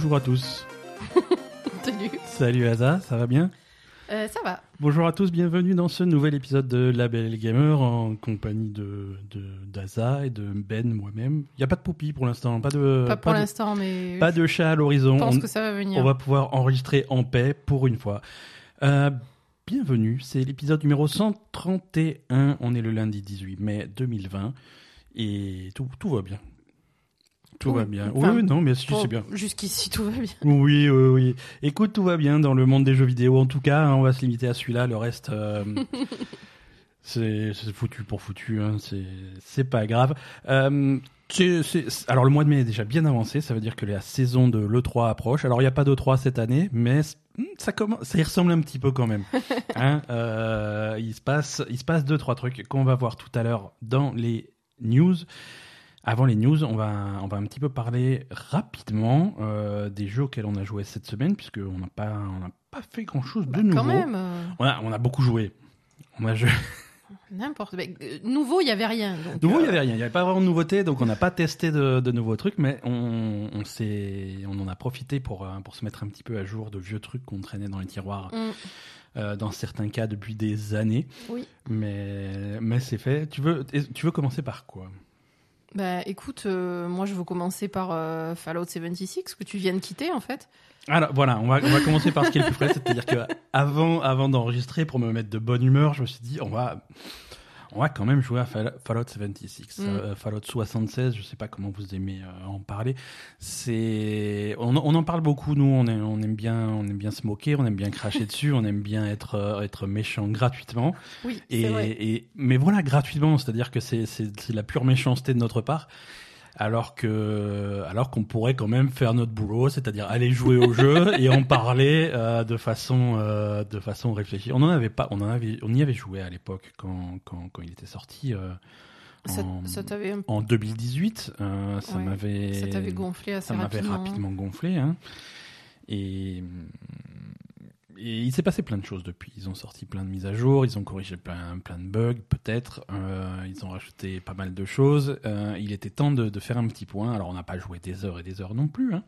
Bonjour à tous. Salut. Salut Asa, ça va bien? Euh, ça va. Bonjour à tous, bienvenue dans ce nouvel épisode de La Belle Gamer en compagnie de d'Asa et de Ben, moi-même. Il n'y a pas de poupie pour l'instant, pas de pas pour l'instant, mais pas de chat à l'horizon. je pense On- que ça va venir. On va pouvoir enregistrer en paix pour une fois. Euh, bienvenue, c'est l'épisode numéro 131. On est le lundi 18 mai 2020 et tout, tout va bien. Tout Oui, va bien. enfin, oui, non, mais si, c'est bien. Jusqu'ici, tout va bien. Oui, oui, oui. Écoute, tout va bien dans le monde des jeux vidéo. En tout cas, hein, on va se limiter à celui-là. Le reste, euh, c'est foutu pour foutu. Hein. C'est pas grave. Euh, alors, le mois de mai est déjà bien avancé. Ça veut dire que la saison de l'E3 approche. Alors, il n'y a pas d'E3 cette année, mais hmm, ça, commence, ça y ressemble un petit peu quand même. Hein, euh, il, se passe, il se passe deux, trois trucs qu'on va voir tout à l'heure dans les news. Avant les news, on va, on va un petit peu parler rapidement euh, des jeux auxquels on a joué cette semaine, puisqu'on n'a pas, on n'a pas fait grand-chose de Bah, nouveau. quand même. euh, On, a, on a beaucoup joué. On a joué. N'importe. euh, nouveau, il n'y avait rien. donc, Nouveau, il euh, n'y avait rien. Il n'y avait pas vraiment de nouveauté, donc on n'a pas testé de, de nouveaux trucs, mais on, on, on en a profité pour, pour se mettre un petit peu à jour de vieux trucs qu'on traînait dans les tiroirs, mm, euh, dans certains cas depuis des années. Oui. Mais, mais c'est fait. Tu veux, tu veux commencer par quoi? Bah, écoute, euh, moi, je veux commencer par euh, Fallout 76, que tu viens de quitter, en fait. Alors voilà, on va, on va commencer par ce qui est le plus frais, c'est-à-dire que avant, avant d'enregistrer, pour me mettre de bonne humeur, je me suis dit on va, on va quand même jouer à Fall- Fallout 76, Mm. euh, Fallout 76. Je sais pas comment vous aimez euh, en parler. C'est, on, on en parle beaucoup nous. On, aime- on aime bien, on aime bien se moquer, on aime bien cracher dessus, on aime bien être euh, être méchant gratuitement. Oui, Et, c'est vrai. et mais voilà gratuitement, c'est-à-dire que c'est c'est la pure méchanceté de notre part. Alors que, alors qu'on pourrait quand même faire notre boulot, c'est-à-dire aller jouer au jeu et en parler euh, de façon, euh, de façon réfléchie. On en avait pas, on en avait, on y avait joué à l'époque quand, quand, quand il était sorti euh, Ça, en, ça t'avait un- en 2018. euh, ça Ouais, m'avait, ça t'avait gonflé assez ça m'avait rapidement. rapidement gonflé. Hein. Et, et il s'est passé plein de choses depuis. Ils ont sorti plein de mises à jour, ils ont corrigé plein, plein de bugs, peut-être. euh, ils ont rajouté pas mal de choses. Euh, il était temps de, de faire un petit point. Alors, on n'a pas joué des heures et des heures non plus. Hein.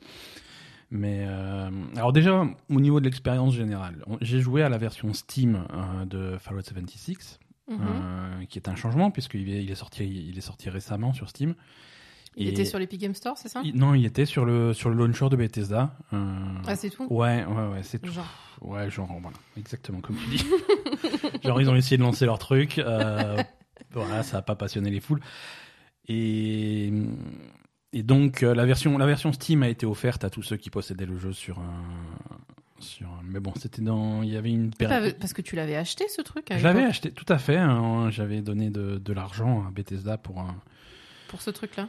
Mais euh, alors déjà, au niveau de l'expérience générale, j'ai joué à la version Steam de Fallout 76, Mhm. euh, qui est un changement puisqu'il est, il est sorti, il est sorti récemment sur Steam. Il Et- était sur l'Epic Game Store, c'est ça? il- non, il était sur le sur le launcher de Bethesda. euh, Ah, c'est tout? Ouais, ouais, ouais, c'est tout. Genre. Ouais, genre, voilà, exactement comme tu dis. genre, ils ont essayé de lancer leur truc. euh, voilà, ça n'a pas passionné les foules. Et, et donc, euh, la version, la version Steam a été offerte à tous ceux qui possédaient le jeu sur un. Sur mais bon, c'était dans. Il y avait une période. Parce que tu l'avais acheté, ce truc à Je l'avais l'époque, acheté, tout à fait. hein, J'avais donné de, de l'argent à Bethesda pour un. Pour ce truc-là?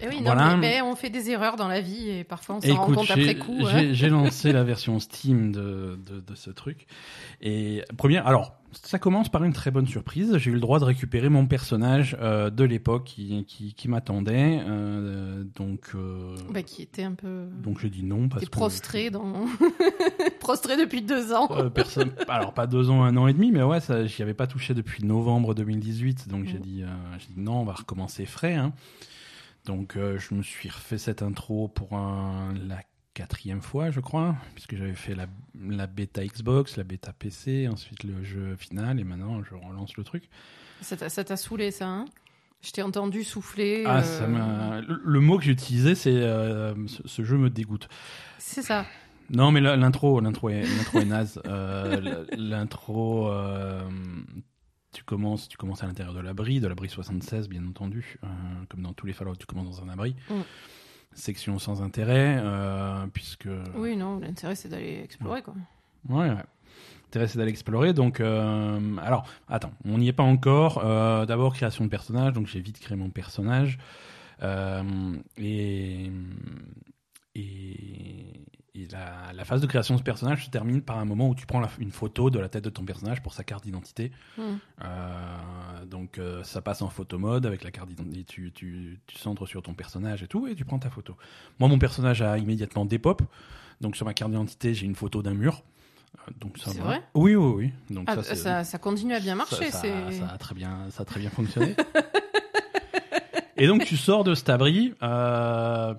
Eh oui, non, Voilà. mais, mais on fait des erreurs dans la vie et parfois on s'en rend compte après coup. hein. j'ai j'ai lancé la version Steam de, de, de ce truc. Et première, alors, ça commence par une très bonne surprise. J'ai eu le droit de récupérer mon personnage euh, de l'époque qui, qui, qui m'attendait. euh, donc, euh, Bah, qui était un peu. donc j'ai dit non parce que prostré dans. prostré depuis deux ans. personne, alors pas deux ans, un an et demi, mais ouais, j'y avais pas touché depuis novembre 2018, donc j'ai dit, euh, j'ai dit non, on va recommencer frais. Hein. Donc euh, je me suis refait cette intro pour un, la quatrième fois, je crois, puisque j'avais fait la, la bêta Xbox, la bêta PC, ensuite le jeu final, et maintenant je relance le truc. Ça t'a saoulé, ça, hein? Je t'ai entendu souffler. Ah, euh, ça le, le mot que j'ai utilisé, c'est euh, ce, ce jeu me dégoûte. C'est ça. Non, mais l'intro, l'intro est, est naze. Euh, l'intro, tu commences, tu commences à l'intérieur de l'abri, de l'abri 76, bien entendu, euh, comme dans tous les Fallout, tu commences dans un abri. Mm. Section sans intérêt, euh, puisque. Oui, non, l'intérêt c'est d'aller explorer, quoi. Ouais, ouais. L'intérêt, c'est d'aller explorer. Donc, euh, alors, attends, on n'y est pas encore. D'abord, création de personnage. Donc, j'ai vite créé mon personnage. Et et, et la, la phase de création de ce personnage se termine par un moment où tu prends la- une photo de la tête de ton personnage pour sa carte d'identité. Hmm. Euh, donc, euh, ça passe en photo mode avec la carte d'identité. Tu, tu, tu centres sur ton personnage et tout, et tu prends ta photo. Moi, mon personnage a immédiatement des pop. Donc, sur ma carte d'identité, j'ai une photo d'un mur. Euh, Donc ça C'est va. vrai? Oui, oui, oui. Donc Ah, ça, c'est- ça, ça continue à bien marcher. ça a très bien, ça a très bien fonctionné. Et donc tu sors de cet abri euh,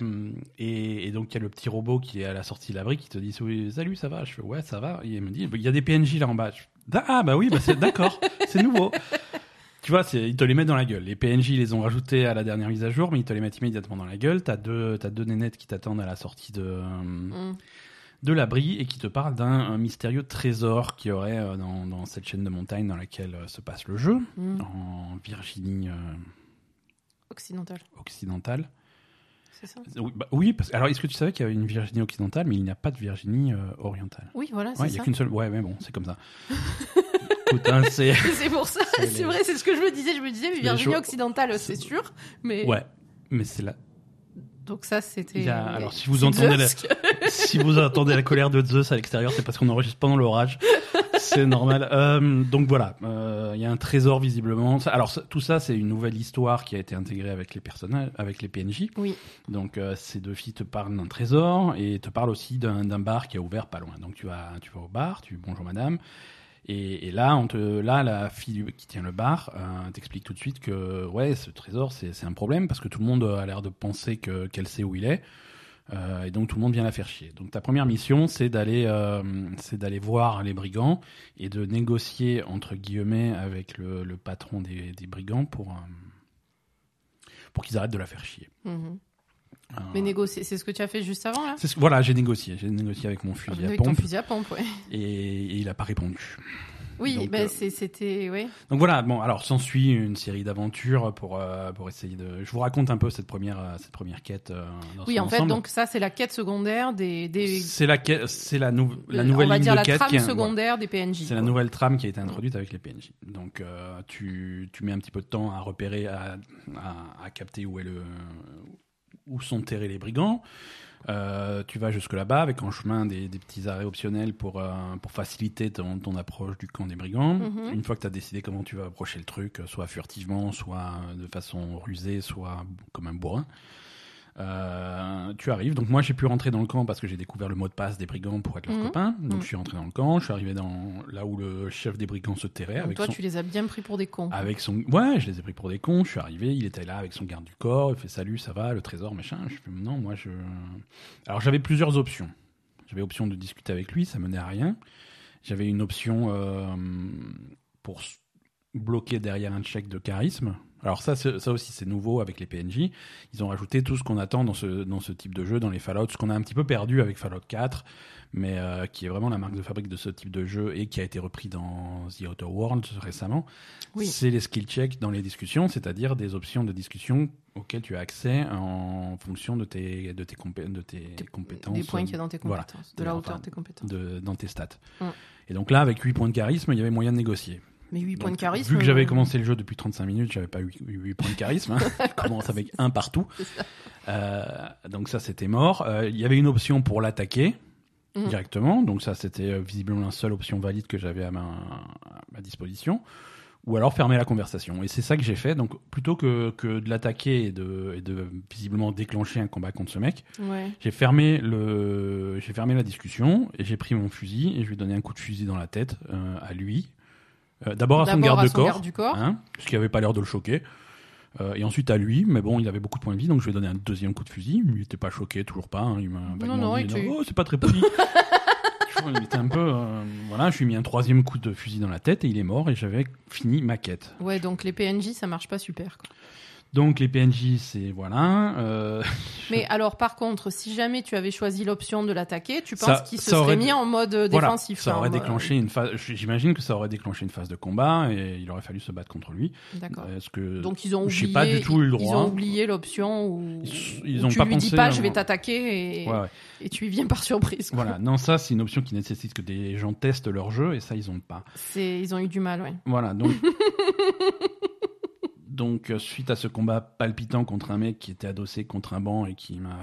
et, et donc il y a le petit robot qui est à la sortie de l'abri qui te dit salut ça va? Je fais ouais ça va. Et il me dit il y a des PNJ là en bas. Je fais, ah bah oui bah c'est d'accord c'est nouveau. Tu vois c'est ils te les mettent dans la gueule. Les PNJ ils les ont rajoutés à la dernière mise à jour mais ils te les mettent immédiatement dans la gueule. T'as deux t'as deux nénettes qui t'attendent à la sortie de euh, Mm. de l'abri et qui te parlent d'un un mystérieux trésor qui aurait euh, dans, dans cette chaîne de montagnes dans laquelle euh, se passe le jeu Mm. en Virginie euh, Occidental, occidentale c'est ça? Oui, bah oui, parce alors est-ce que tu savais qu'il y avait une Virginie occidentale, mais il n'y a pas de Virginie euh, orientale? Oui, voilà, c'est Ouais, il n'y ça. a qu'une seule. Ouais, mais bon, c'est comme ça. Hein, c'est. C'est pour ça, C'est les- vrai, c'est ce que je me disais. Je me disais, mais Virginie occidentale, c'est sûr. Mais Ouais, mais c'est là. donc ça, c'était. A- alors, si vous entendez la- si vous entendez la colère de Zeus à l'extérieur, c'est parce qu'on enregistre pendant l'orage. C'est normal. Euh, donc voilà, euh, il y a un trésor visiblement. Alors ça- tout ça, c'est une nouvelle histoire qui a été intégrée avec les personnages, avec les PNJ. Oui. Donc euh, ces deux filles te parlent d'un trésor et te parlent aussi d'un bar qui a ouvert pas loin. Donc tu vas, tu vas au bar, tu bonjour madame. Et, et là, on te, là, la fille qui tient le bar euh, t'explique tout de suite que ouais, ce trésor, c'est c'est un problème parce que tout le monde a l'air de penser que qu'elle sait où il est. Euh, et donc tout le monde vient la faire chier. Donc ta première mission, c'est d'aller, euh, c'est d'aller voir les brigands et de négocier entre guillemets avec le, le patron des, des brigands pour euh, pour qu'ils arrêtent de la faire chier. Mhm. Mais négocier, c'est ce que tu as fait juste avant là? Ce- voilà, j'ai négocié, j'ai négocié avec mon fusil à Avec ton pompe fusil à pompe, ouais. et, et il a pas répondu. Oui, Donc, c'est- c'était, ouais. Donc voilà, bon, alors s'ensuit une série d'aventures pour euh, pour essayer de. Je vous raconte un peu cette première euh, cette première quête. dans Oui, en fait, donc ça, c'est la quête secondaire des, des c'est la quête- la, nou- la le- nouvelle on va ligne dire de la quête trame qui est- secondaire des PNJ. C'est la nouvelle trame qui a été introduite avec les PNJ. Donc tu, tu mets un petit peu de temps à repérer, à, à, à capter où est le où sont terrés les brigands. Euh, tu vas jusque là-bas avec en chemin des, des petits arrêts optionnels pour, euh, pour faciliter ton, ton approche du camp des brigands. Mhm. Une fois que tu as décidé comment tu vas approcher le truc, euh, soit furtivement, soit de façon rusée, soit comme un bourrin, euh, tu arrives. Donc moi j'ai pu rentrer dans le camp parce que j'ai découvert le mot de passe des brigands pour être leur Mhm. copain. Donc Mhm. je suis rentré dans le camp, je suis arrivé dans là où le chef des brigands se terrait Donc avec toi, son tu les as bien pris pour des cons. avec son ouais, je les ai pris pour des cons, je suis arrivé, il était là avec son garde du corps, il fait salut, ça va, le trésor machin. Je fais non, moi je Alors j'avais plusieurs options. J'avais option de discuter avec lui, ça menait à rien. J'avais une option euh, pour bloquer derrière un check de charisme. Alors ça, ça aussi c'est nouveau avec les PNJ. Ils ont rajouté tout ce qu'on attend dans ce, dans ce type de jeu, dans les Fallout, ce qu'on a un petit peu perdu avec Fallout 4, mais euh, qui est vraiment la marque de fabrique de ce type de jeu et qui a été repris dans The Outer Worlds récemment. Oui. C'est les skill checks dans les discussions, c'est-à-dire des options de discussion auxquelles tu as accès en fonction de tes, de tes, compé- de tes compétences. Des points qu'il y a dans tes Voilà. compétences. De la Enfin, hauteur de tes compétences. de- dans tes stats. Mm. Et donc là, avec 8 points de charisme, il y avait moyen de négocier. Mais 8 points de charisme. Vu que j'avais euh, commencé le jeu depuis 35 minutes, j'avais pas eu 8 points de charisme. hein. Je commence avec un partout. Euh, donc ça, c'était mort. Euh, Il y avait une option pour l'attaquer Mhm. directement. Donc ça, c'était visiblement la seule option valide que j'avais à ma, à ma disposition. Ou alors fermer la conversation. Et c'est ça que j'ai fait. Donc plutôt que, que de l'attaquer et de, et de visiblement déclencher un combat contre ce mec, Ouais. j'ai fermé fermé la discussion et j'ai pris mon fusil et je lui ai donné un coup de fusil dans la tête euh, à lui. Euh, D'abord à son garde à de corps, garde du corps. hein, ce qui avait pas l'air de le choquer. Euh, et ensuite à lui, mais bon, il avait beaucoup de points de vie, donc je lui ai donné un deuxième coup de fusil. Il était pas choqué, toujours pas. hein, il m'a vaguement non, dit, il était- oh, c'est pas très poli. Je était un peu, euh, voilà, je lui ai mis un troisième coup de fusil dans la tête et il est mort et j'avais fini ma quête. Ouais, donc les PNJ, ça marche pas super. quoi. Donc les PNJ, c'est voilà. euh, Mais alors, par contre, si jamais tu avais choisi l'option de l'attaquer, tu penses qu'il se serait dé- mis en mode euh, Voilà, défensif ça hein, aurait déclenché une phase. J'imagine que ça aurait déclenché une phase de combat et il aurait fallu se battre contre lui. D'accord. Que Donc ils ont oublié. pas du tout eu le Ils droit. ont oublié l'option où, Ils- ils où ont tu pas lui dis pas, à- je vais t'attaquer et, Ouais, ouais. et tu y viens par surprise. quoi. Voilà, non, ça c'est une option qui nécessite que des gens testent leur jeu et ça ils ont pas. C'est, ils ont eu du mal, ouais. Voilà, donc. donc, euh, suite à ce combat palpitant contre un mec qui était adossé contre un banc et qui m'a,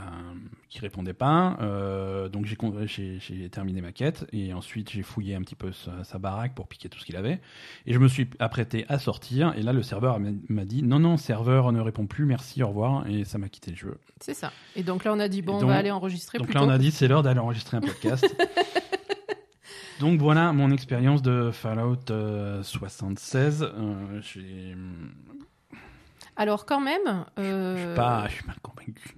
qui répondait pas, euh, donc j'ai, con- j'ai, j'ai terminé ma quête et ensuite j'ai fouillé un petit peu sa, sa baraque pour piquer tout ce qu'il avait et je me suis apprêté à sortir et là le serveur m'a, m'a dit non non serveur ne répond plus merci au revoir et ça m'a quitté le jeu. C'est ça. Et donc là, on a dit, bon, donc- on va aller enregistrer Donc plutôt. là, on a dit c'est l'heure d'aller enregistrer un podcast. Donc voilà mon expérience de Fallout euh, 76. Euh, j'ai- Alors quand même. Je euh, suis pas, je suis pas convaincu.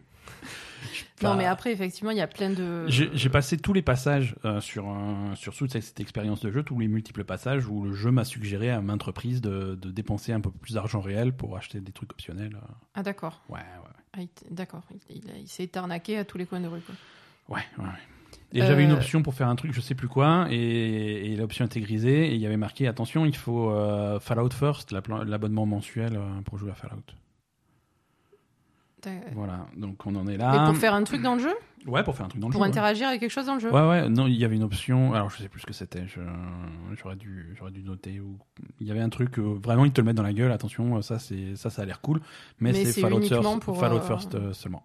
Je suis Non, mais après, effectivement, il y a plein de. J'ai passé tous les passages euh, sur, un- sur toute cette, expérience de jeu, tous les multiples passages où le jeu m'a suggéré à maintes reprises de, de dépenser un peu plus d'argent réel pour acheter des trucs optionnels. euh. Ah, d'accord. Ouais, ouais, Ah, d'accord. Il, il a- il s'est arnaqué à tous les coins de rue. Quoi. ouais. ouais, ouais. Et j'avais une Euh, option pour faire un truc, je sais plus quoi, et, et l'option était grisée, et il y avait marqué attention, il faut euh, Fallout First, la l'abonnement mensuel euh, pour jouer à Fallout. Voilà, donc on en est là. pour faire un truc dans le jeu? Ouais, pour faire un truc dans le Pour jeu. ouais. interagir avec quelque chose dans le jeu? Ouais, ouais, non, il y avait une option, alors je sais plus ce que c'était, j'aurais dû, dû noter, ou il y avait un truc, euh, vraiment ils te le mettent dans la gueule, attention, ça, ça, ça a l'air cool, mais, Mais c'est Fallout, First, pour, Fallout First euh, seulement.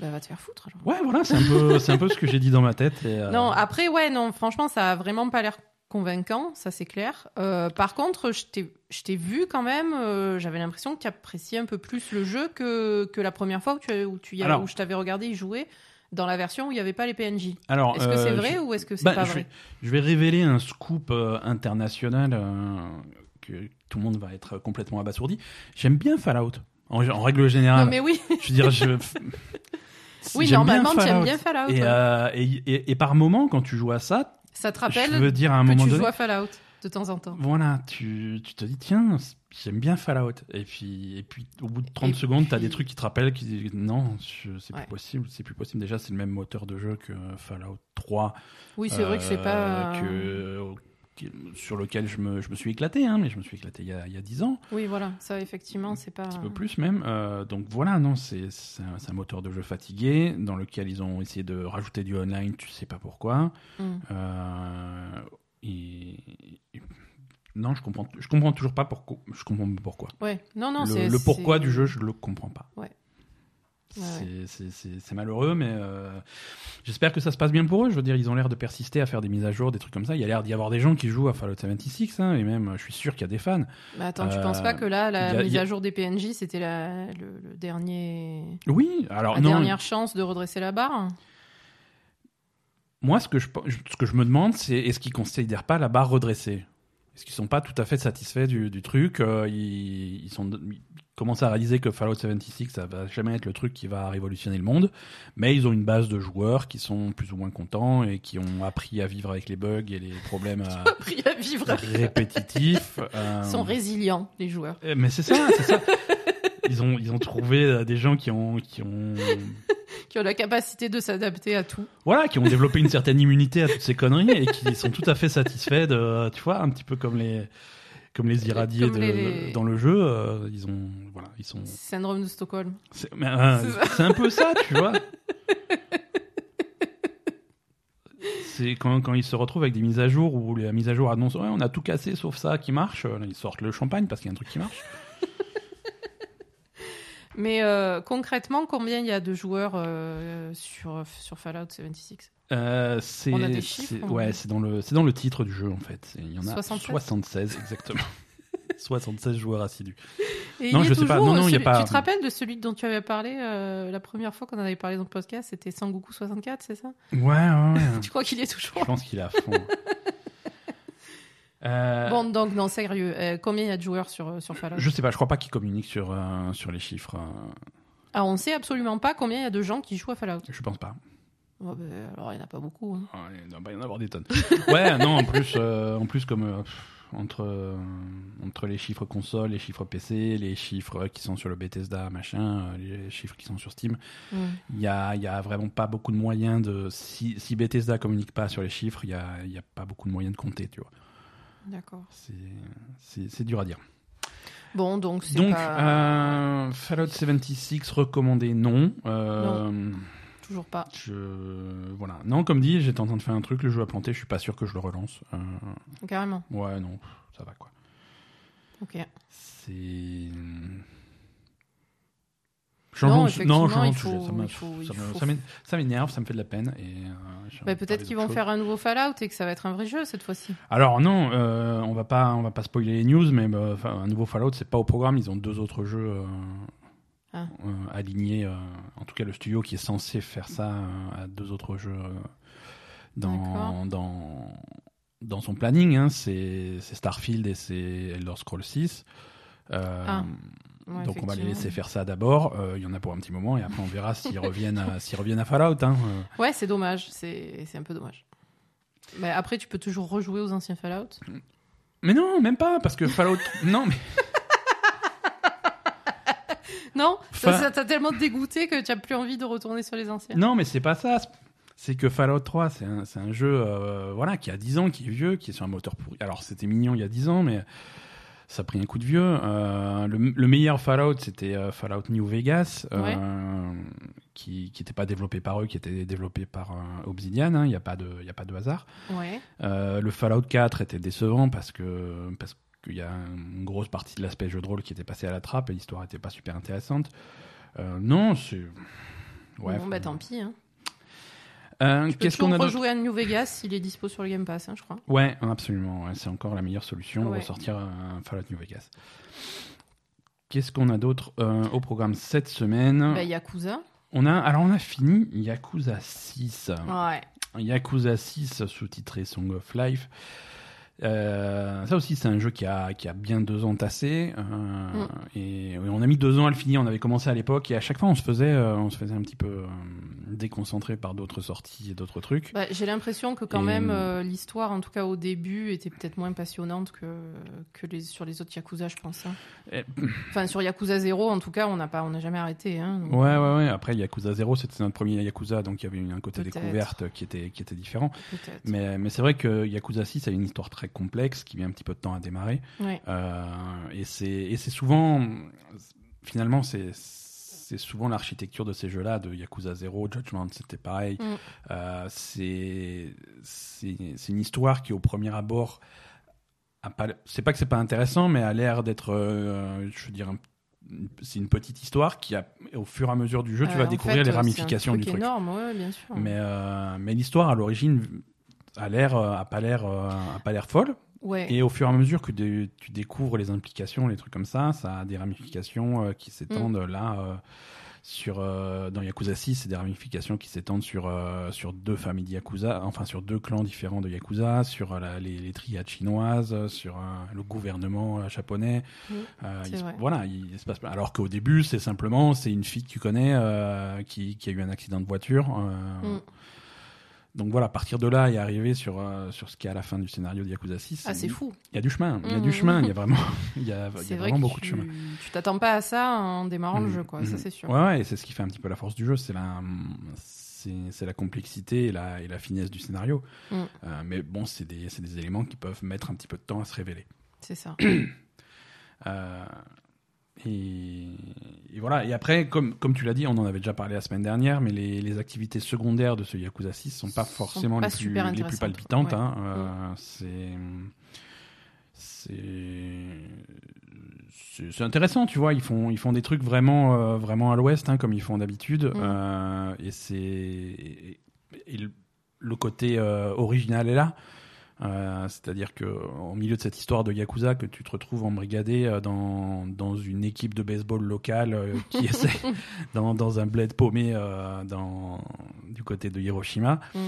Bah, va te faire foutre. Ouais, voilà, c'est un peu, c'est un peu ce que j'ai dit dans ma tête. et, euh, Non, après, ouais, non, franchement, ça a vraiment pas l'air convaincant, ça c'est clair. Euh, par contre, je t'ai- vu quand même, euh, j'avais l'impression que tu appréciais un peu plus le jeu que, que la première fois où, tu, où, tu y Alors- où je t'avais regardé y jouer dans la version où il n'y avait pas les PNJ. alors, Est-ce que c'est vrai je- ou est-ce que c'est bah, pas je, vrai vais, je vais révéler un scoop international que tout le monde va être complètement abasourdi. J'aime bien Fallout, en, en règle générale. Non, mais oui, Je veux dire, je. oui normalement, tu aimes bien Fallout. Et, ouais. euh, et, et- et par moment, quand tu joues à ça, ça te je rappelle veux dire à un que moment tu donné, joues à Fallout de temps en temps. voilà, tu, tu te dis tiens, j'aime bien Fallout. Et puis, et puis au bout de 30 Et secondes, puis- des trucs qui te rappellent qui disent non, je- c'est Ouais. plus possible, c'est plus possible. Déjà, c'est le même moteur de jeu que Fallout 3. Oui, c'est vrai que c'est euh, pas. que- sur lequel je me, je me suis éclaté, hein, mais je me suis éclaté il y a, il y a 10 ans, Oui, voilà, ça effectivement, c'est pas. un petit peu plus même. Euh, donc voilà, non, c'est c'est un, un moteur de jeu fatigué dans lequel ils ont essayé de rajouter du online, tu sais pas pourquoi. Hmm. Euh, et, et- non, je comprends, je comprends toujours pas pourquoi. Je comprends pourquoi. Ouais, non, non, le, pourquoi du jeu, je le comprends pas. Ouais. C'est- malheureux, mais euh, j'espère que ça se passe bien pour eux. Je veux dire, ils ont l'air de persister à faire des mises à jour, des trucs comme ça. Il y a l'air d'y avoir des gens qui jouent à Fallout 76, hein, et même, je suis sûr qu'il y a des fans. Attends, tu Euh, penses pas que là, la a- mise a- à jour des PNJ, c'était la, le, le dernier, Oui, alors la non. dernière chance de redresser la barre? Moi, ce que je, ce que je me demande, c'est est-ce qu'ils considèrent pas la barre redressée? Est-ce qu'ils sont pas tout à fait satisfaits du, du truc euh, ils, ils sont, ils commencent à réaliser que Fallout 76, ça va jamais être le truc qui va révolutionner le monde, mais ils ont une base de joueurs qui sont plus ou moins contents et qui ont appris à vivre avec les bugs et les problèmes euh, Appris à vivre avec. répétitifs. euh, Ils sont résilients, les joueurs. euh, Mais c'est ça, c'est ça. Ils ont, ils ont trouvé euh, des gens qui ont, qui ont, Qui ont la capacité de s'adapter à tout. voilà, qui ont développé une certaine immunité à toutes ces conneries et qui sont tout à fait satisfaits de, tu vois, un petit peu comme les, comme les irradiés Comme de- les- dans le jeu. euh, ils ont, voilà, ils sont. Syndrome de Stockholm. C'est euh, un peu ça, tu vois. C'est quand, quand ils se retrouvent avec des mises à jour où la mise à jour annonce ouais, on a tout cassé sauf ça qui marche. Là, ils sortent le champagne parce qu'il y a un truc qui marche. Mais euh, concrètement, combien il y a de joueurs euh, sur, sur Fallout 76 Euh, c'est, On a des c'est- chiffres, ouais, c'est dans le, c'est dans le titre du jeu en fait. Il y en a 76? 76 exactement. 76 joueurs assidus. Et Non, il je sais pas. Non, non, il y a celui- pas- Tu te rappelles de celui dont tu avais parlé euh, la première fois qu'on en avait parlé dans le podcast? C'était Sangoku 64, c'est ça? Ouais, ouais, ouais. Tu crois qu'il y est Je toujours pense qu'il est à fond. Euh, Bon, donc, non, sérieux. euh, combien il y a de joueurs sur, sur Fallout je sais pas, je crois pas qu'il communique sur, euh, sur les chiffres. euh, Ah, on sait absolument pas combien il y a de gens qui jouent à Fallout. je pense pas. Oh, ben, alors, il n'y en a pas beaucoup. hein. Ouais, il doit pas y en avoir des tonnes. ouais, non, en plus, euh, en plus comme euh, entre, euh, entre les chiffres console, les chiffres PC, les chiffres qui sont sur le Bethesda, machin, euh, les chiffres qui sont sur Steam, Mm. il y a, y a vraiment pas beaucoup de moyens de. Si, si Bethesda communique pas sur les chiffres, il y a, il y a pas beaucoup de moyens de compter, tu vois. D'accord. C'est- dur à dire. Bon, donc c'est Donc, pas... euh, Fallout 76 recommandé, non. Euh, toujours pas. Je, voilà. Non, comme dit, j'étais en train de faire un truc, le jeu a planté, je suis pas sûr que je le relance. Euh, Carrément. ouais, non, ça va quoi. Ok. C'est. Non, non, changeons de sujet, ça m'énerve, ça me fait de la peine. Et, euh, Bah, peut-être qu'ils vont chose. faire un nouveau Fallout et que ça va être un vrai jeu cette fois-ci. Alors non, euh, on va pas, on va pas spoiler les news, mais bah, un nouveau Fallout, c'est pas au programme. Ils ont deux autres jeux euh, Ah. alignés. en tout cas, le studio qui est censé faire ça a deux autres jeux dans, dans dans son planning. hein. c'est Starfield et c'est Elder Scrolls 6. Euh, Ah. Ouais, Donc on va les laisser faire ça d'abord. Euh, Il y en a pour un petit moment et après on verra s'ils reviennent, à, s'ils reviennent à Fallout. Hein. Euh, Ouais, c'est dommage. C'est c'est un peu dommage. Mais après, tu peux toujours rejouer aux anciens Fallout. Mais non, même pas parce que Fallout. non, mais Non, ça Fa- ça t'a tellement dégoûté que tu as plus envie de retourner sur les anciens. non, mais c'est pas ça. C'est que Fallout 3, c'est un, c'est un jeu euh, voilà qui a 10 ans, qui est vieux, qui est sur un moteur pourri. Alors c'était mignon il y a 10 ans, mais ça a pris un coup de vieux. Euh, le, le meilleur Fallout, c'était euh, Fallout New Vegas, euh, Ouais. qui n'était pas développé par eux, qui était développé par Obsidian. hein. Il n'y a pas de, il y a pas de hasard. Ouais. Le Fallout 4 était décevant parce que parce qu'il y a une grosse partie de l'aspect jeu de rôle qui était passé à la trappe et l'histoire était pas super intéressante. Non, c'est ouais. bon, bah tant pis. Hein. Euh, Qu'est-ce qu'on a rejouer à New Vegas, il est dispo sur le Game Pass, hein, je crois. Ouais, absolument. ouais, c'est encore la meilleure solution Ouais. de sortir un Fallout New Vegas. Qu'est-ce qu'on a d'autre euh, au programme cette semaine? Bah, Yakuza. On a alors on a fini Yakuza 6. Ouais. Yakuza 6 sous-titré Song of Life. Euh, ça aussi, c'est un jeu qui a, qui a bien deux ans tassé. euh, Mm. Et on a mis deux ans à le finir. On avait commencé à l'époque et à chaque fois, on se faisait, euh, on se faisait un petit peu déconcentré par d'autres sorties et d'autres trucs. Bah, J'ai l'impression que quand Et- même l'histoire, en tout cas au début, était peut-être moins passionnante que, que les, sur les autres Yakuza, je pense. hein. Et- Enfin, sur Yakuza 0, en tout cas, on n'a pas, on n'a jamais arrêté. Hein, donc, Ouais, ouais, ouais. Après, Yakuza 0, c'était notre premier Yakuza, donc il y avait un côté découverte qui était, qui était différent. Mais, mais c'est vrai que Yakuza 6 a une histoire très complexe qui met un petit peu de temps à démarrer. Ouais. Euh, et c'est souvent, finalement, c'est c'est souvent l'architecture de ces jeux-là, de Yakuza 0, Judgment, c'était pareil. Mm. Euh, c'est une histoire qui, au premier abord. C'est pas que c'est pas intéressant, mais a l'air d'être, euh, je veux dire, un- c'est une petite histoire qui, a, au fur et à mesure du jeu, tu vas découvrir fait, les ramifications un du truc. énorme, ouais, bien sûr. Mais, mais l'histoire, à l'origine, a l'air, euh, a pas l'air, euh, a pas l'air folle. ouais. Et au fur et à mesure que tu découvres les implications, les trucs comme ça, ça a des ramifications euh, qui s'étendent Mm. là. euh, sur, euh, dans Yakuza 6, c'est des ramifications qui s'étendent sur, euh, sur deux familles de Yakuza, enfin sur deux clans différents de Yakuza, sur euh, la- les, les triades chinoises, sur le gouvernement japonais. Mm, il voilà, il se passe pas. Alors qu'au début, c'est simplement, c'est une fille que tu connais qui, qui a eu un accident de voiture. Mm. Donc voilà, à partir de là et arriver sur, euh, sur ce qui est à la fin du scénario de Yakuza 6, Ah, c'est fou. il y a du chemin, il y a du Mhm. chemin, il y a vraiment, y a, y a vrai vraiment beaucoup tu, de chemin. tu t'attends pas à ça en démarrant le Mhm. jeu, quoi. Ça, Mhm. c'est sûr. Ouais, ouais, et c'est ce qui fait un petit peu la force du jeu, c'est la, c'est, la complexité et la, et la finesse du scénario. Euh, mais bon, c'est des, des éléments qui peuvent mettre un petit peu de temps à se révéler. C'est ça. Euh, et, et voilà. Et après, comme, comme tu l'as dit, on en avait déjà parlé la semaine dernière, mais les, les activités secondaires de ce Yakuza 6 sont pas forcément pas les, plus, les palpitantes. Ouais. hein. Euh, C'est. C'est. Intéressant, tu vois. Ils font, ils font des trucs vraiment, euh, vraiment à l'ouest, hein, comme ils font d'habitude. Mm. Euh, et c'est. Et, et le, le côté euh, original est là. Euh, C'est-à-dire que au milieu de cette histoire de Yakuza, que tu te retrouves embrigadé euh, dans, dans une équipe de baseball locale euh, qui essaie dans, dans un bled paumé euh, dans, du côté de Hiroshima. Mm.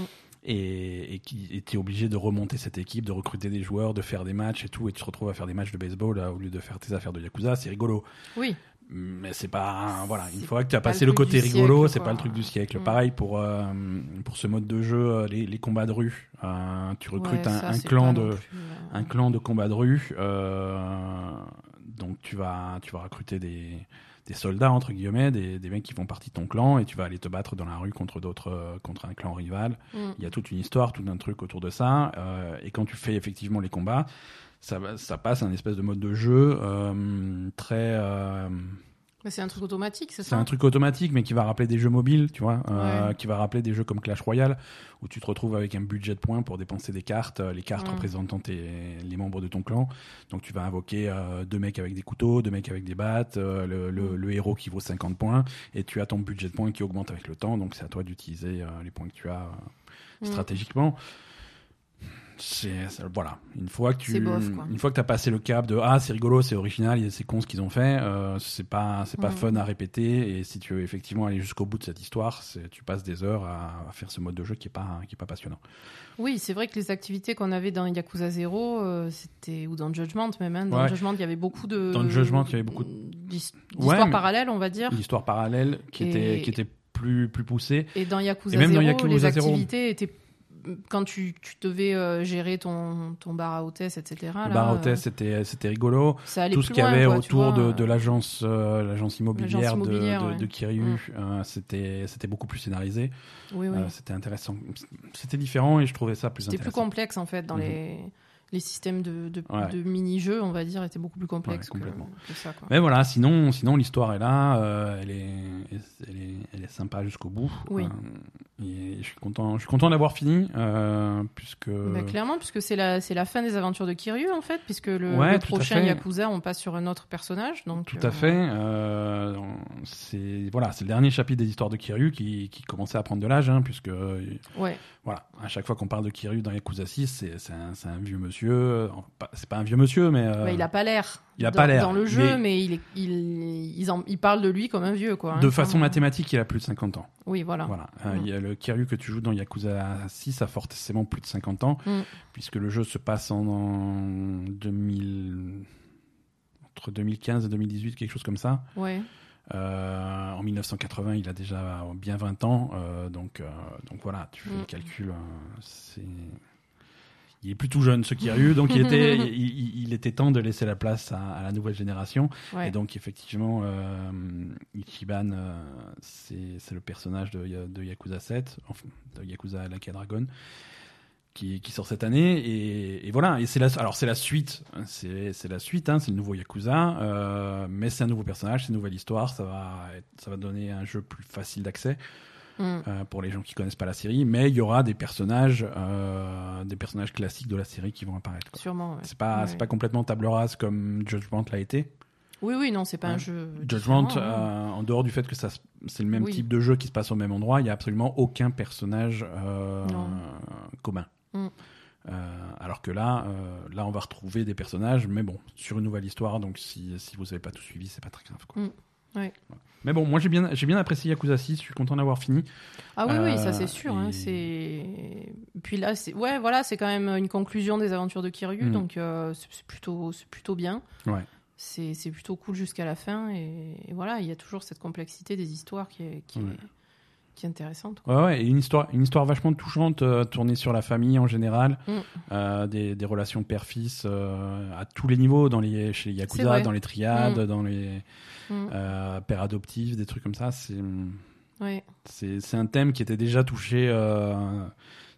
Et, et qui était obligé de remonter cette équipe, de recruter des joueurs, de faire des matchs et tout, et tu te retrouves à faire des matchs de baseball là, au lieu de faire tes affaires de Yakuza, c'est rigolo. Oui. Mais c'est pas voilà, une fois que tu as pas passé le côté rigolo, c'est pas le truc du siècle. Mm. Pareil pour euh, pour ce mode de jeu, euh, les, les combats de rue. Euh, tu recrutes Ouais, un, ça, un clan de plus, euh, un clan de combat de rue. euh, donc tu vas tu vas recruter des des soldats entre guillemets, des, des mecs qui font partie de ton clan et tu vas aller te battre dans la rue contre d'autres euh, contre un clan rival. mm. Il y a toute une histoire, tout un truc autour de ça. euh, et quand tu fais effectivement les combats, ça, passe à un espèce de mode de jeu euh, très. euh, c'est un truc automatique, c'est c'est ça un truc automatique, mais qui va rappeler des jeux mobiles, tu vois, euh, Ouais. qui va rappeler des jeux comme Clash Royale, où tu te retrouves avec un budget de points pour dépenser des cartes, les cartes représentant tes, les membres de ton clan. Donc tu vas invoquer euh, deux mecs avec des couteaux, deux mecs avec des battes, euh, le, le- Mm. le héros qui vaut 50 points, et tu as ton budget de points qui augmente avec le temps, donc c'est à toi d'utiliser les points que tu as Mm. stratégiquement. c'est c'est- voilà une fois que tu bof, une fois que t'as passé le cap de ah c'est rigolo c'est original c'est con ce qu'ils ont fait euh, c'est pas c'est pas Mhm. fun à répéter et si tu veux effectivement aller jusqu'au bout de cette histoire tu passes des heures à, à faire ce mode de jeu qui est pas qui est pas passionnant Oui, c'est vrai que les activités qu'on avait dans Yakuza 0, euh, c'était ou dans Judgment même. hein. Dans Ouais. Judgment, il y avait beaucoup de Dans Judgment, il y avait beaucoup Ouais, d'histoires mais- parallèles, on va dire. l'histoire parallèle qui Et- était qui était plus plus poussée Et dans Yakuza Et même dans 0, Yakuza les 0. activités étaient quand tu, tu devais euh, gérer ton, ton bar à hôtesse, etc. le là, bar à euh, hôtesse c'était c'était rigolo ça allait tout ce qu'il y avait quoi, autour vois. de, de l'agence euh, l'agence immobilière, de- immobilière, de, ouais. de Kiryu Mm. euh, c'était c'était beaucoup plus scénarisé Oui, oui. Euh, c'était intéressant c'était différent et je trouvais ça plus C'était plus intéressant complexe en fait dans Mhm. les, les systèmes de, de, Ouais. de mini-jeux, on va dire, étaient beaucoup plus complexes Ouais, que, ça. Quoi. Mais voilà, sinon, sinon l'histoire est là, euh, elle, est, elle, est, elle est sympa jusqu'au bout. Oui. Euh, et je suis content, je suis content d'avoir fini, euh, puisque. Bah, clairement, puisque c'est la, c'est la fin des aventures de Kiryu en fait, puisque le, Ouais, prochain. Yakuza, on passe sur un autre personnage. Donc, Tout à fait. c'est voilà, c'est le dernier chapitre des histoires de Kiryu qui, qui commençait à prendre de l'âge, hein, puisque voilà, à chaque fois qu'on parle de Kiryu dans Yakuza 6, c'est c'est un, c'est un vieux monsieur. Pas- C'est pas un vieux monsieur, mais euh, Bah, il a pas l'air. il a dans- pas l'air, Dans le jeu, mais- mais, il, est, il, ils, en, ils parlent de lui comme un vieux, quoi. hein. de façon mathématique, il a plus de 50 ans. Oui, voilà. Voilà. Euh, Mm. il y a le Kiryu que tu joues dans Yakuza 6 a forcément plus de 50 ans, Mm. puisque le jeu se passe en, en 2000... entre 2015 et 2018, quelque chose comme ça. Ouais. Euh, en 1980, il a déjà bien 20 ans, euh, donc, euh, donc voilà, tu fais Mm. le calcul. euh, c'est... Il est plus tout jeune, ce Kiryu, donc il était, il, était temps de laisser la place à, à la nouvelle génération. ouais. Et donc, effectivement, euh, Ichiban, euh, c'est c'est le personnage de, de Yakuza 7, enfin, de Yakuza Like a Dragon, qui, qui sort cette année. Et, et voilà, et c'est la, alors c'est la suite, c'est c'est la suite, hein, c'est le nouveau Yakuza, euh, mais c'est un nouveau personnage, c'est une nouvelle histoire, ça va, être- ça va donner un jeu plus facile d'accès Mm. euh, pour les gens qui connaissent pas la série, mais il y aura des personnages, euh, des personnages classiques de la série qui vont apparaître. quoi. Sûrement. ouais. C'est pas, Ouais. c'est pas complètement table rase comme Judgment l'a été. Oui, oui, non, c'est pas un jeu. Judgment, hein. euh, en dehors du fait que ça, c'est le même Oui. type de jeu qui se passe au même endroit, il y a absolument aucun personnage euh, commun. Mm. Euh, alors que là, là, on va retrouver des personnages, mais bon, sur une nouvelle histoire. Donc, si, si vous avez pas tout suivi, c'est pas très grave. Quoi. Mm. Ouais. Mais bon, moi j'ai bien, j'ai bien apprécié Yakuza 6. Je suis content d'avoir fini. Ah oui, oui, ça Euh, c'est sûr. hein, c'est... Puis là, c'est... Ouais, voilà, c'est quand même une conclusion des aventures de Kiryu, Mm. donc euh, c'est plutôt, c'est plutôt bien. Ouais. C'est, c'est plutôt cool jusqu'à la fin, et, et voilà, il y a toujours cette complexité des histoires qui est, qui Ouais. est, qui est intéressante. quoi. Ouais, ouais, et une histoire, une histoire vachement touchante, euh, tournée sur la famille en général, Mm. euh, des, des relations père-fils euh, à tous les niveaux, dans les, chez les Yakuza, dans les triades, Mm. dans les Mm. pères adoptifs, des trucs comme ça. C'est, Ouais. c'est, c'est un thème qui était déjà touché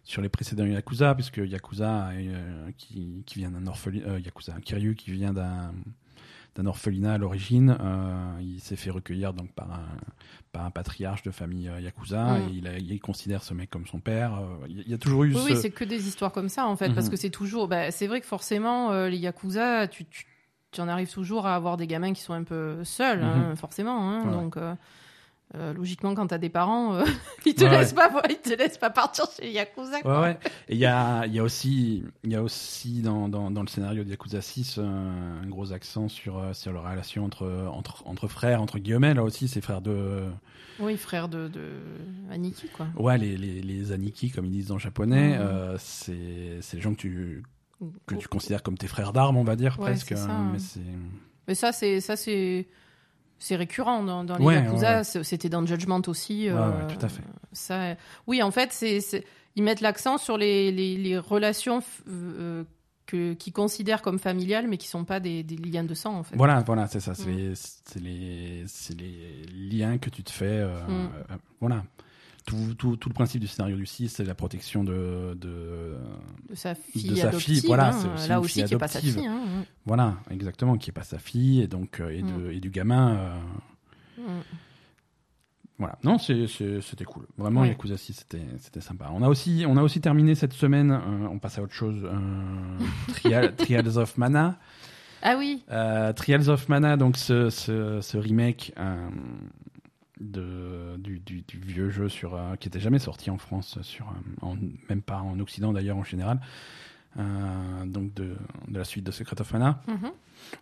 sur les précédents Yakuza, puisque Yakuza qui, qui vient d'un orphelinat, Yakuza, Kiryu qui vient d'un d'un orphelinat à l'origine, euh, il s'est fait recueillir donc par un, par un patriarche de famille euh, Yakuza, Mm. et il, a- il considère ce mec comme son père. euh, il y a- toujours eu Oui, ce... oui, c'est que des histoires comme ça en fait, parce Mhm. que c'est toujours. Bah, c'est vrai que forcément, euh, les yakuza, tu, tu, tu en arrives toujours à avoir des gamins qui sont un peu seuls, hein, forcément. hein. Donc, euh, euh, logiquement, quand t'as des parents, euh, ils te Ouais, laissent pas, ils te laissent pas partir chez yakuza. Ouais, quoi. ouais. Et il y a, y a aussi, il y a aussi dans, dans, dans le scénario de Yakuza 6 un, un gros accent sur, euh, sur la relation entre, entre, entre frères, entre guillemets. Là aussi, c'est frères de. Oui, frère de, de Aniki, quoi. Ouais, les, les, les Aniki, comme ils disent en japonais, euh, c'est c'est les gens que tu, que tu considères comme tes frères d'armes, on va dire, Ouais, presque. hein, hein. Mais c'est. Mais ça, c'est ça, c'est c'est récurrent dans, dans les Ouais, yakuza. ouais, C'était dans Judgment aussi. Euh, ouais, tout à fait. Ça, oui, en fait, c'est c'est- ils mettent l'accent sur les, les, les relations euh, que qu'ils considèrent comme familiales, mais qui sont pas des, des liens de sang, en fait. Voilà, voilà, c'est ça. C'est Mm. les, c'est liens que tu te fais. euh, Mm. voilà. Tout, tout, tout le principe du scénario du 6, c'est la protection de, de, De sa fille De sa adoptive. fille, voilà, hein, c'est aussi là une aussi, fille qui est pas sa fille. hein. Voilà, exactement, qui est pas sa fille et donc euh, et, de, Mm. et du gamin. euh, Mm. voilà, non, c'était cool. Vraiment, Ouais. Yakuza 6, c'était c'était sympa. On a aussi on a aussi terminé cette semaine. euh, on passe à autre chose. euh, Trial- Trials of Mana. Ah oui, Euh, Trials of Mana, donc ce, ce, ce remake de, du, du, du vieux jeu sur, euh, qui était jamais sorti en France, sur, euh, en- même pas en Occident d'ailleurs en général, euh, donc de, de la suite de Secret of Mana. Mhm.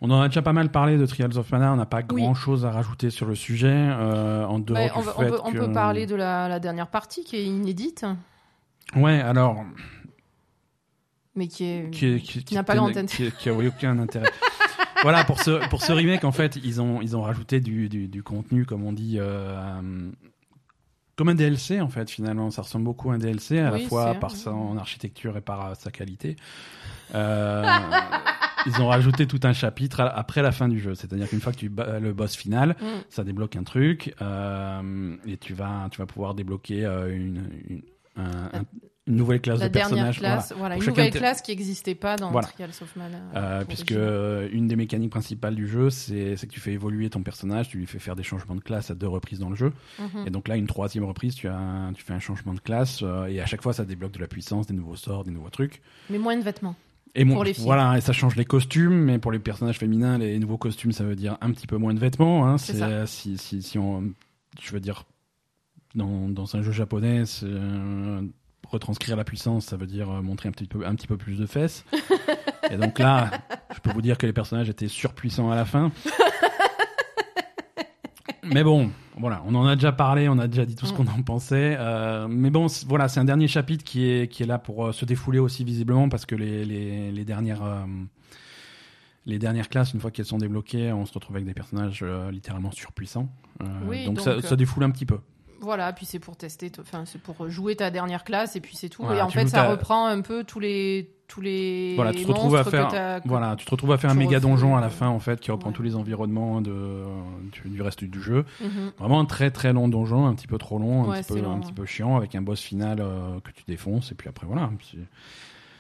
On en a déjà pas mal parlé de Trials of Mana, on n'a pas Oui. grand chose à rajouter sur le sujet. euh, en dehors du on, fait peut, on que- peut parler de la, la dernière partie qui est inédite, Ouais, alors, mais qui est. qui, qui, Qui n'a pas intérêt. qui, qui a aucun intérêt. voilà, pour ce, pour ce remake, en fait, ils ont, ils ont rajouté du, du, du contenu, comme on dit, euh, comme un DLC, en fait, finalement. Ça ressemble beaucoup à un DLC, à Oui, la fois par son architecture et par euh, sa qualité. Euh, ils ont rajouté tout un chapitre après la fin du jeu. C'est-à-dire qu'une fois que tu bats le boss final, Mm. ça débloque un truc euh, et tu vas, tu vas pouvoir débloquer euh, une, une, un- un- une nouvelle classe La de personnages. Classe, voilà, une nouvelle classe qui n'existait pas dans Voilà. Trials of Mana. Euh, puisque euh, une des mécaniques principales du jeu, c'est que tu fais évoluer ton personnage, tu lui fais faire des changements de classe à deux reprises dans le jeu. Mhm. Et donc là, une troisième reprise, tu, as un- tu fais un changement de classe euh, et à chaque fois, ça débloque de la puissance, des nouveaux sorts, des nouveaux trucs. Mais moins de vêtements. Et bon, Pour les filles. Voilà, et ça change les costumes, mais pour les personnages féminins, les nouveaux costumes, ça veut dire un petit peu moins de vêtements. Hein. C'est si, si, si on, je veux dire, dans, dans un jeu japonais, c'est, euh, retranscrire la puissance, ça veut dire euh, montrer un petit peu, un petit peu plus de fesses. et donc là, je peux vous dire que les personnages étaient surpuissants à la fin. Mais bon, voilà, on en a déjà parlé, on a déjà dit tout ce Mm. qu'on en pensait. euh, mais bon, voilà, c'est un dernier chapitre qui est, qui est là pour euh, se défouler aussi visiblement parce que les, les, les dernières. euh, les dernières classes, une fois qu'elles sont débloquées, on se retrouve avec des personnages littéralement surpuissants. Oui, donc, donc, ça, ça défoule un petit peu. Voilà, puis c'est pour tester, enfin c'est pour jouer ta dernière classe et puis c'est tout. Voilà, et en fait, ça reprend un peu tous les tous les Voilà, tu te retrouves à que faire, que- voilà, tu te retrouves à faire un méga donjon à la fin en fait, qui reprend ouais. tous les environnements de, du, du reste du jeu. Mhm. Vraiment un très très long donjon, un petit peu trop long, un, petit, peu, c'est long, un ouais. petit peu chiant, avec un boss final euh, que tu défonces, et puis après voilà. Puis,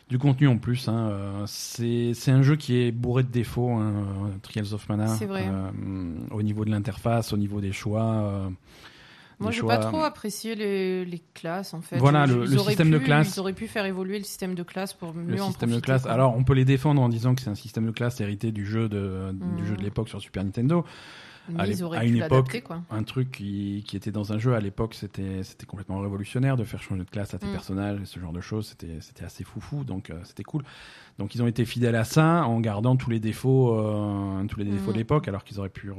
du contenu en plus, hein, euh, c'est un jeu qui est bourré de défauts, hein, euh, Trials of Mana. Euh, au niveau de l'interface, au niveau des choix. euh, Moi, j'ai pas trop apprécié les, les classes en fait. Voilà, le- le système de classe. Ils auraient pu faire évoluer le système de classe pour mieux le en système de classe. quoi. Alors, on peut les défendre en disant que c'est un système de classe hérité du jeu de, du jeu de l'époque sur Super Nintendo. Mais à ils à pu une époque, quoi. un truc qui, qui était dans un jeu à l'époque, c'était c'était complètement révolutionnaire de faire changer de classe à tes Mm. personnages et ce genre de choses. C'était c'était assez foufou, donc euh, c'était cool. Donc ils ont été fidèles à ça en gardant tous les défauts, euh, tous les défauts Mm. de l'époque, alors qu'ils auraient pu euh,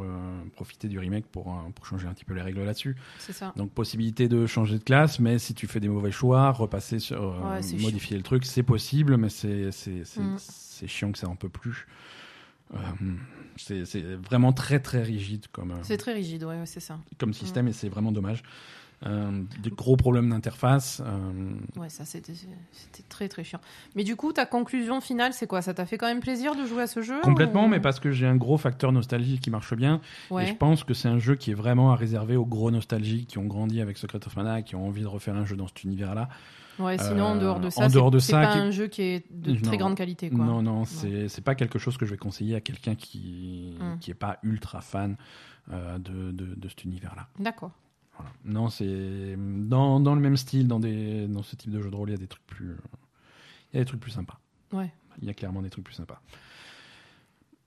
profiter du remake pour pour changer un petit peu les règles là-dessus. C'est ça. Donc possibilité de changer de classe, mais si tu fais des mauvais choix, repasser sur Ouais, modifier le truc, c'est possible, mais c'est c'est c'est Mm. c'est chiant que ça en peut plus. Euh, c'est vraiment très très rigide comme. euh, C'est très rigide, ouais, ouais, c'est ça. comme système et c'est vraiment dommage. Euh, des gros problèmes d'interface. euh, Ouais, ça c'était très très chiant. Mais du coup, ta conclusion finale, c'est quoi? Ça t'a fait quand même plaisir de jouer à ce jeu complètement, ou- mais parce que j'ai un gros facteur nostalgie qui marche bien. Et je pense que c'est un jeu qui est vraiment à réserver aux gros nostalgiques qui ont grandi avec Secret of Mana, qui ont envie de refaire un jeu dans cet univers-là. Ouais, sinon en dehors de Euh, ça, c'est de pas qui- un jeu qui est de Non. très grande qualité, quoi. Non, non, c'est c'est pas quelque chose que je vais conseiller à quelqu'un qui Mm. qui est pas ultra fan euh, de, de, de cet univers-là. D'accord. Voilà. Non, c'est dans, dans le même style, dans, des, dans ce type de jeu de rôle, il y a des trucs plus, il y a des trucs plus sympas. Ouais. Il y a clairement des trucs plus sympas.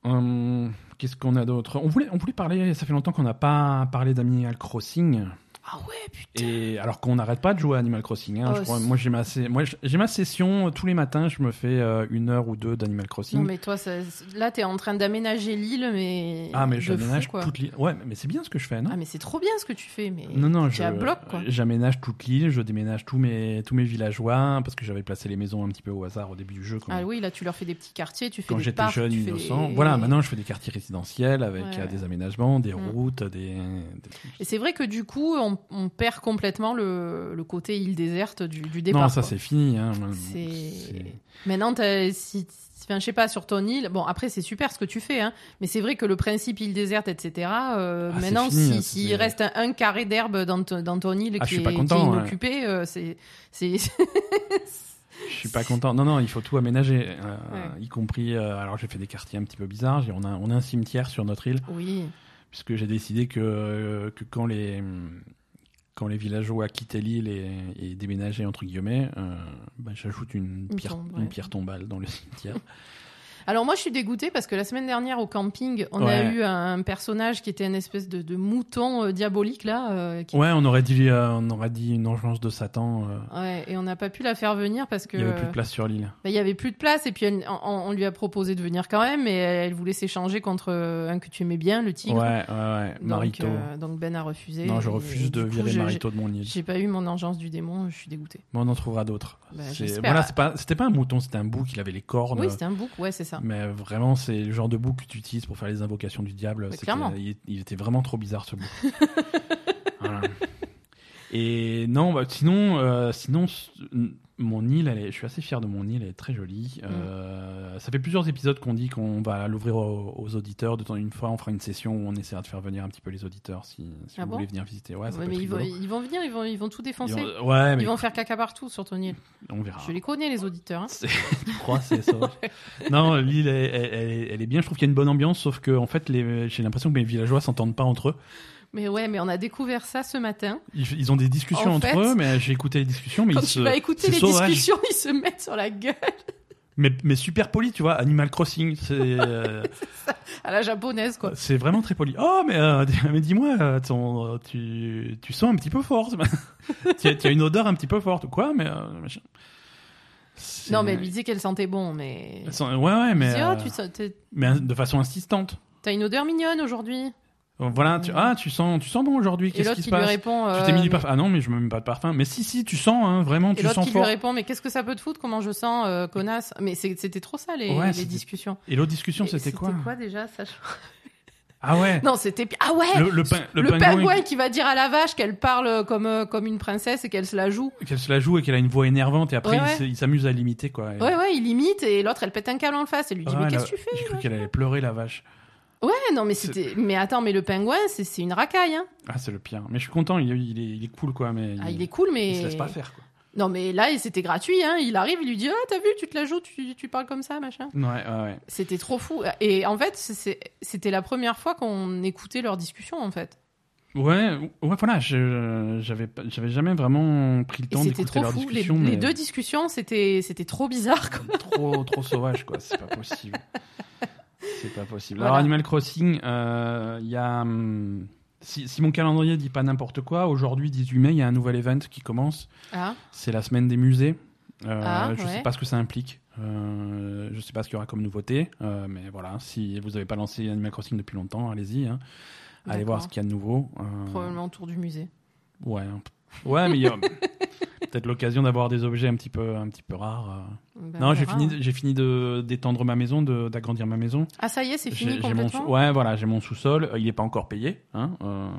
Hum, Qu'est-ce qu'on a d'autre? On voulait, on voulait parler, ça fait longtemps qu'on n'a pas parlé d'Animal Crossing. Ah ouais, putain. Et alors qu'on n'arrête pas de jouer à Animal Crossing. hein, Oh, je crois. c'est- Moi, j'ai ma, sé- moi, j'ai ma session euh, tous les matins. Je me fais euh, une heure ou deux d'Animal Crossing. Non, mais toi, ça- là, t'es en train d'aménager l'île, mais. ah, mais j'aménage toute l'île. Ouais, mais c'est bien ce que je fais, non Ah, mais c'est trop bien ce que tu fais, mais. Non, non, je, à bloc, quoi. j'aménage toute l'île, je déménage tous mes, tous mes villageois, parce que j'avais placé les maisons un petit peu au hasard au début du jeu. Quand, Ah oui, là, tu leur fais des petits quartiers, tu fais quand des j'étais parcs, jeune, tu innocent. des- Voilà, maintenant je fais des quartiers résidentiels avec Ouais, euh, ouais. des aménagements, des Mm. routes, des. Et c'est vrai que du coup, on, on perd complètement le, le côté île déserte du, du départ. non, ça c'est fini. Hein. Maintenant, si, enfin, je sais pas, sur ton île, bon, après, c'est super ce que tu fais, hein, mais c'est vrai que le principe île déserte, etc., euh, Ah, maintenant, si- hein, s'il c'est- reste un, un carré d'herbe dans, ton- dans ton île Ah, qui, est, qui content, ouais. inoccupé, euh, c'est. Je suis pas content. Non, non, il faut tout aménager, euh, Ouais. y compris. alors j'ai fait des quartiers un petit peu bizarres. On a, on a un cimetière sur notre île, oui, puisque j'ai décidé que, que quand les quand les villageois quittaient l'île et, et déménageaient entre guillemets, euh, bah, j'ajoute une Une pierre, une tombale dans le cimetière. Alors moi je suis dégoûtée parce que la semaine dernière au camping, on a eu un personnage qui était une espèce de, de mouton euh, diabolique là. euh, qui- Ouais, on aurait dit, euh, on aurait dit une engeance de Satan. Ouais, et on n'a pas pu la faire venir parce que Il y avait plus de place sur l'île. bah, il y avait plus de place et puis elle- on, on lui a proposé de venir quand même mais elle voulait s'échanger contre un que tu aimais bien, le tigre. Ouais, ouais, ouais. Donc, Marito. donc Ben a refusé. non, je et- refuse et de coup, virer Marito de mon île. J'ai pas eu mon engeance du démon, je suis dégoûtée. Mais on en trouvera d'autres. Bah, voilà, c'est pas, c'était pas un mouton, c'était un bouc. Il avait les cornes. Oui, c'était un bouc, ouais, c'est ça. Mais vraiment, c'est le genre de bouc que tu utilises pour faire les invocations du diable. C'était- clairement. Il, il était vraiment trop bizarre ce bouc. Voilà. Et non, bah, sinon, euh, sinon, mon île, elle est, je suis assez fier de mon île, elle est très jolie. Mm. Euh, ça fait plusieurs épisodes qu'on dit qu'on va l'ouvrir aux, aux auditeurs. De temps une fois, on fera une session où on essaiera de faire venir un petit peu les auditeurs si, si Ah vous bon voulez venir visiter. Ouais, ça Ouais, peut mais être ils vont, rigolo. ils vont venir, ils vont, ils vont tout défoncer. Ils vont- ouais, mais Ils vont faire caca partout sur ton île. on verra. Je les connais, les auditeurs. hein. Tu crois, c'est ça. non, l'île, elle, est- elle est bien. Je trouve qu'il y a une bonne ambiance, sauf que en fait, les- j'ai l'impression que mes villageois s'entendent pas entre eux. Mais ouais, mais on a découvert ça ce matin. Ils, ils ont des discussions En entre fait, eux, mais j'ai écouté les discussions, mais Quand ils tu se, vas écouter les sauvage. discussions, ils se mettent sur la gueule mais, mais super poli, tu vois. Animal Crossing, c'est euh, à la japonaise, quoi. c'est vraiment très poli. Oh, mais, euh, mais dis-moi, tu, tu sens un petit peu fort. tu, as, tu as une odeur un petit peu forte. Quoi, mais euh, Non, mais elle lui disait qu'elle sentait bon, mais. Ouais, ouais, mais, oh, tu mais de façon insistante. t'as une odeur mignonne aujourd'hui. Voilà, tu, ah, tu sens, tu sens bon aujourd'hui. Qu'est-ce qui se passe répond. Tu euh, t'es mis du parfum. Ah non, mais je me mets pas de parfum. Mais si, si, tu sens, hein, vraiment, Et tu l'autre sens qui fort. lui répond, mais qu'est-ce que ça peut te foutre Comment je sens, euh, connasse? Mais c'était trop ça, les, Ouais, les c'était- discussions. Et l'autre discussion, Et c'était quoi? déjà ça Ah ouais. Non, c'était. Ah ouais Le, le, pain- le Le, pingouin, pingouin qui va dire à la vache qu'elle parle comme, euh, comme une princesse et qu'elle se la joue. qu'elle se la joue et qu'elle a une voix énervante et après Ouais, il ouais. il s'amuse à l'imiter quoi. Et- Ouais, ouais, il imite et l'autre, elle pète un câble en face et lui dit Ah, Mais qu'est-ce que tu fais J'ai cru qu'elle allait pleurer la vache. Ouais, non, mais c'était. Mais attends, mais le pingouin, c'est c'est une racaille, hein. Ah c'est le pire. Mais je suis content, il, il est, il est cool quoi. Mais Ah, il est cool, mais. il se laisse pas faire quoi. Non, mais là, c'était gratuit, hein. Il arrive, il lui dit Ah, t'as vu, tu te la joues, tu, tu parles comme ça, machin. Ouais, ouais, ouais. C'était trop fou. Et en fait, c'était la première fois qu'on écoutait leurs discussions, en fait. Ouais, ouais, voilà, j'avais j'avais jamais vraiment pris le temps c'était d'écouter trop leurs fou. Les, discussions. les mais deux discussions, c'était c'était trop bizarre, quoi. trop, trop sauvage quoi. C'est pas possible. C'est pas possible. Voilà. Alors Animal Crossing, euh, il y a. hum, Si, si mon calendrier dit pas n'importe quoi, aujourd'hui 18 mai, il y a un nouvel event qui commence. Ah, C'est la semaine des musées. Euh, Ah, je ouais. sais pas ce que ça implique. Euh, je sais pas ce qu'il y aura comme nouveauté. Euh, mais voilà, si vous n'avez pas lancé Animal Crossing depuis longtemps, allez-y. hein. Allez voir ce qu'il y a de nouveau. Euh, probablement autour du musée. Ouais, ouais, mais il y a peut-être l'occasion d'avoir des objets un petit peu, un petit peu rares. euh. Ben, non, on j'ai fini, j'ai fini de d'étendre ma maison, de- d'agrandir ma maison. Ah, ça y est, c'est fini J'ai- j'ai mon complètement ouais, voilà, j'ai mon sous-sol. Euh, Il n'est pas encore payé, hein, euh,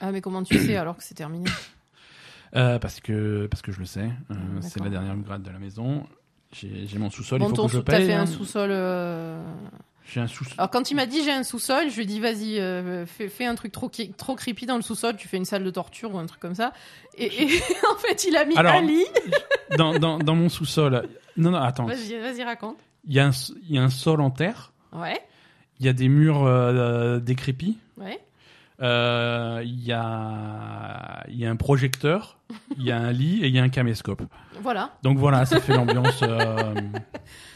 Ah, mais comment tu sais alors que c'est terminé euh, parce que parce que je le sais. euh, Mm, c'est la dernière grade de la maison. J'ai mon sous-sol. Bon, il faut ton que je t'as paye. fait un hein. sous-sol. Euh, J'ai un sous. Alors, quand il m'a dit j'ai un sous-sol, je lui ai dit vas-y, euh, fais, fais un truc trop, trop creepy dans le sous-sol, tu fais une salle de torture ou un truc comme ça. Et, et en fait, il a mis Alors, un lit. dans, dans, dans mon sous-sol. Non, non, attends. Vas-y, vas-y, raconte. Il y, a un il y a un sol en terre. Ouais, Il y a des murs euh, décrépits. ouais. Euh, Il y, a, il y a un projecteur. Il y a un lit et il y a un caméscope. Voilà. Donc voilà, ça fait l'ambiance.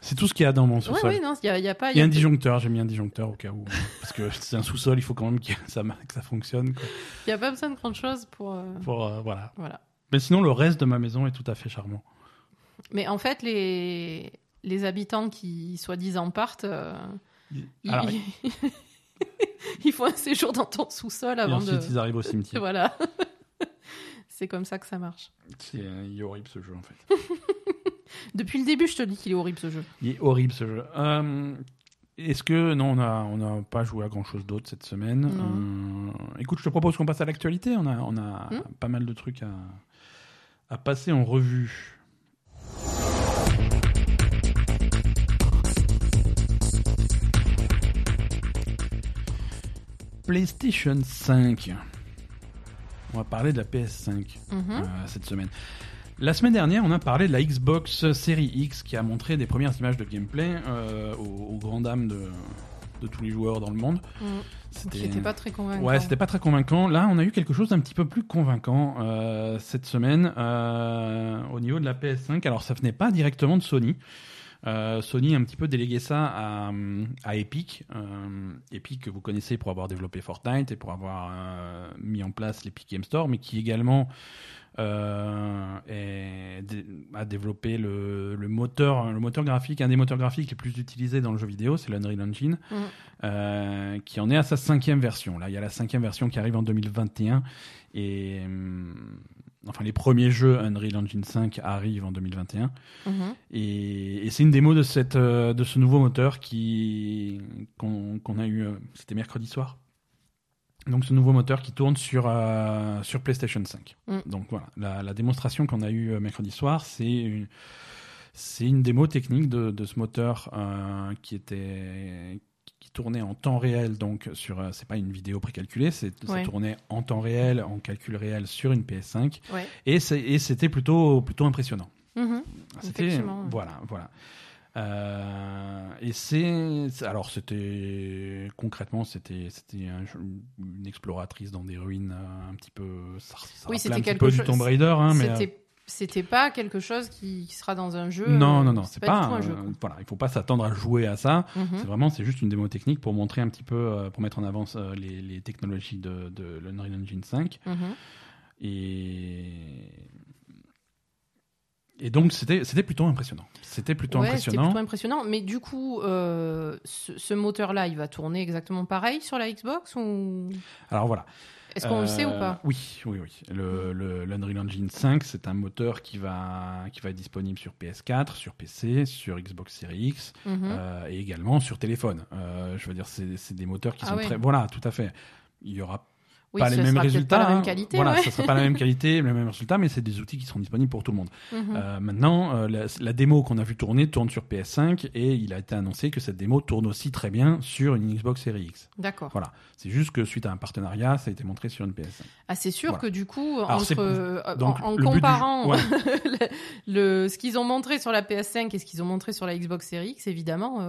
C'est tout ce qu'il y a dans mon sous-sol. ouais, non, il y a, il y a pas. Il y a un disjoncteur, j'ai mis un disjoncteur au cas où. Parce que c'est un sous-sol, il faut quand même que ça, que ça fonctionne. Il y a pas besoin de grand chose pour. euh, Pour, euh, voilà. Voilà. Mais sinon, le reste de ma maison est tout à fait charmant. Mais en fait, les, les habitants qui soi-disant partent, euh, ils... Alors, ils font un séjour dans ton sous-sol et avant ensuite, de. ils arrivent au cimetière. Voilà. C'est comme ça que ça marche. C'est euh, horrible ce jeu en fait. Depuis le début, je te dis qu'il est horrible ce jeu. Il est horrible ce jeu. Euh, Est-ce que non, on n'a on a pas joué à grand chose d'autre cette semaine. Euh, écoute, je te propose qu'on passe à l'actualité. On a, on a Hmm. pas mal de trucs à, à passer en revue. PlayStation 5. On va parler de la PS5 Mhm. euh, cette semaine. La semaine dernière, on a parlé de la Xbox Series X qui a montré des premières images de gameplay euh, aux, aux grandes dames de, de tous les joueurs dans le monde. Mhm. C'était pas très convaincu. Ouais, c'était pas très convaincant. Là, on a eu quelque chose d'un petit peu plus convaincant euh, cette semaine euh, au niveau de la PS5. Alors, ça venait pas directement de Sony. euh, Sony a un petit peu délégué ça à, à Epic. Euh, Epic que vous connaissez pour avoir développé Fortnite et pour avoir euh, mis en place l'Epic Game Store, mais qui également euh, dé- a développé le, le moteur, le moteur graphique, un des moteurs graphiques les plus utilisés dans le jeu vidéo, c'est l'Unreal Engine, Mhm. euh, qui en est à sa cinquième version. Là, il y a la cinquième version qui arrive en 2021 et hum, enfin les premiers jeux Unreal Engine 5 arrivent en 2021 Mhm. et, et c'est une démo de cette euh, de ce nouveau moteur qui qu'on qu'on a eu euh, c'était mercredi soir donc ce nouveau moteur qui tourne sur euh, sur PlayStation 5 Mm. donc voilà la, la démonstration qu'on a eue euh, mercredi soir c'est une c'est une démo technique de, de ce moteur euh, qui était qui tournait en temps réel donc sur euh, c'est pas une vidéo précalculée c'est ça Ouais. tournait en temps réel en calcul réel sur une PS5 Ouais. et c'est- et c'était plutôt plutôt impressionnant Mhm. c'était voilà, voilà. Euh, et c'est alors c'était concrètement c'était c'était une exploratrice dans des ruines euh, un petit peu ça, ça Oui, c'était quelque peu du Tomb Raider hein, mais C'était pas quelque chose qui, qui sera dans un jeu. non euh, non non c'est pas, un jeu. euh, voilà il faut pas s'attendre à jouer à ça Mhm. c'est vraiment c'est juste une démo technique pour montrer un petit peu euh, pour mettre en avant euh, les, les technologies de, de l'Unreal Engine 5 Mhm. et et donc c'était c'était plutôt impressionnant c'était plutôt Ouais, c'était impressionnant plutôt impressionnant. Mais du coup, euh, ce, ce moteur-là, il va tourner exactement pareil sur la Xbox ou? Alors voilà est-ce qu'on le sait ou Euh, pas? Oui, oui, oui. Le, le- l'Unreal Engine 5, c'est un moteur qui va, qui va être disponible sur PS4, sur PC, sur Xbox Series X Mhm. euh, et également sur téléphone. Je veux dire, c'est, c'est des moteurs qui Ah sont ouais. très. Voilà, tout à fait. Il y aura Oui, pas les mêmes résultats. Pas la même hein. qualité. Voilà, ouais. ça sera pas la même qualité, les mêmes résultats, mais c'est des outils qui seront disponibles pour tout le monde. Mhm. Euh, maintenant, euh, la, la démo qu'on a vu tourner tourne sur PS5 et il a été annoncé que cette démo tourne aussi très bien sur une Xbox Series X. D'accord. Voilà. C'est juste que suite à un partenariat, ça a été montré sur une PS5. Ah, c'est sûr Voilà. que du coup, Alors, entre, euh, donc, en, du- comparant ouais. le, le- ce qu'ils ont montré sur la PS5 et ce qu'ils ont montré sur la Xbox Series X, évidemment,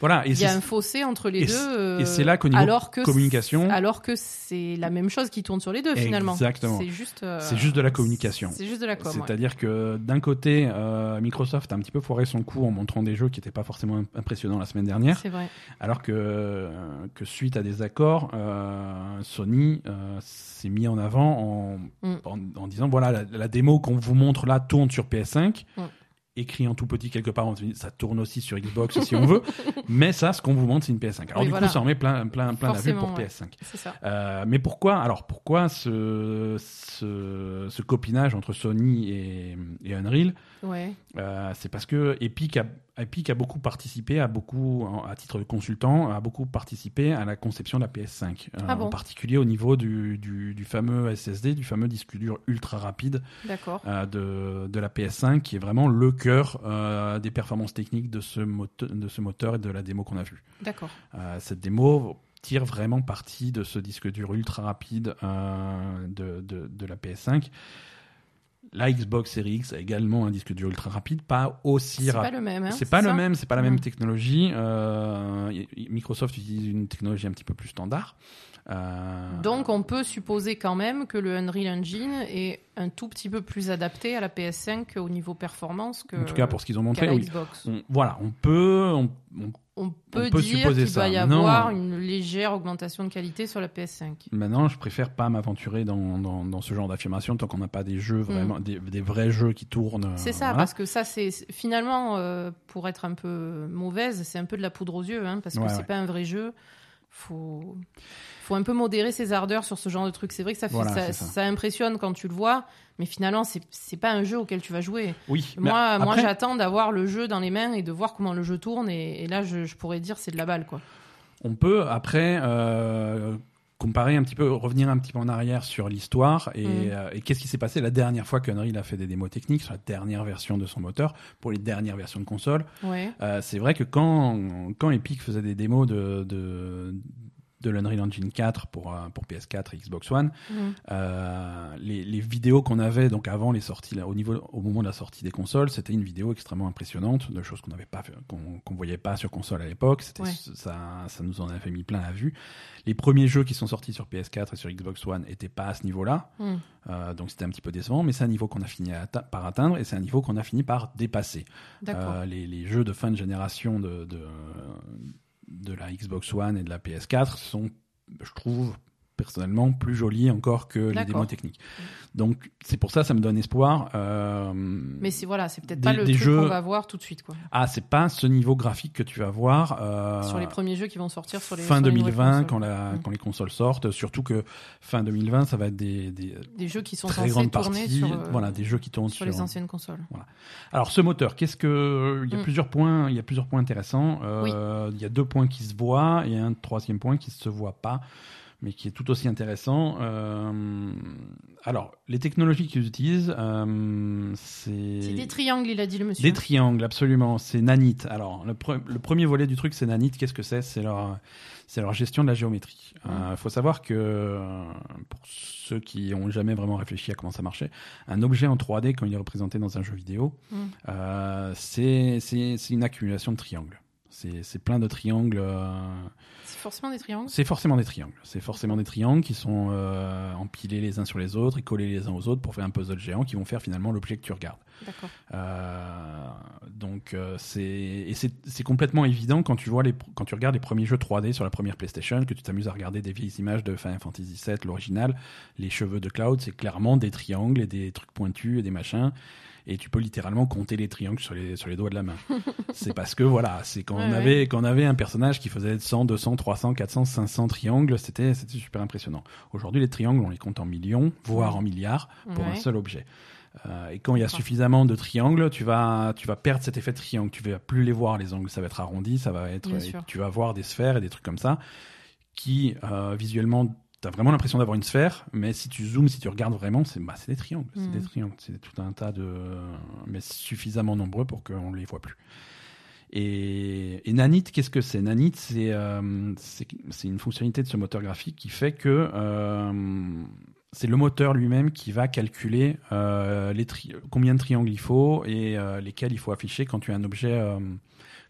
Voilà. Il y a un fossé entre les et deux. et c'est là qu'au niveau alors que communication- alors que c'est la même chose qui tourne sur les deux finalement. Exactement. C'est juste. euh, C'est juste de la communication. C'est juste de la com. ouais. C'est-à-dire que d'un côté, euh, Microsoft a un petit peu foiré son coup en montrant des jeux qui n'étaient pas forcément im- impressionnants la semaine dernière, C'est vrai. alors que, euh, que suite à des accords, Sony s'est mis en avant en, Mm. en, en disant voilà, la, la démo qu'on vous montre là tourne sur PS5. Mm. Écrit en tout petit quelque part, on se dit, ça tourne aussi sur Xbox si on veut, mais ça, ce qu'on vous montre, c'est une PS5. Alors Oui, du voilà. coup, ça en met plein, plein, plein la vue pour Forcément, ouais. PS5. C'est ça. Euh, mais pourquoi alors pourquoi ce, ce, ce copinage entre Sony et, et Unreal Ouais. Euh, C'est parce que Epic a, Epic a beaucoup participé, a beaucoup à titre de consultant, a beaucoup participé à la conception de la PS5. Euh, Ah bon En particulier au niveau du, du, du fameux SSD, du fameux disque dur ultra rapide euh, de, de la PS5, qui est vraiment le cœur des performances techniques de ce, mote- de ce moteur et de la démo qu'on a vue. D'accord. Cette démo tire vraiment parti de ce disque dur ultra rapide de, de, de la PS5. La Xbox Series X a également un disque dur ultra rapide, pas aussi C'est pas rapide. le même. hein, c'est pas le même, c'est pas la même technologie. Euh, Microsoft utilise une technologie un petit peu plus standard. Euh, Donc on peut supposer quand même que le Unreal Engine est un tout petit peu plus adapté à la PS5 au niveau performance que en tout cas pour ce qu'ils ont montré, oui. Xbox. On- voilà, on peut, on- on- On peut, peut dire qu'il ça. y Non. avoir une légère augmentation de qualité sur la PS5. Maintenant, je préfère pas m'aventurer dans, dans, dans ce genre d'affirmation tant qu'on n'a pas des jeux vraiment, des, des vrais jeux qui tournent. Mm. C'est euh, ça, voilà. parce que ça, c'est finalement, euh, pour être un peu mauvaise, c'est un peu de la poudre aux yeux, hein, parce que c'est ouais. pas un vrai jeu. Faut, faut un peu modérer ses ardeurs sur ce genre de truc. C'est vrai que ça, fait, Voilà, ça, c'est ça. ça impressionne quand tu le vois, mais finalement, c'est pas un jeu auquel tu vas jouer. Oui, Moi, j'attends d'avoir le jeu dans les mains et de voir comment le jeu tourne, et, et là, je, je pourrais dire c'est de la balle, quoi. On peut après euh, comparer un petit peu, revenir un petit peu en arrière sur l'histoire et, Mhm. euh, et qu'est-ce qui s'est passé la dernière fois qu'Unreal a fait des démos techniques sur la dernière version de son moteur pour les dernières versions de console. Ouais. Euh, c'est vrai que quand, quand Epic faisait des démos de, de, de l'Unreal Engine 4 pour, euh, pour PS4 et Xbox One. Mhm. Euh, les, les vidéos qu'on avait donc avant les sorties, là, au, niveau, au moment de la sortie des consoles, c'était une vidéo extrêmement impressionnante, de choses qu'on n'avait pas, fait- qu'on voyait pas sur console à l'époque. C'était Ouais. ça, ça nous en avait mis plein la vue. Les premiers jeux qui sont sortis sur PS4 et sur Xbox One étaient pas à ce niveau-là, Mhm. Euh, donc c'était un petit peu décevant. Mais c'est un niveau qu'on a fini atte- par atteindre et c'est un niveau qu'on a fini par dépasser. Euh, les, les jeux de fin de génération de, de, de la Xbox One et de la PS4 sont, je trouve, personnellement, plus jolis encore que les démos techniques. Donc, c'est pour ça, ça me donne espoir. Euh, Mais c'est voilà, c'est peut-être pas le truc jeux- qu'on va voir tout de suite quoi. Ah, c'est pas ce niveau graphique que tu vas voir. euh, sur les premiers jeux qui vont sortir sur les fin sur les nouvelles 2020, consoles. quand, la, Mm. quand les consoles sortent. Surtout que fin 2020, ça va être des, des des jeux qui sont très censés tourner sur, euh, voilà, des jeux qui tournent sur les anciennes consoles. Alors ce moteur, qu'est-ce que il y a Mm. plusieurs points, il y a plusieurs points intéressants. Il y a deux points qui se voient et un troisième point qui se voit pas, mais qui est tout aussi intéressant. Euh, alors les technologies qu'ils utilisent, euh, c'est C'est des triangles, il a dit le monsieur. des triangles, absolument. C'est Nanite. Alors, le, pre- le premier volet du truc, c'est Nanite. Qu'est-ce que c'est? C'est leur, leur gestion de la géométrie. Il Mm. faut savoir que, euh, pour ceux qui ont jamais vraiment réfléchi à comment ça marchait, un objet en 3D, quand il est représenté dans un jeu vidéo, Mm. euh, c'est- c'est une accumulation de triangles. C'est plein de triangles. euh, C'est forcément des triangles. c'est forcément des triangles. C'est forcément des triangles qui sont euh, empilés les uns sur les autres et collés les uns aux autres pour faire un puzzle géant qui vont faire finalement l'objet que tu regardes. D'accord. Euh, donc euh, c'est c'est complètement évident quand tu vois les quand tu regardes les premiers jeux 3D sur la première PlayStation que tu t'amuses à regarder des vieilles images de Final Fantasy VII l'original les cheveux de Cloud c'est clairement des triangles et des trucs pointus et des machins et tu peux littéralement compter les triangles sur les sur les doigts de la main. C'est parce que voilà c'est quand on Ouais, avait quand on avait un personnage qui faisait 100 200 300 400 500 triangles c'était super impressionnant. Aujourd'hui les triangles on les compte en millions voire en milliards pour un seul objet. Euh, et quand il y a suffisamment de triangles, tu vas, tu vas perdre cet effet de triangle. Tu vas plus les voir, les angles. Ça va être arrondi, ça va être. Tu vas voir des sphères et des trucs comme ça qui, euh, visuellement, tu as vraiment l'impression d'avoir une sphère. Mais si tu zoomes, si tu regardes vraiment, c'est bah, des triangles. C'est des triangles. C'est tout un tas de. Mais suffisamment nombreux pour qu'on ne les voit plus. Et, et Nanite, qu'est-ce que c'est? Nanite, c'est euh, c'est une fonctionnalité de ce moteur graphique qui fait que euh, c'est le moteur lui-même qui va calculer euh, les combien de triangles il faut et lesquels il faut afficher quand tu as un objet, euh,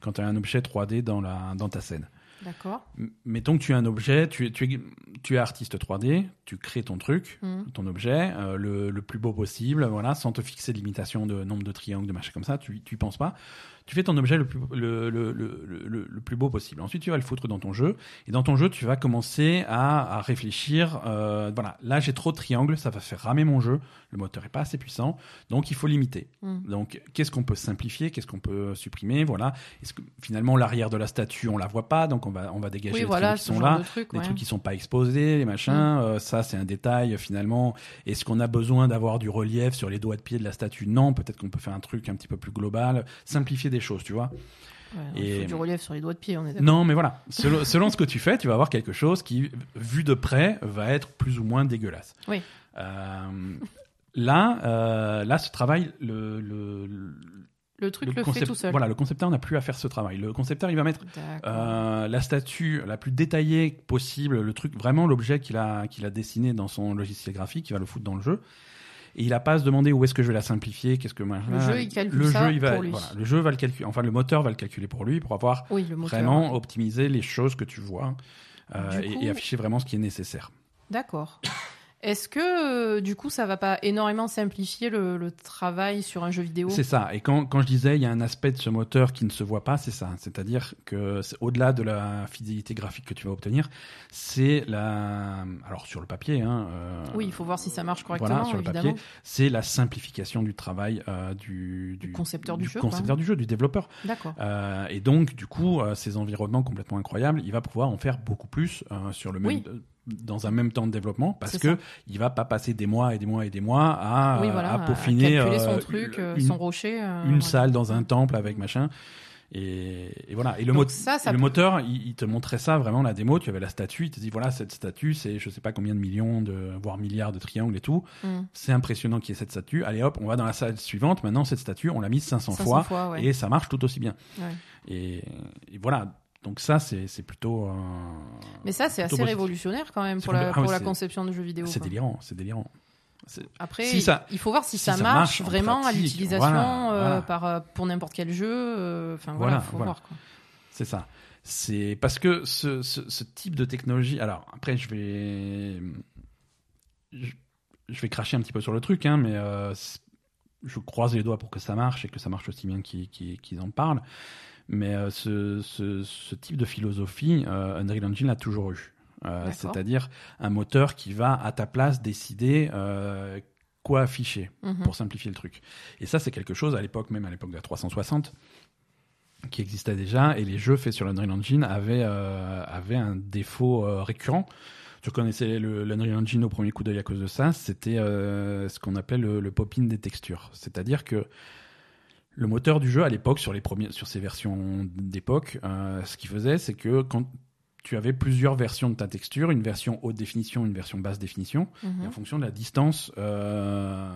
quand tu as un objet 3D dans, la, dans ta scène. D'accord. Mettons que tu as un objet, tu, es- tu, es, tu es artiste 3D, tu crées ton truc, Mm. ton objet, euh, le, le plus beau possible, voilà, sans te fixer de limitation de nombre de triangles, de machin comme ça, tu tu y penses pas. Tu fais ton objet le plus, le, le, le, le, plus beau possible. Ensuite, tu vas le foutre dans ton jeu. Et dans ton jeu, tu vas commencer à, à réfléchir. Euh, voilà, là, j'ai trop de triangles, ça va faire ramer mon jeu. Le moteur est pas assez puissant, donc il faut limiter. Mm. Donc, qu'est-ce qu'on peut simplifier? Qu'est-ce qu'on peut supprimer? Voilà. Est-ce que finalement l'arrière de la statue, on la voit pas, donc on va on va dégager Oui, les voilà, triangles qui sont là truc. ouais. trucs qui sont pas exposés, les machins. euh, ça, c'est un détail finalement. Est-ce qu'on a besoin d'avoir du relief sur les doigts de pied de la statue? Non, peut-être qu'on peut faire un truc un petit peu plus global, simplifier des choses, tu vois. Ouais, Et- du relief sur les doigts de pied, on est. Non, mais voilà. Selon, selon ce que tu fais, tu vas avoir quelque chose qui, vu de près, va être plus ou moins dégueulasse. Oui. Euh, là, euh, là, ce travail, le, le, le- truc le, fait concept- tout seul. Voilà, le concepteur n'a plus à faire ce travail. Le concepteur, il va mettre euh, la statue la plus détaillée possible, le truc vraiment l'objet qu'il a qu'il a dessiné dans son logiciel graphique, il va le foutre dans le jeu. Et il a pas à se demander où est-ce que je vais la simplifier, qu'est-ce que machin. Le jeu, il calcule le ça jeu, il va, pour lui. Voilà, le jeu va le calculer. Enfin, le moteur va le calculer pour lui pour avoir oui, vraiment optimiser les choses que tu vois euh, et, afficher vraiment ce qui est nécessaire. D'accord. Est-ce que euh, du coup ça va pas énormément simplifier le, le travail sur un jeu vidéo? C'est ça. Et quand, quand je disais il y a un aspect de ce moteur qui ne se voit pas, c'est ça. C'est-à-dire que c'est au-delà de la fidélité graphique que tu vas obtenir, c'est la. Alors sur le papier, hein, euh, Oui, il faut voir si ça marche correctement, voilà, sur le évidemment. papier, c'est la simplification du travail euh, du, Du concepteur du jeu, concepteur du jeu, du développeur. D'accord. Et donc, du coup, ces environnements complètement incroyables, il va pouvoir en faire beaucoup plus sur le même, Oui. Dans un même temps de développement, parce que ça. il va pas passer des mois et des mois et des mois à, oui, voilà, à peaufiner calculer euh, son truc, euh, une, son rocher. euh, une ouais. salle dans un temple avec machin. Et, et voilà. Et le, Donc mot- ça, ça et le peut- moteur, il, il te montrait ça vraiment la démo. Tu avais la statue, il te dit voilà cette statue, c'est je sais pas combien de millions de voire milliards de triangles et tout. Hmm. C'est impressionnant qu'il y ait cette statue. Allez hop, on va dans la salle suivante. Maintenant cette statue, on l'a mise 500, 500 fois, fois, ouais. et ça marche tout aussi bien. Ouais. Et, et voilà. Donc ça, c'est plutôt. Mais ça, c'est assez positif. révolutionnaire quand même pour la, ah ouais, pour la c'est- conception de jeux vidéo. C'est délirant, c'est délirant. Après, Si ça- il faut voir si, si ça, marche, marche en vraiment à l'utilisation voilà, euh, voilà. par euh, pour n'importe quel jeu. euh, Enfin voilà, Voilà, faut voir. C'est ça. C'est parce que ce, ce, ce type de technologie. Alors après, je vais, je, je vais cracher un petit peu sur le truc, hein, mais euh, je croise les doigts pour que ça marche et que ça marche aussi bien qu'ils en parlent. Mais euh, ce, ce, ce type de philosophie, euh, Unreal Engine l'a toujours eu. Euh. C'est-à-dire un moteur qui va à ta place décider quoi afficher Mhm. pour simplifier le truc. Et ça, c'est quelque chose à l'époque, même à l'époque de la 360, qui existait déjà. Et les jeux faits sur l'Unreal Engine avaient, avaient un défaut récurrent. Tu connaissais l'Unreal Engine au premier coup d'œil à cause de ça. C'était euh, ce qu'on appelle le, le pop-in des textures. C'est-à-dire que le moteur du jeu à l'époque, sur, les premiers- sur ces versions d'époque, euh, ce qu'il faisait, c'est que quand tu avais plusieurs versions de ta texture, une version haute définition, une version basse définition, Mhm. et en fonction de la distance euh,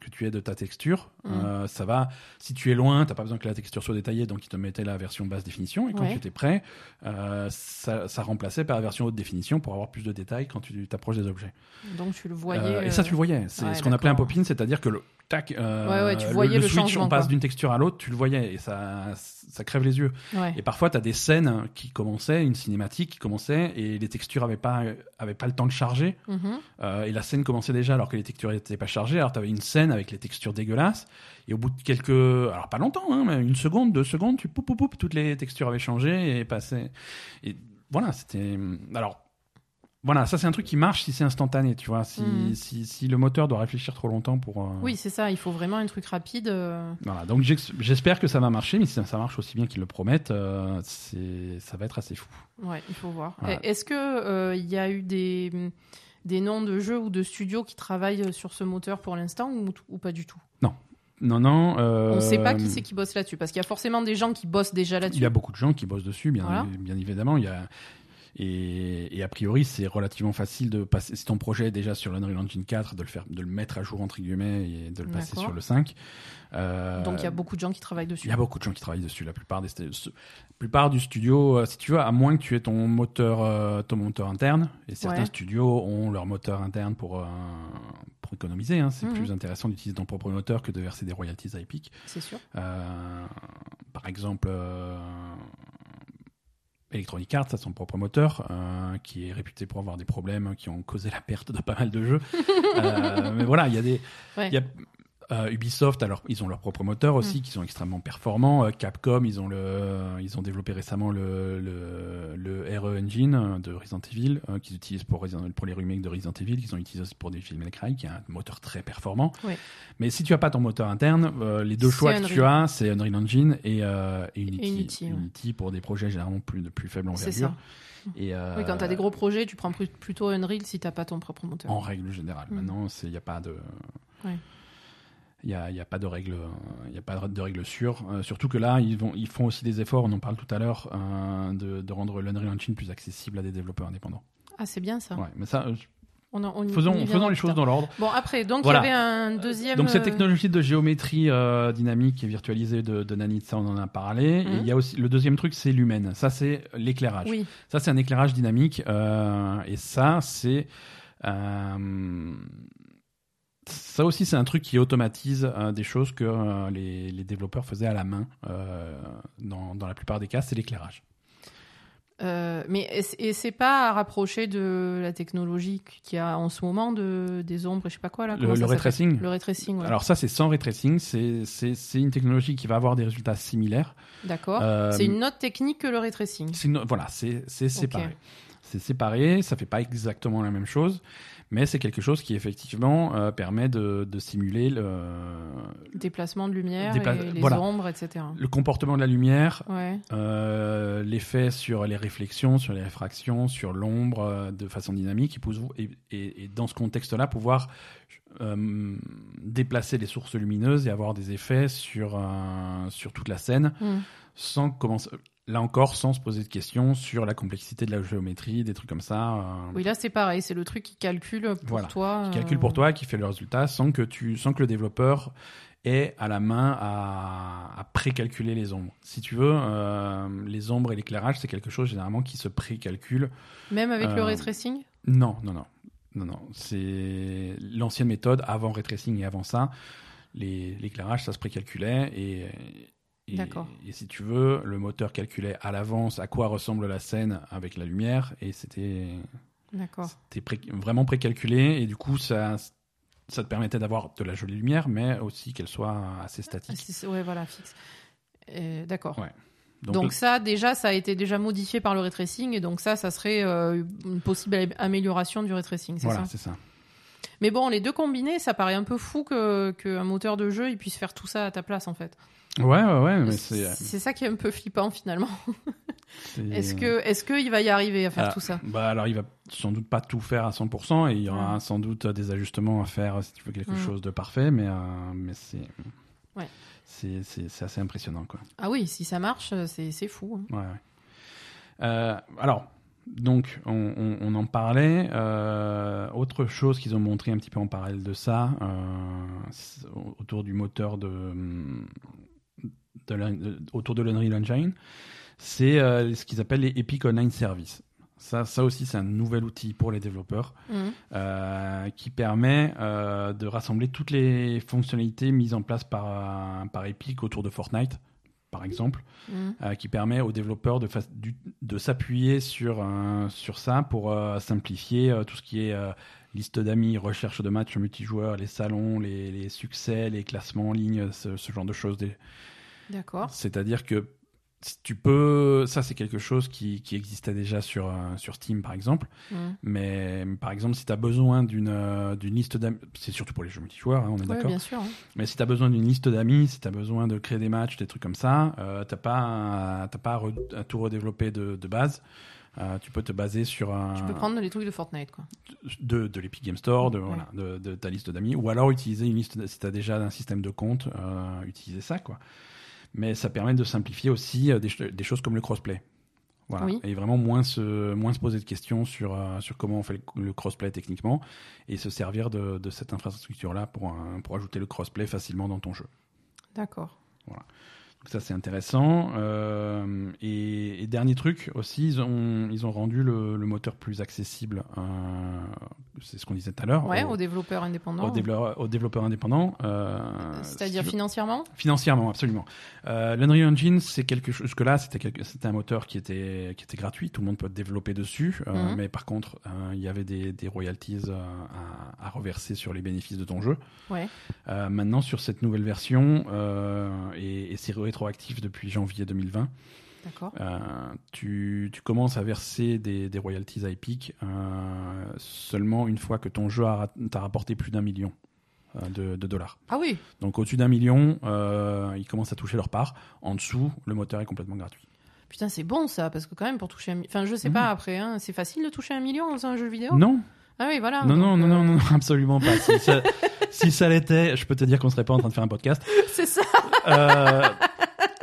que tu es de ta texture, Mm. euh, ça va. Si tu es loin, t'as pas besoin que la texture soit détaillée, donc il te mettait la version basse définition. Et quand Ouais. tu étais prêt, euh, ça, ça remplaçait par la version haute définition pour avoir plus de détails quand tu t'approches des objets. Donc tu le voyais. Et ça, tu le voyais. C'est ouais, ce qu'on appelait un pop-in, c'est-à-dire que le tac, euh, Ouais, ouais, tu voyais le, le switch, changement, on passe d'une texture à l'autre, tu le voyais et ça, ça crève les yeux. Ouais. Et parfois, tu as des scènes qui commençaient, une cinématique qui commençait, et les textures avaient pas, avaient pas le temps de charger. Mhm. Euh, et la scène commençait déjà alors que les textures n'étaient pas chargées. Alors tu avais une scène avec les textures dégueulasses. Et au bout de quelques. Alors pas longtemps, hein, mais une seconde, deux secondes, tu poup, poup, poup, toutes les textures avaient changé et passé. Et voilà, c'était. Alors. Voilà, ça c'est un truc qui marche si c'est instantané, tu vois. Si, Mhm. si, si le moteur doit réfléchir trop longtemps pour. euh, Oui, c'est ça. Il faut vraiment un truc rapide. euh, Voilà, donc j'espère que ça va marcher, mais si ça, marche aussi bien qu'ils le promettent, euh, ça va être assez fou. Ouais, il faut voir. Voilà. Est-ce que euh, il y a eu des des noms de jeux ou de studios qui travaillent sur ce moteur pour l'instant ou, ou pas du tout? Non, non. euh, On ne sait pas qui c'est qui bosse là-dessus parce qu'il y a forcément des gens qui bossent déjà Il là-dessus. y a beaucoup de gens qui bossent dessus, bien, Voilà. bien évidemment. Il y a, et, et a priori, c'est relativement facile de passer. Si ton projet est déjà sur l'Unreal Engine 4, de le faire, de le mettre à jour entre guillemets et de le passer sur le 5. Euh, Donc il y a beaucoup de gens qui travaillent il dessus. y a beaucoup de gens qui travaillent dessus. La plupart des, la plupart du studio, euh, si tu veux, à moins que tu aies ton moteur, euh, ton moteur interne, et certains Ouais. studios ont leur moteur interne pour, euh, pour économiser. hein. C'est Mhm. plus intéressant d'utiliser ton propre moteur que de verser des royalties à Epic. C'est sûr. Euh, par exemple, Electronic Arts a son propre moteur, euh, qui est réputé pour avoir des problèmes qui ont causé la perte de pas mal de jeux. Euh, mais voilà, il y a des. Ouais. y a, euh, Ubisoft, alors ils ont leur propre moteur Mm. aussi, qui sont extrêmement performants. Euh, Capcom, ils ont le, ils ont développé récemment le, le, le RE Engine euh, de Resident Evil, euh, qu'ils utilisent pour, les remakes de Resident Evil, qu'ils ont utilisé aussi pour des films May Cry, qui est un moteur très performant. Mais si tu as pas ton moteur interne, euh, les deux choix que tu as, c'est Unreal Engine et, euh, et Unity. Et Unity, ouais. pour des projets généralement plus de plus faible envergure. Et euh, Oui, quand tu as des gros projets, tu prends plutôt Unreal si t'as pas ton propre moteur. en règle générale. Mm. Maintenant, il n'y a pas de. Ouais. Il y a, y a pas de règles, il y a pas de, règles sûres. Euh, surtout que là, ils vont, ils font aussi des efforts. On en parle tout à l'heure euh, de, de rendre l'Unreal Engine plus accessible à des développeurs indépendants. Ah, c'est bien ça. Ouais, mais ça, euh, On en- on faisons, on les choses dans l'ordre. Bon, après, donc Voilà. il y avait un deuxième. Donc cette euh, technologie de géométrie euh, dynamique et virtualisée de, de Nanit, ça on en a parlé. Et il y a aussi le deuxième truc, c'est l'humaine. Ça c'est l'éclairage. Oui, Ça, c'est un éclairage dynamique. euh, et ça, c'est. euh, ça aussi, c'est un truc qui automatise euh, des choses que euh, les, les développeurs faisaient à la main. euh, dans, dans la plupart des cas, c'est l'éclairage. Mais et c'est pas à rapprocher de la technologie qu'il y a en ce moment de des ombres, et je sais pas quoi là. Le, ça ray s'appelle tracing. Le ray tracing, ouais. Alors ça, c'est sans ray tracing. C'est- une technologie qui va avoir des résultats similaires. D'accord. C'est une autre technique que le ray tracing. Une- voilà, c'est séparé. C'est séparé, ça fait pas exactement la même chose, mais c'est quelque chose qui effectivement euh, permet de, de simuler le, Déplacement de lumière, Dépla- et les voilà. ombres, etc. le comportement de la lumière, Ouais. euh, l'effet sur les réflexions, sur les réfractions, sur l'ombre euh, de façon dynamique, et, dans ce contexte-là, pouvoir euh, déplacer les sources lumineuses et avoir des effets sur, sur toute la scène Hmm. sans commencer. Là encore, sans se poser de questions sur la complexité de la géométrie, des trucs comme ça. euh, Oui, là c'est pareil, c'est le truc qui calcule pour Voilà, toi. qui euh, calcule pour toi, qui fait le résultat, sans que tu, sans que le développeur ait à la main à, à précalculer les ombres. Si tu veux, euh, les ombres et l'éclairage, c'est quelque chose généralement qui se précalcule. Même avec le ray tracing Non, non, non, non, non. C'est l'ancienne méthode avant ray tracing et avant ça. L'éclairage, ça se précalculait et, et, si tu veux, le moteur calculait à l'avance à quoi ressemble la scène avec la lumière et c'était pré- vraiment précalculé et du coup ça ça te permettait d'avoir de la jolie lumière mais aussi qu'elle soit assez Ah, statique. c'est- ouais, voilà, fixe. D'accord. Ouais. Donc, Donc, ça, déjà, ça a été déjà modifié par le ray tracing, et donc ça, ça serait euh, une possible am- amélioration du ray tracing, c'est voilà, ça c'est ça. Mais bon, les deux combinés, ça paraît un peu fou que qu'un moteur de jeu il puisse faire tout ça à ta place, en fait. Ouais, ouais, ouais, mais c'est euh, C'est ça qui est un peu flippant finalement. c'est- Est-ce que est-ce qu'il va y arriver à faire Ah, tout ça? Bah alors il va sans doute pas tout faire à 100% et il y aura sans doute des ajustements à faire si tu veux quelque Mm. chose de parfait, mais euh, mais c'est Ouais. c'est c'est c'est assez impressionnant quoi. Ah oui, si ça marche, c'est c'est fou. hein. Ouais. ouais. Euh, alors donc on, on- on en parlait. euh, autre chose qu'ils ont montré un petit peu en parallèle de ça euh, autour du moteur de, de l'un- de- autour de l'Unreal Engine, c'est euh, ce qu'ils appellent les Epic Online Services. Ça, ça aussi, c'est un nouvel outil pour les développeurs Mhm. euh, qui permet euh, de rassembler toutes les fonctionnalités mises en place par, par Epic autour de Fortnite, par exemple, euh, qui permet aux développeurs de, du- de s'appuyer sur, sur ça pour simplifier tout ce qui est liste d'amis, recherche de matchs multijoueurs, les salons, les, les succès, les classements en ligne, ce, ce genre de choses. Des- D'accord. C'est-à-dire que tu peux, ça c'est quelque chose qui, qui existait déjà sur, euh, sur Steam par exemple, Mhm. mais par exemple si tu as besoin d'une euh, d'une liste d'amis, c'est surtout pour les jeux multijoueurs, hein, on est Ouais, d'accord, bien sûr. hein. mais si tu as besoin d'une liste d'amis, si tu as besoin de créer des matchs, des trucs comme ça, euh, t'as pas, à- t'as pas à, re- à tout redévelopper de, de base. Euh, tu peux te baser sur un, Tu peux prendre les trucs de Fortnite, quoi. de, de l'Epic Game Store, de, voilà, de, de ta liste d'amis, ou alors utiliser une liste, si tu as déjà un système de compte, euh, utiliser ça. quoi. Mais ça permet de simplifier aussi euh, des, ch- des choses comme le crossplay. Voilà. Oui. Et vraiment moins se, moins se poser de questions sur, euh, sur comment on fait le, le crossplay techniquement et se servir de, de cette infrastructure-là pour, pour ajouter le crossplay facilement dans ton jeu. D'accord. Donc ça c'est intéressant. Euh, et, et dernier truc aussi, ils ont, ils ont rendu le, le moteur plus accessible. euh, c'est ce qu'on disait tout à l'heure. Ouais, aux, aux développeurs indépendants. aux développeurs, aux développeurs indépendants. euh, C'est-à-dire si financièrement? Financièrement, absolument. L'Unreal Engine, c'est quelque chose que là, c'était un moteur qui était qui était gratuit, tout le monde peut développer dessus, Mhm. mais par contre, il y avait des, des royalties à, à reverser sur les bénéfices de ton jeu. Ouais. Maintenant, sur cette nouvelle version, et, et rétroactif depuis janvier 2020, D'accord. euh, tu, tu commences à verser des, des royalties à Epic euh, seulement une fois que ton jeu t'a rapporté plus d'un million euh, de, de dollars. Ah oui. Donc au-dessus d'un million, ils commencent à toucher leur part. En dessous, le moteur est complètement gratuit. Putain, c'est bon ça, parce que quand même, pour toucher un. Enfin, je sais Mhm. pas après, hein, c'est facile de toucher un million dans un jeu vidéo? Non, Ah oui, voilà. non, non, non, non, non, absolument pas. Si ça, si ça l'était, je peux te dire qu'on serait pas en train de faire un podcast. C'est ça. Euh,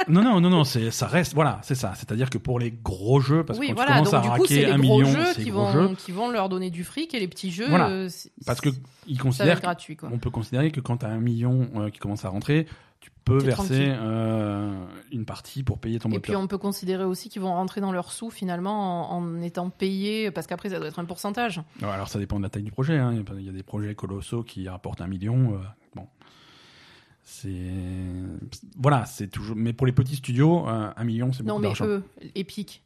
non, non, non, non, c'est, ça reste, voilà, c'est ça. C'est-à-dire que pour les gros jeux, parce oui, que quand voilà. tu commences Donc, à raquer les un million, c'est qui gros vont, jeux, qui vont leur donner du fric et les petits jeux. Voilà. euh, parce que ils considèrent gratuit, quoi. on peut considérer que quand tu as un million euh, qui commence à rentrer, tu peux verser euh, une partie pour payer ton Et moteur. puis on peut considérer aussi qu'ils vont rentrer dans leurs sous finalement en, en étant payés, parce qu'après ça doit être un pourcentage. Alors ça dépend de la taille du projet. hein. Il y a- il y a des projets colossaux qui rapportent un million. euh, bon, c'est voilà, c'est toujours. Mais pour les petits studios, euh, un million, c'est Non beaucoup mais d'argent. eux, Epic.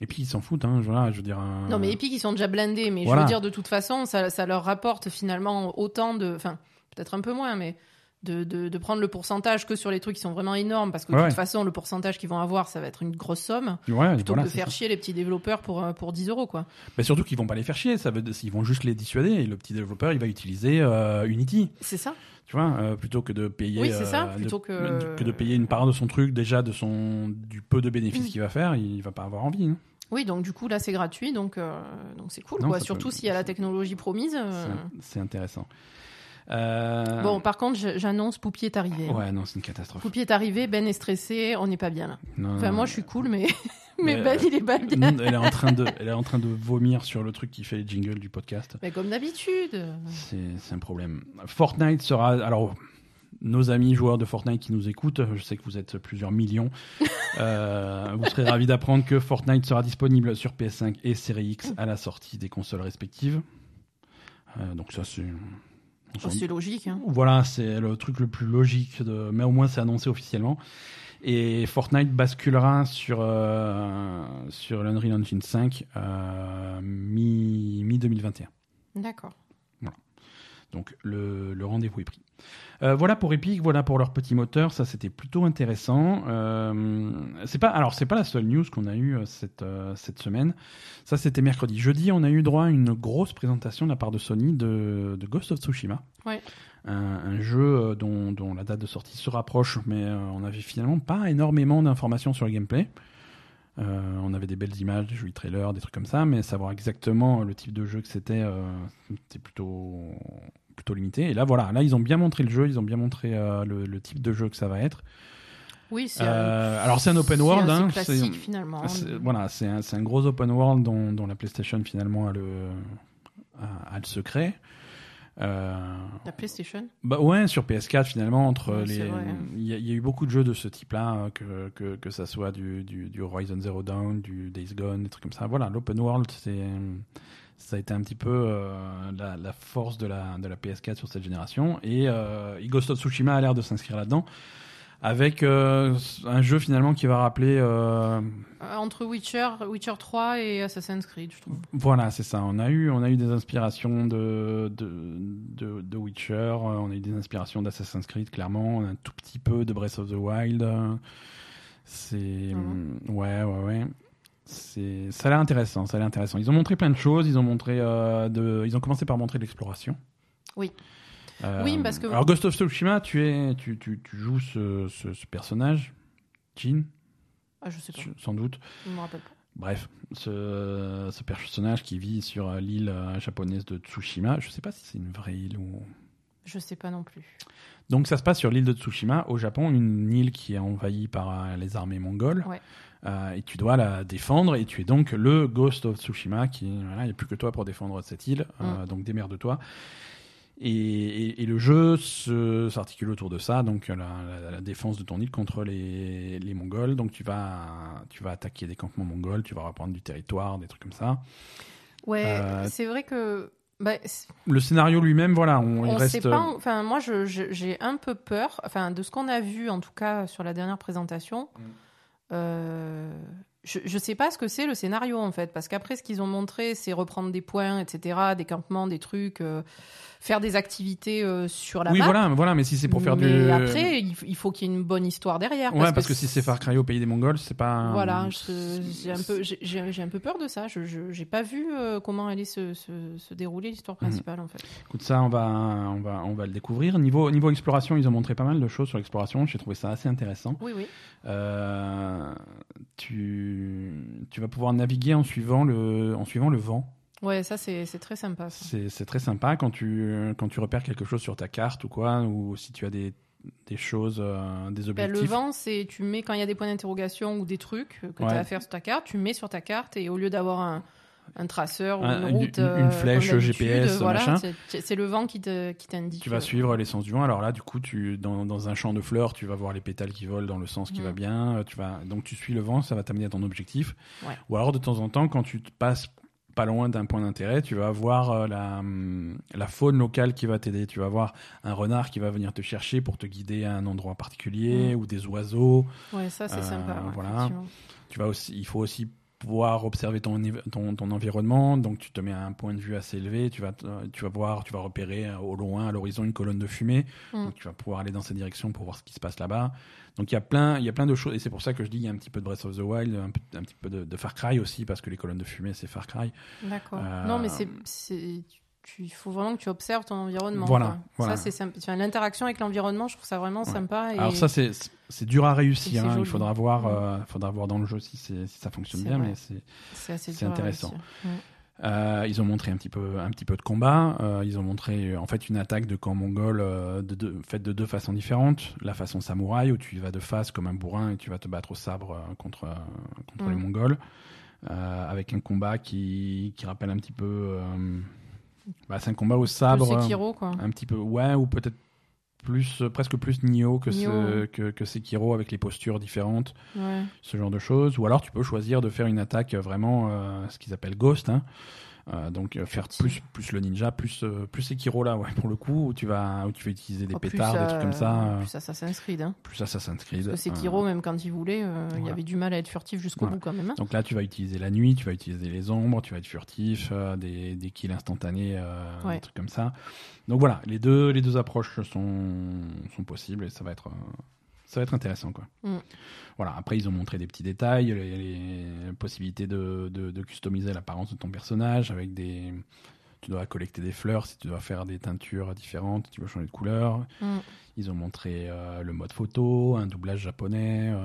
Et puis ils s'en foutent. Hein, voilà, je veux dire. un- Non mais Epic ils sont déjà blindés, mais Voilà. je veux dire de toute façon ça, ça leur rapporte finalement autant de, enfin peut-être un peu moins, mais de, de, de prendre le pourcentage que sur les trucs qui sont vraiment énormes, parce que de Ouais, toute façon le pourcentage qu'ils vont avoir ça va être une grosse somme, Ouais, plutôt voilà, que de faire ça. chier les petits développeurs pour, euh, pour 10 euros quoi. Mais surtout qu'ils vont pas les faire chier. Ça veut, ils vont juste les dissuader. Et le petit développeur, il va utiliser euh, Unity. C'est ça Tu vois, euh, plutôt que de payer. Oui, c'est ça, euh, plutôt de, que- que de payer une part de son truc déjà de son du peu de bénéfices Mm. qu'il va faire, il va pas avoir envie. hein. Oui, donc du coup là c'est gratuit, donc euh, donc c'est cool Non, quoi. Surtout peut- s'il y a la technologie promise. C'est intéressant. Euh, Bon, par contre, j'annonce Poupi est arrivé. Ouais, non, c'est une catastrophe. Poupi est arrivé, Ben est stressé, on n'est pas bien là. Non, Enfin, moi, je suis cool, mais, mais Mais, Ben, euh, il est pas bien. elle est en train de, elle est en train de vomir sur le truc qui fait les jingles du podcast. Mais comme d'habitude. C'est c'est un problème. Fortnite sera. Alors, nos amis joueurs de Fortnite qui nous écoutent, je sais que vous êtes plusieurs millions, euh, vous serez ravis d'apprendre que Fortnite sera disponible sur PS5 et Series X à la sortie des consoles respectives. Euh, donc, ça, c'est. Oh, c'est logique. Hein. Voilà, c'est le truc le plus logique, de... mais au moins c'est annoncé officiellement. Et Fortnite basculera sur, euh, sur l'Unreal Engine 5 euh, mi- mi-2021. D'accord. Donc le, le rendez-vous est pris. Euh, voilà pour Epic, voilà pour leur petit moteur, ça c'était plutôt intéressant. Euh, c'est pas, alors c'est pas la seule news qu'on a eue euh, cette, euh, cette semaine. Ça c'était mercredi. Jeudi, on a eu droit à une grosse présentation de la part de Sony de, de Ghost of Tsushima. Ouais. Un, un jeu dont, dont la date de sortie se rapproche, mais on avait finalement pas énormément d'informations sur le gameplay. Euh, on avait des belles images, des jolis trailers, des trucs comme ça, mais savoir exactement le type de jeu que c'était, euh, c'était plutôt, plutôt limité. Et là, voilà, là, ils ont bien montré le jeu, ils ont bien montré euh, le, le type de jeu que ça va être. Oui, c'est. Euh, alors, c'est un open world, hein, classique finalement. hein. voilà, c'est un, un gros open world dont, dont la PlayStation finalement a le, a, a le secret. Euh, La PlayStation? bah ouais, sur PS4 finalement, entre les, il y, a- il y a eu beaucoup de jeux de ce type-là, euh, que, que que ça soit du, du, du Horizon Zero Dawn, du Days Gone, des trucs comme ça. Voilà, l'open world, c'est ça a été un petit peu euh, la, la force de la de la PS4 sur cette génération. Et, euh, Ghost of Tsushima a l'air de s'inscrire là-dedans, avec euh, un jeu finalement qui va rappeler. euh, entre Witcher, Witcher 3 et Assassin's Creed, je trouve. Voilà, c'est ça. On a eu, on a eu des inspirations de, de, de, de Witcher, on a eu des inspirations d'Assassin's Creed, clairement, un tout petit peu de Breath of the Wild. C'est. Mhm. Ouais, ouais, ouais. C'est, ça a l'air intéressant, ça a l'air intéressant. Ils ont montré plein de choses, ils ont montré euh, de, ils ont commencé par montrer de l'exploration. Oui. Euh, Oui, parce que- Alors Ghost of Tsushima, tu es, tu, tu, tu joues ce, ce, ce personnage, Jin, Ah, je sais pas. sans doute. Je me rappelle pas. Bref, ce, ce personnage qui vit sur euh, l'île japonaise de Tsushima, je sais pas si c'est une vraie île ou. Je sais pas non plus. Donc ça se passe sur l'île de Tsushima, au Japon, une île qui est envahie par les armées mongoles. Ouais. Euh, et tu dois la défendre, et tu es donc le Ghost of Tsushima, qui voilà, il n'y a plus que toi pour défendre cette île, euh, Mm. donc démerde-toi. Et, et, et le jeu se- s'articule autour de ça, donc la, la- la défense de ton île contre les, les Mongols. Donc tu vas, tu vas attaquer des campements mongols, tu vas reprendre du territoire, des trucs comme ça. Ouais, Euh, c'est vrai que. Bah, Le scénario lui-même, voilà, on, il on reste. sait pas. Enfin, moi, j'ai un peu peur. Enfin, de ce qu'on a vu, en tout cas, sur la dernière présentation. Mm. Euh, je, je sais pas ce que c'est le scénario en fait, parce qu'après ce qu'ils ont montré, c'est reprendre des points, etc., des campements, des trucs, euh, faire des activités euh, sur la oui, map. voilà, voilà, mais si c'est pour faire mais du. après, il, faut qu'il y ait une bonne histoire derrière. ouais, parce, que, si c'est Far Cry au pays des Mongols, c'est pas. un- Voilà, j'ai un peu, j'ai- un peu peur de ça. Je je- j'ai pas vu euh, comment allait se, se, se dérouler l'histoire Mhm. principale en fait. Écoute, ça, on va, on va, on va le découvrir. Niveau, niveau exploration, ils ont montré pas mal de choses sur l'exploration. J'ai trouvé ça assez intéressant. Oui, oui. Euh, tu, tu vas pouvoir naviguer en suivant le, en suivant le vent. Ouais, ça c'est très sympa. C'est très sympa quand tu, quand tu repères quelque chose sur ta carte ou quoi, ou si tu as des, des choses, euh, des Ben, objectifs. le vent, c'est tu mets quand il y a des points d'interrogation ou des trucs que tu Ouais. as à faire sur ta carte, tu mets sur ta carte et au lieu d'avoir un, un traceur ou Un- une route, une euh, flèche GPS, voilà, machin. c'est- le vent qui te qui t'indique. Tu vas euh, suivre l'essence du vent. Alors là, du coup, tu dans, dans un champ de fleurs, tu vas voir les pétales qui volent dans le sens qui va bien. Euh, Tu vas donc tu suis le vent, ça va t'amener à ton objectif. Ouais. Ou alors de temps en temps, quand tu te passes pas loin d'un point d'intérêt, tu vas voir euh, la hum, la faune locale qui va t'aider. Tu vas voir un renard qui va venir te chercher pour te guider à un endroit particulier Mhm. ou des oiseaux. Ouais, ça c'est Euh, sympa. voilà. Tu vas aussi, il faut aussi pouvoir observer ton, ton, ton environnement. Donc, tu te mets à un point de vue assez élevé. Tu vas, tu vas voir, tu vas repérer euh, au loin, à l'horizon, une colonne de fumée. Mm. Donc, tu vas pouvoir aller dans cette direction pour voir ce qui se passe là-bas. Donc, il y a plein, il y a plein de choses. Et c'est pour ça que je dis, il y a un petit peu de Breath of the Wild, un, petit peu de, de Far Cry aussi, parce que les colonnes de fumée, c'est Far Cry. D'accord. Euh, Non, mais c'est tu- il faut vraiment que tu observes ton environnement. Voilà, voilà. Ça c'est sympa. Enfin, L'interaction avec l'environnement, je trouve ça vraiment Ouais. sympa. Et... Alors, ça, c'est, c'est dur à réussir. hein. Il faudra voir, Mm. euh, faudra voir dans le jeu si, ça fonctionne bien, vrai. mais c'est, c'est assez c'est dur à intéressant. Euh, ils ont montré un petit peu, un petit peu de combat. Euh, ils ont montré en fait une attaque de camp mongol de deux- faite de deux façons différentes. La façon samouraï où tu y vas de face comme un bourrin et tu vas te battre au sabre contre, contre les. Mongols. Avec un combat qui, qui rappelle un petit peu. Euh, bah, c'est un combat au sabre. Sekiro, quoi. Un petit peu, ouais, ou peut-être plus, euh, presque plus Nioh que, ce- ouais. que, que Sekiro avec les postures différentes Ouais. ce genre de choses. Ou alors tu peux choisir de faire une attaque vraiment euh, ce qu'ils appellent Ghost. hein. Euh, donc euh, faire plus, plus le ninja, plus, euh, plus Sekiro là, ouais, pour le coup, où tu vas, où tu vas utiliser des Oh, plus, pétards, des trucs comme ça. Plus Assassin's Creed. Hein. plus Assassin's Creed. Parce que Sekiro, même quand il voulait, il voilà. avait du mal à être furtif jusqu'au Voilà. bout quand même. hein. donc là, tu vas utiliser la nuit, tu vas utiliser les ombres, tu vas être furtif, des, des kills instantanés, Ouais. des trucs comme ça. Donc voilà, les deux, les deux approches sont, sont possibles et ça va être, ça va être intéressant quoi. Mm. Voilà. Après, ils ont montré des petits détails, les, les possibilités de, de, de customiser l'apparence de ton personnage avec des, tu dois collecter des fleurs, si tu dois faire des teintures différentes, tu veux changer de couleur. Mm. Ils ont montré euh, le mode photo, un doublage japonais, euh,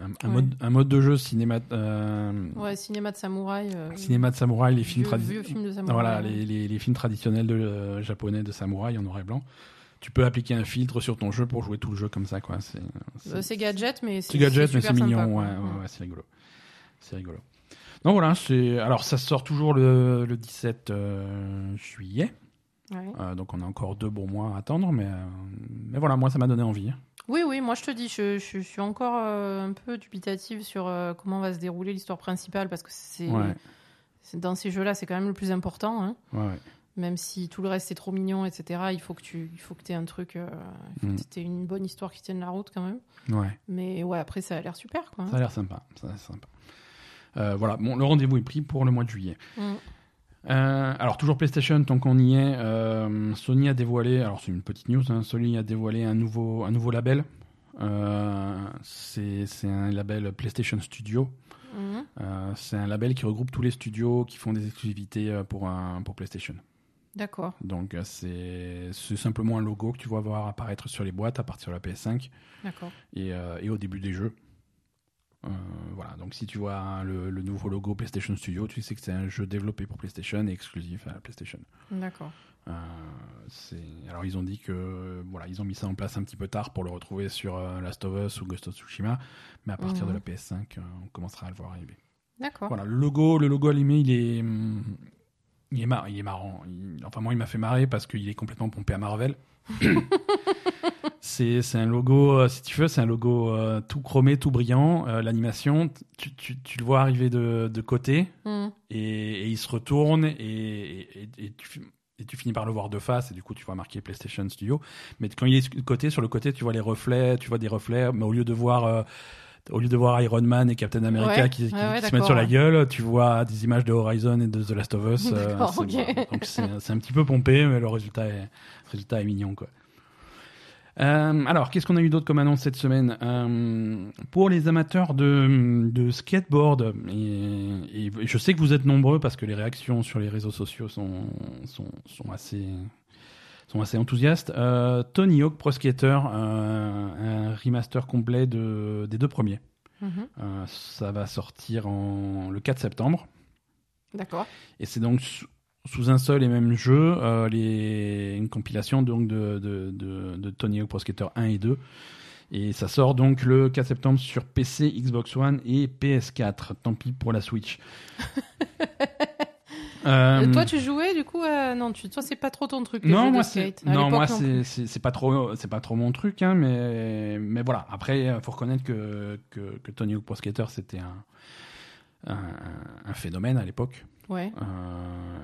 un, un Ouais. mode, un mode de jeu cinéma, euh, Ouais, cinéma de samouraï. cinéma de samouraï, les films traditionnels. Voilà, ouais. les, les, les films traditionnels de, japonais de samouraï en noir et blanc. Tu peux appliquer un filtre sur ton jeu pour jouer tout le jeu comme ça, quoi. C'est Euh, C'est gadget, mais c'est gadget, mais mignon. ouais, ouais, ouais, c'est rigolo. C'est rigolo. Donc voilà, c'est alors ça sort toujours le, le 17 euh, juillet. Ouais. Euh, donc on a encore deux bons mois à attendre, mais, euh, mais voilà, moi ça m'a donné envie. Oui, oui, moi je te dis, je, je suis encore un peu dubitative sur comment va se dérouler l'histoire principale parce que c'est Ouais, dans ces jeux-là, c'est quand même le plus important. hein. ouais. Même si tout le reste est trop mignon, etc. Il faut que tu, il faut que aies un truc, euh, il faut Mm. que aies une bonne histoire qui tienne la route quand même. ouais. Mais ouais, après ça a l'air super, quoi. Ça a l'air sympa. Ça a sympa. Euh, voilà, bon, le rendez-vous est pris pour le mois de juillet. Mm. Euh, alors toujours PlayStation, tant qu'on y est, euh, Sony a dévoilé, alors c'est une petite news, hein, Sony a dévoilé un nouveau, un nouveau label. Euh, c'est c'est un label PlayStation Studio. Euh, c'est un label qui regroupe tous les studios qui font des exclusivités pour, un, pour PlayStation. D'accord. Donc euh, c'est simplement un logo que tu vas voir apparaître sur les boîtes à partir de la PS5 D'accord. et, euh, et au début des jeux. Euh, voilà, donc si tu vois hein, le, le nouveau logo PlayStation Studio, tu sais que c'est un jeu développé pour PlayStation et exclusif à la PlayStation. D'accord. Euh, alors ils ont dit que voilà, ils ont mis ça en place un petit peu tard pour le retrouver sur Last of Us ou Ghost of Tsushima, mais à partir Mhm. de la PS5, euh, on commencera à le voir arriver. D'accord. Voilà, le logo, le logo animé, il est, hum, il est, mar- il est marrant. Il- enfin moi, il m'a fait marrer parce qu'il est complètement pompé à Marvel. c'est un logo, euh, si tu veux, c'est un logo euh, tout chromé, tout brillant. Euh, L'animation, tu, tu, tu le vois arriver de, de côté Mhm. et, et il se retourne et, et, et tu, et tu finis par le voir de face et du coup tu vois marqué PlayStation Studio. Mais quand il est de côté, sur le côté, tu vois les reflets, tu vois des reflets, mais au lieu de voir au lieu de voir Iron Man et Captain America Ouais, qui, qui- ouais, ouais, qui se mettent sur la gueule, tu vois des images de Horizon et de The Last of Us. euh, c'est-. Donc un petit peu pompé, mais le résultat est, le résultat est mignon quoi. Euh, alors, qu'est-ce qu'on a eu d'autre comme annonce cette semaine? Euh, Pour les amateurs de, de skateboard, et, et je sais que vous êtes nombreux parce que les réactions sur les réseaux sociaux sont, sont, sont assez sont assez enthousiastes. Euh, Tony Hawk Pro Skater, euh, un remaster complet de, des deux premiers. Mhm. Euh, ça va sortir en, le 4 septembre. D'accord. Et c'est donc sous, sous un seul et même jeu, les, une compilation donc de, de, de, de Tony Hawk Pro Skater 1 et 2. Et ça sort donc le 4 septembre sur PC, Xbox One et PS4. Tant pis pour la Switch. Euh, toi, tu jouais du coup euh, Non, tu... toi, c'est pas trop ton truc. les non, jeux moi de skate. À non, moi c'est pas trop c'est pas trop mon truc hein, mais mais voilà. Après euh, faut reconnaître que que, que Tony Hawk Pro Skater c'était un, un un phénomène à l'époque. Ouais. Euh,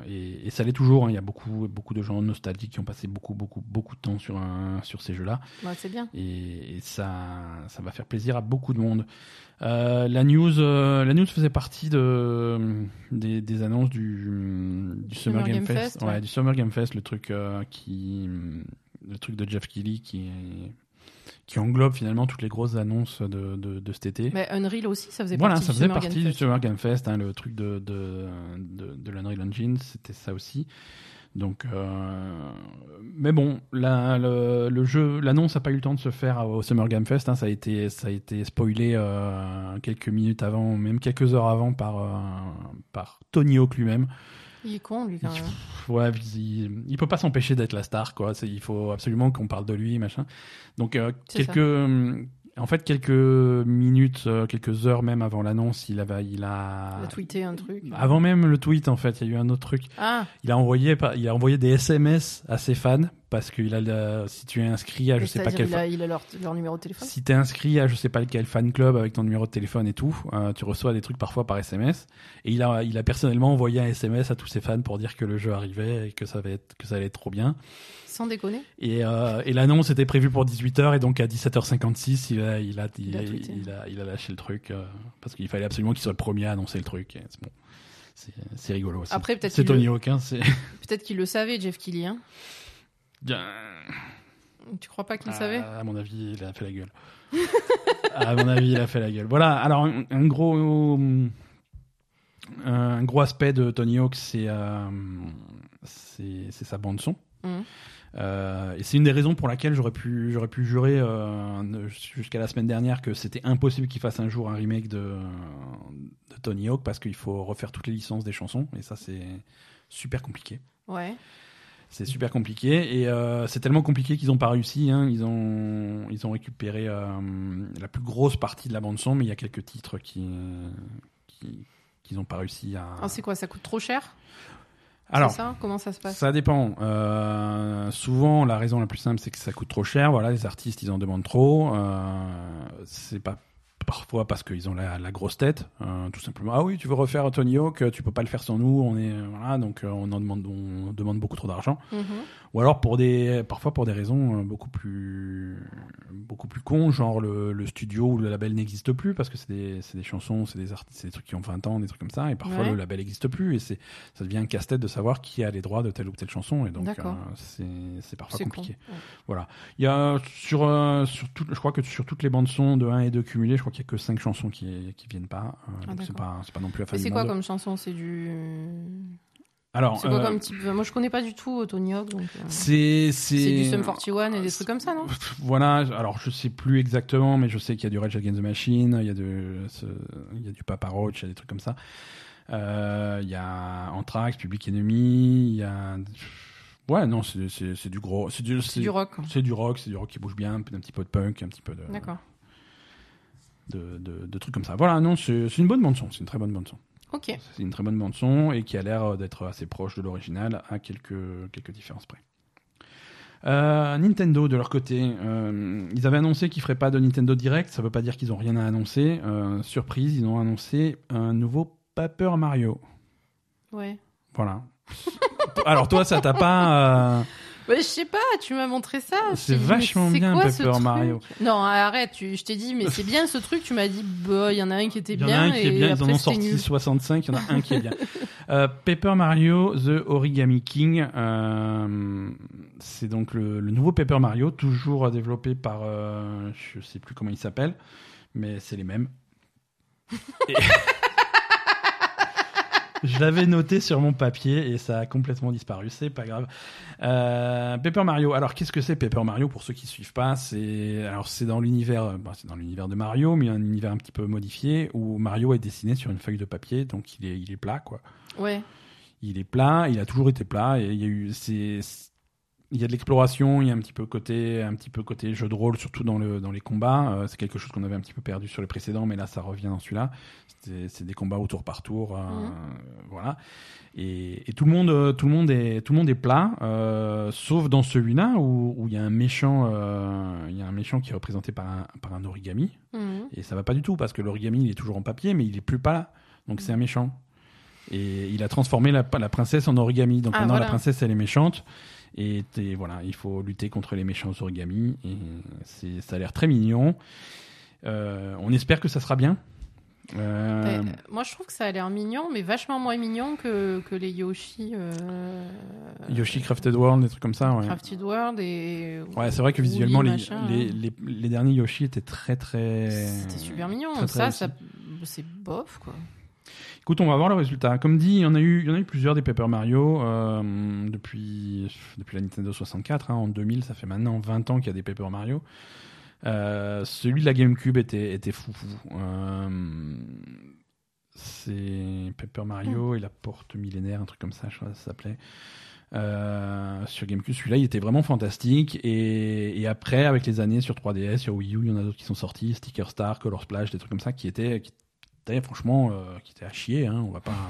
et, et ça l'est toujours. hein. Il y a beaucoup, beaucoup de gens nostalgiques qui ont passé beaucoup, beaucoup, beaucoup de temps sur, un, sur ces jeux-là. Ouais, c'est bien. Et, et ça, ça va faire plaisir à beaucoup de monde. Euh, la news, euh, la news faisait partie de des, des annonces du, du Summer, Summer Game, Game Fest. Fest, Ouais, ouais. du Summer Game Fest, le truc euh, qui, le truc de Jeff Keighley qui est- qui englobe finalement toutes les grosses annonces de, de, de cet été. Mais Unreal aussi, ça faisait Voilà, partie ça du faisait Summer partie Game du Fest. Summer Game Fest, hein, le truc de, de, de, de l'Unreal Engine, c'était ça aussi. Donc, euh, mais bon, la- le, le jeu, l'annonce n'a pas eu le temps de se faire au Summer Game Fest. hein, ça a été, ça a été spoilé euh, quelques minutes avant, même quelques heures avant par, euh, par Tony Hawk lui-même, Il est con, lui, quand même. ouais, il, il peut pas s'empêcher d'être la star, quoi. Il faut absolument qu'on parle de lui, machin. Donc, euh, quelques, hum, en fait, quelques minutes, euh, quelques heures même avant l'annonce, il avait, il a, Il a tweeté un truc. avant même le tweet, en fait, il y a eu un autre truc. Ah, Il a envoyé, il a envoyé des SMS à ses fans parce a, le- si tu es inscrit à je sais pas quel, il a, il a leur, leur numéro de téléphone. si t'es inscrit à je sais pas quel fan club avec ton numéro de téléphone et tout, euh, tu reçois des trucs parfois par SMS. Et il a, il a personnellement envoyé un SMS à tous ses fans pour dire que le jeu arrivait et que ça va être, que ça allait être trop bien. Sans déconner. Et, euh, et l'annonce était prévue pour 18h et donc à 17h56, il a, il a, il, Il a a, tweeté. il a, il a lâché le truc euh, parce qu'il fallait absolument qu'il soit le premier à annoncer le truc. C'est bon. C'est, c'est rigolo aussi. Après, peut-être c'est Tony Hawk, hein. Peut-être qu'il le savait, Jeff Kelly. Hein. Tu crois pas qu'il le savait? À mon avis, il a fait la gueule. à mon avis, il a fait la gueule. Voilà. Alors, un, un gros, un gros aspect de Tony Hawk, c'est, euh, c'est, sa bande son. Mhm. Euh, et c'est une des raisons pour laquelle j'aurais pu, j'aurais pu jurer euh, jusqu'à la semaine dernière que c'était impossible qu'il fasse un jour un remake de, de Tony Hawk parce qu'il faut refaire toutes les licences des chansons et ça c'est super compliqué. Ouais. C'est super compliqué et euh, c'est tellement compliqué qu'ils n'ont pas réussi. hein. Ils, ont, ils ont récupéré euh, la plus grosse partie de la bande son, mais il y a quelques titres qui qui qu'ils n'ont pas réussi à. Ah, c'est quoi Ça coûte trop cher? Alors, ça? Comment ça se passe? ça dépend. Euh, souvent, la raison la plus simple, c'est que ça coûte trop cher. Voilà, les artistes, ils en demandent trop. Euh, c'est pas parfois parce qu'ils ont la, la grosse tête, euh, tout simplement. Ah oui, tu veux refaire Tony Hawk, tu peux pas le faire sans nous. On est voilà, donc euh, on en demande, on demande beaucoup trop d'argent. Mhm. Ou alors pour des, parfois pour des raisons euh, beaucoup plus, beaucoup plus cons, genre le, le studio ou le label n'existe plus parce que c'est des, c'est des chansons, c'est des artistes, c'est des trucs qui ont 20 ans, des trucs comme ça, et parfois Ouais. le label n'existe plus et c'est, ça devient un casse-tête de savoir qui a les droits de telle ou telle chanson et donc euh, c'est, c'est parfois con. compliqué. Ouais. Il y a sur, euh, sur tout, je crois que sur toutes les bandes son de 1 et 2 cumulées, je crois qu'il y a que 5 chansons qui, qui viennent pas, euh, Ah, c'est pas, c'est pas non plus la fin c'est quoi comme chanson? C'est du. Alors, C'est quoi euh, comme type Moi, je connais pas du tout euh, Tony Hawk, euh, c'est, c'est, du Sum 41 et des trucs comme ça, non? Voilà, alors je sais plus exactement, mais je sais qu'il y a du Rage Against the Machine, il y a, de, il y a du Papa Roach, il y a des trucs comme ça. Euh, il y a Anthrax, Public Enemy, il y a. Ouais, non, c'est c'est- c'est du gros. C'est du, rock. c'est du rock, c'est du rock qui bouge bien, un petit peu de punk, un petit peu de, D'accord. de, de, de trucs comme ça. Voilà, non, c'est c'est une bonne bande-son, c'est une très bonne bande-son. Ok. C'est une très bonne bande-son et qui a l'air d'être assez proche de l'original à quelques, quelques différences près. Euh, Nintendo, de leur côté, euh, ils avaient annoncé qu'ils feraient pas de Nintendo Direct. Ça veut pas dire qu'ils ont rien à annoncer. Euh, surprise, ils ont annoncé un nouveau Paper Mario. Ouais. Voilà. Alors toi, ça t'a pas. Je sais pas, tu m'as montré ça. C'est vachement bien, quoi, Paper Mario. Non, arrête, tu- je t'ai dit, mais c'est bien ce truc. Tu m'as dit, bah, il y en a un qui était Il y en bien. a un qui est bien, ils en ont sorti nul. 65, il y en a un qui est bien. Euh, Paper Mario The Origami King, euh, c'est donc le, le nouveau Paper Mario, toujours développé par, euh, je sais plus comment il s'appelle, mais c'est les mêmes. Et- Je l'avais noté sur mon papier et ça a complètement disparu, c'est pas grave. Euh, Paper Mario. Alors qu'est-ce que c'est Paper Mario pour ceux qui suivent pas C'est alors c'est dans l'univers, euh, bah, c'est dans l'univers de Mario, mais un univers un petit peu modifié où Mario est dessiné sur une feuille de papier, donc il est il est plat quoi. Ouais. Il est plat, il a toujours été plat et il y a eu c'est il y a de l'exploration, il y a un petit peu côté un petit peu côté jeu de rôle surtout dans le dans les combats, Euh, c'est quelque chose qu'on avait un petit peu perdu sur les précédents mais là ça revient dans celui-là. C'est des combats au tour par tour euh, Mhm. voilà. Et, et tout le monde euh, tout le monde est tout le monde est plat euh, sauf dans celui-là où où il y a un méchant il y a un méchant qui est représenté par un par un origami Mhm. et ça va pas du tout parce que l'origami il est toujours en papier mais il est plus pas là. Donc c'est un méchant. Et il a transformé la, la princesse en origami. Donc Ah, maintenant voilà. la princesse elle est méchante. Et voilà, il faut lutter contre les méchants origami. Et ça a l'air très mignon. Euh, on espère que ça sera bien. Euh, Ouais, moi, je trouve que ça a l'air mignon, mais vachement moins mignon que, que les Yoshi. euh, Yoshi Crafted World, des trucs comme ça. Ouais, Crafted World et. ouais c'est vrai que visuellement les, machin, les, les, les derniers Yoshi étaient très très. C'était super mignon. très, très ça, ça c'est bof, quoi. Écoute, on va voir le résultat. Comme dit, il y en a eu, il y en a eu plusieurs des Paper Mario euh, depuis, depuis la Nintendo 64. hein, en 2000, ça fait maintenant 20 ans qu'il y a des Paper Mario. Euh, celui de la GameCube était, était fou. fou. Euh, C'est Paper Mario et la porte millénaire, un truc comme ça, je crois que ça s'appelait. Euh, sur GameCube, celui-là, il était vraiment fantastique. Et, et après, avec les années sur 3DS, sur Wii U, il y en a d'autres qui sont sortis, Sticker Star, Color Splash, des trucs comme ça, qui étaient, qui étaient franchement, euh, qui étaient à chier. Hein, on va pas.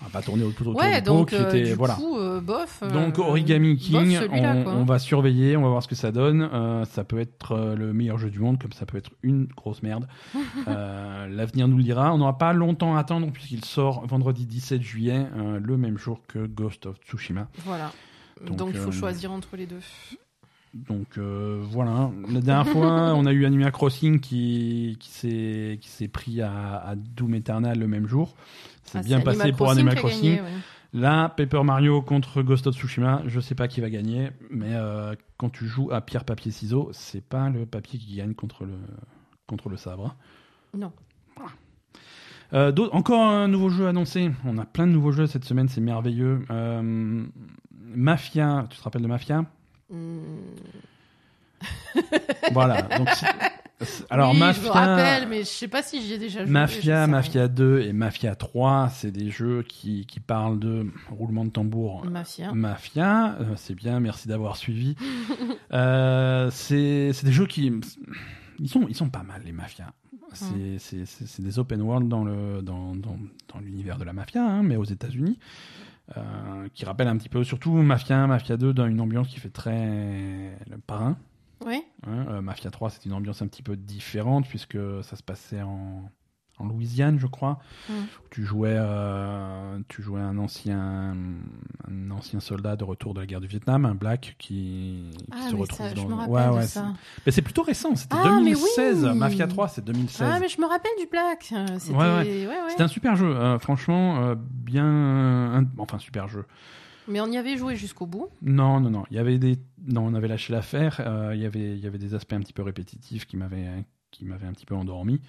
on va pas tourner autour autour Ouais, du pot, donc qui euh, était, du voilà. coup, euh, bof. euh, Donc Origami King, on, va surveiller, on va voir ce que ça donne. Euh, ça peut être euh, le meilleur jeu du monde, comme ça peut être une grosse merde. Euh, L'avenir nous le dira. On n'aura pas longtemps à attendre puisqu'il sort vendredi 17 juillet, euh, le même jour que Ghost of Tsushima. Voilà. Donc, Donc, il faut euh, choisir entre les deux. Donc euh, voilà. La dernière fois, on a eu Animal Crossing qui, qui s'est qui s'est pris à, à Doom Eternal le même jour. C'est Ah, bien passé pour Animal Crossing. gagné, ouais. Là, Paper Mario contre Ghost of Tsushima, je sais pas qui va gagner, mais euh, quand tu joues à pierre papier ciseaux, c'est pas le papier qui gagne contre le contre le sabre. Non. Euh, encore un nouveau jeu annoncé. On a plein de nouveaux jeux cette semaine, c'est merveilleux. Mafia, tu te rappelles de Mafia? Voilà. Donc, alors oui, Mafia, je me rappelle, mais je sais pas si j'y ai déjà joué. Mafia, Mafia 2 et Mafia 3, c'est des jeux qui, qui parlent de roulement de tambour. Mafia. Mafia, euh, c'est bien, merci d'avoir suivi. Euh, c'est des jeux qui ils sont ils sont pas mal les mafias. C'est des open world dans le dans, dans, dans l'univers de la mafia, hein, mais aux États-Unis, euh, qui rappellent un petit peu surtout Mafia 1, Mafia 2 dans une ambiance qui fait très le parrain. Hein. Euh, Mafia 3, c'est une ambiance un petit peu différente puisque ça se passait en en Louisiane, je crois. Mm. où Tu jouais, euh, tu jouais un ancien, un ancien soldat de retour de la guerre du Vietnam, un black qui, qui Ah, se retrouve ça, dans. je me rappelle Ouais, ouais, ça. c'est- Mais c'est plutôt récent, c'était Ah, mais 2016. oui. Mafia 3, c'est 2016. Ah, mais je me rappelle du Black. Euh, C'était. Ouais, Ouais, ouais. Un super jeu, euh, franchement, bien, un- enfin super jeu. Mais on y avait joué jusqu'au bout. Non, non, non, il y avait des, non, on avait lâché l'affaire. euh, il y avait, il y avait des aspects un petit peu répétitifs qui m'avaient, qui m'avaient un petit peu endormi.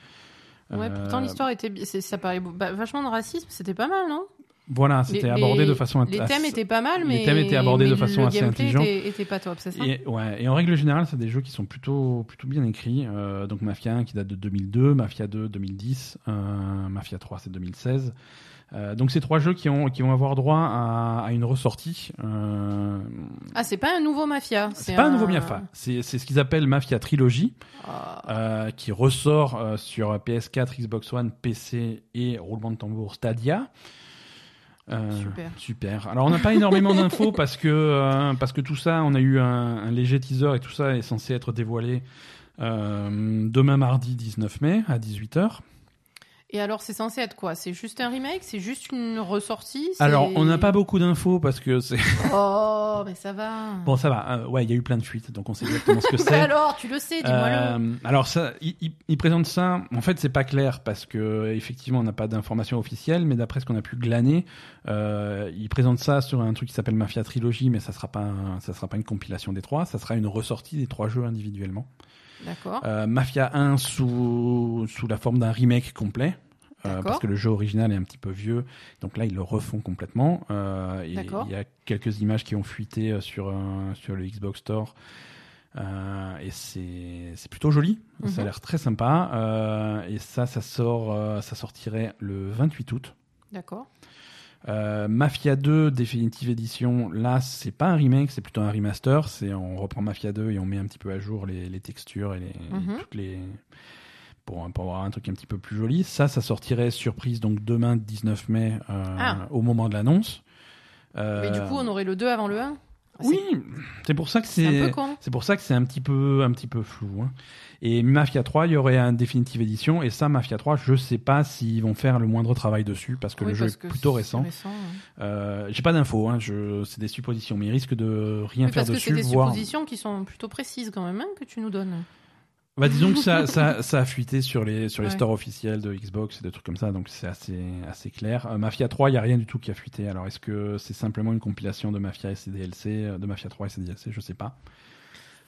Ouais, Euh, pourtant l'histoire était. Ça paraît bah, vachement de racisme, c'était pas mal, non? Voilà, c'était Les- abordé les- de façon Les assez- thèmes étaient pas mal, les mais. thèmes étaient abordés mais de façon le assez intelligente. Était, était pas top, c'est ça? Et, ouais, et en règle générale, c'est des jeux qui sont plutôt, plutôt bien écrits. Euh, donc Mafia 1 qui date de 2002, Mafia 2 2010, euh, Mafia 3 c'est 2016. Euh, donc c'est trois jeux qui, ont, qui vont avoir droit à, à une ressortie. Euh, Ah, c'est pas un nouveau Mafia. c'est pas un nouveau Mafia, c'est c'est ce qu'ils appellent Mafia Trilogy, Ah, euh, qui ressort sur PS4, Xbox One, PC et roulement de tambour Stadia. Super. Super. Alors on n'a pas énormément d'infos parce que parce que tout ça, on a eu un, un léger teaser et tout ça est censé être dévoilé demain mardi 19 mai à 18h. Et alors, c'est censé être quoi? C'est juste un remake? C'est juste une ressortie? Alors on n'a pas beaucoup d'infos parce que c'est Oh, mais ça va. bon ça va. euh, ouais, il y a eu plein de fuites donc on sait exactement ce que c'est. alors, tu le sais, dis-moi-le. Euh, alors ça, il, présente ça. En fait, c'est pas clair parce que effectivement, on n'a pas d'informations officielles, mais d'après ce qu'on a pu glaner, euh, il présente ça sur un truc qui s'appelle Mafia Trilogy, mais ça sera pas, un- ça sera pas une compilation des trois, ça sera une ressortie des trois jeux individuellement. D'accord. Euh, Mafia 1 sous sous la forme d'un remake complet. Euh, parce que le jeu original est un petit peu vieux, donc là ils le refont complètement. Euh, et il y a quelques images qui ont fuité euh, sur sur le Xbox Store euh, et c'est plutôt joli. Ça a Mhm. l'air très sympa. et ça, ça sort, ça sortirait le 28 août. D'accord. Euh, Mafia 2 Definitive Edition, là, c'est pas un remake, c'est plutôt un remaster. C'est on reprend Mafia 2 et on met un petit peu à jour les, les textures et les, Mhm. toutes les pour, pour avoir un truc un petit peu plus joli. Ça, ça sortirait surprise donc demain 19 mai euh, Ah. au moment de l'annonce. Mais du Euh, coup, on aurait le 2 avant le 1 oui, c'est pour ça que C'est un c'est pour ça que c'est un petit peu, un petit peu flou. hein. Et Mafia 3, il y aurait un Definitive Edition. Et ça, Mafia 3, je sais pas s'ils vont faire le moindre travail dessus parce que Oui, le jeu est plutôt récent. hein. Euh, J'ai pas d'infos, hein, je... c'est des suppositions, mais ils risquent de rien Oui, faire parce que c'est dessus. des voire- suppositions qui sont plutôt précises quand même, hein, que tu nous donnes. Bah, disons que ça, ça, ça a fuité sur les, sur les Ouais. stores officiels de Xbox et des trucs comme ça, donc c'est assez, assez clair. Euh, Mafia 3, il y a rien du tout qui a fuité. Alors est-ce que c'est simplement une compilation de Mafia et ses DLC, euh, de Mafia 3 et ses DLC Je sais pas.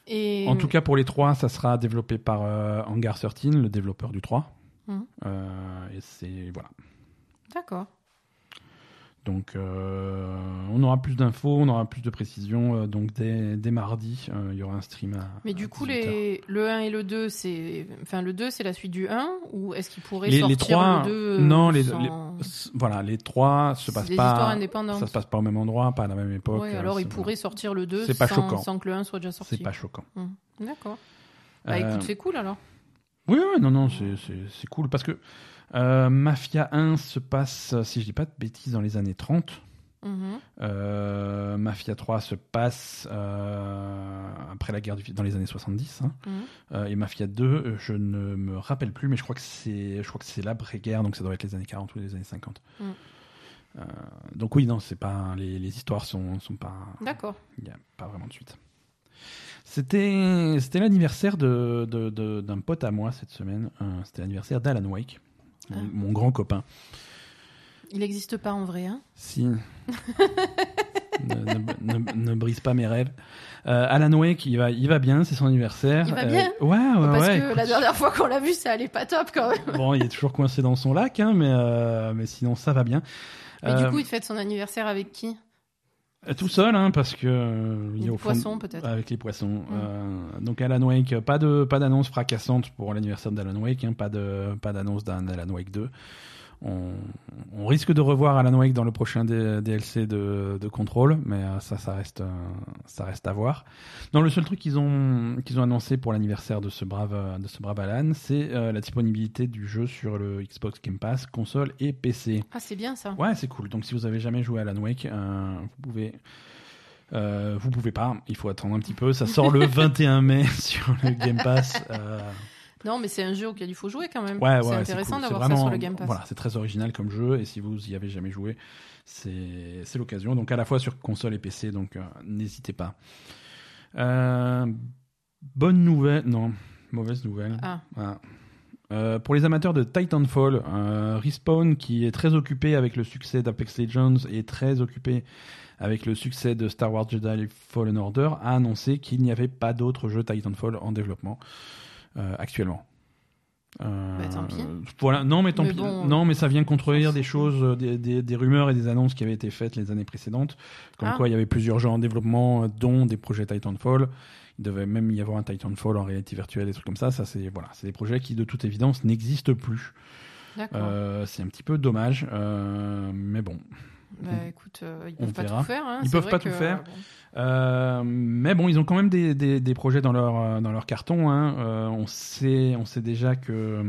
Et... En tout cas, pour les trois, ça sera développé par euh, Hangar 13, le développeur du 3. Mhm. Euh, et c'est voilà. D'accord. Donc, euh, on aura plus d'infos, on aura plus de précisions. euh, donc, dès, dès mardi, euh, il y aura un stream à. Mais à du coup, 18h. les... le 1 et le 2, c'est. Enfin, le 2, c'est la suite du 1 Ou est-ce qu'il pourrait Les- les sortir trois- le 2 euh, non, les- sans- S- Voilà, les trois se C'est passent pas. Ça se passe pas au même endroit, pas à la même époque. Ouais, euh, alors il c'est- pourrait sortir le 2 C'est pas sans, choquant. sans que le 1 soit déjà sorti. C'est pas choquant. D'accord. Bah Euh, écoute, c'est cool alors. Oui, oui, non, non, c'est cool parce que euh, Mafia 1 se passe, si je dis pas de bêtises, dans les années 30. Mhm. Euh, Mafia 3 se passe euh, après la guerre du dans les années 70. hein. Mhm. Et Mafia 2, euh, je ne me rappelle plus, mais je crois que c'est, je crois que c'est l'après-guerre, donc ça doit être les années 40 ou les années 50. Mhm. Donc oui, non, c'est pas les, les histoires sont sont pas, D'accord. il n'y a pas vraiment de suite. C'était c'était l'anniversaire de, de- de- d'un pote à moi cette semaine. C'était l'anniversaire d'Alan Wake, mon, Ah. mon grand copain. Il n'existe pas en vrai, hein? Si. ne, ne- ne- ne brise pas mes rêves. Euh, Alan Wake, il va, il va bien, c'est son anniversaire. Il va Euh, bien? Ouais, ouais, Parce ouais. que la dernière fois qu'on l'a vu, ça allait pas top quand même. Bon, il est toujours coincé dans son lac, hein, mais, euh, mais sinon ça va bien. Mais Euh, du coup, il fête son anniversaire avec qui? Tout seul, hein, parce que euh, il au de- poissons, peut-être. Avec les poissons. Euh, donc Alan Wake, pas de pas d'annonce fracassante pour l'anniversaire d'Alan Wake, hein, pas de pas d'annonce d'un Alan Wake 2. On, on risque de revoir Alan Wake dans le prochain D- DLC de, de Control, mais euh, ça, ça reste, euh, ça reste à voir. Non, le seul truc qu'ils ont, qu'ils ont annoncé pour l'anniversaire de ce brave, de ce brave Alan, c'est euh, la disponibilité du jeu sur le Xbox Game Pass, console et PC. Ah, c'est bien ça. Ouais, c'est cool. Donc si vous avez jamais joué à Alan Wake, euh, vous pouvez. Euh, vous pouvez pas, il faut attendre un petit peu. Ça sort le 21 mai sur le Game Pass. Non, mais c'est un jeu auquel il faut jouer quand même. ouais, c'est ouais, intéressant cool. D'avoir ça sur le Game Pass. Voilà, c'est très original comme jeu et si vous y avez jamais joué, c'est c'est l'occasion. Donc à la fois sur console et PC, donc euh, n'hésitez pas. Euh, bonne nouvelle, non, mauvaise nouvelle. Ah, Voilà. Euh, pour les amateurs de Titanfall, Respawn, qui est très occupé avec le succès d'Apex Legends et très occupé avec le succès de Star Wars Jedi Fallen Order, a annoncé qu'il n'y avait pas d'autres jeux Titanfall en développement actuellement. Euh, Bah, tant pis. Voilà, non mais tant Mais pis. bon, non mais ça vient contredire on des choses, euh, des, des- des rumeurs et des annonces qui avaient été faites les années précédentes, comme Ah. quoi il y avait plusieurs jeux en développement, euh, dont des projets Titanfall. Il devait même y avoir un Titanfall en réalité virtuelle, des trucs comme ça. Ça c'est voilà, c'est des projets qui de toute évidence n'existent plus. Euh, c'est un petit peu dommage, euh, mais bon. Bah écoute, euh, ils peuvent pas verra. tout faire. Hein. Ils peuvent pas que, tout faire. euh. Euh, mais bon, ils ont quand même des, des, des projets dans leur dans leur carton. Hein. Euh, on sait on sait déjà que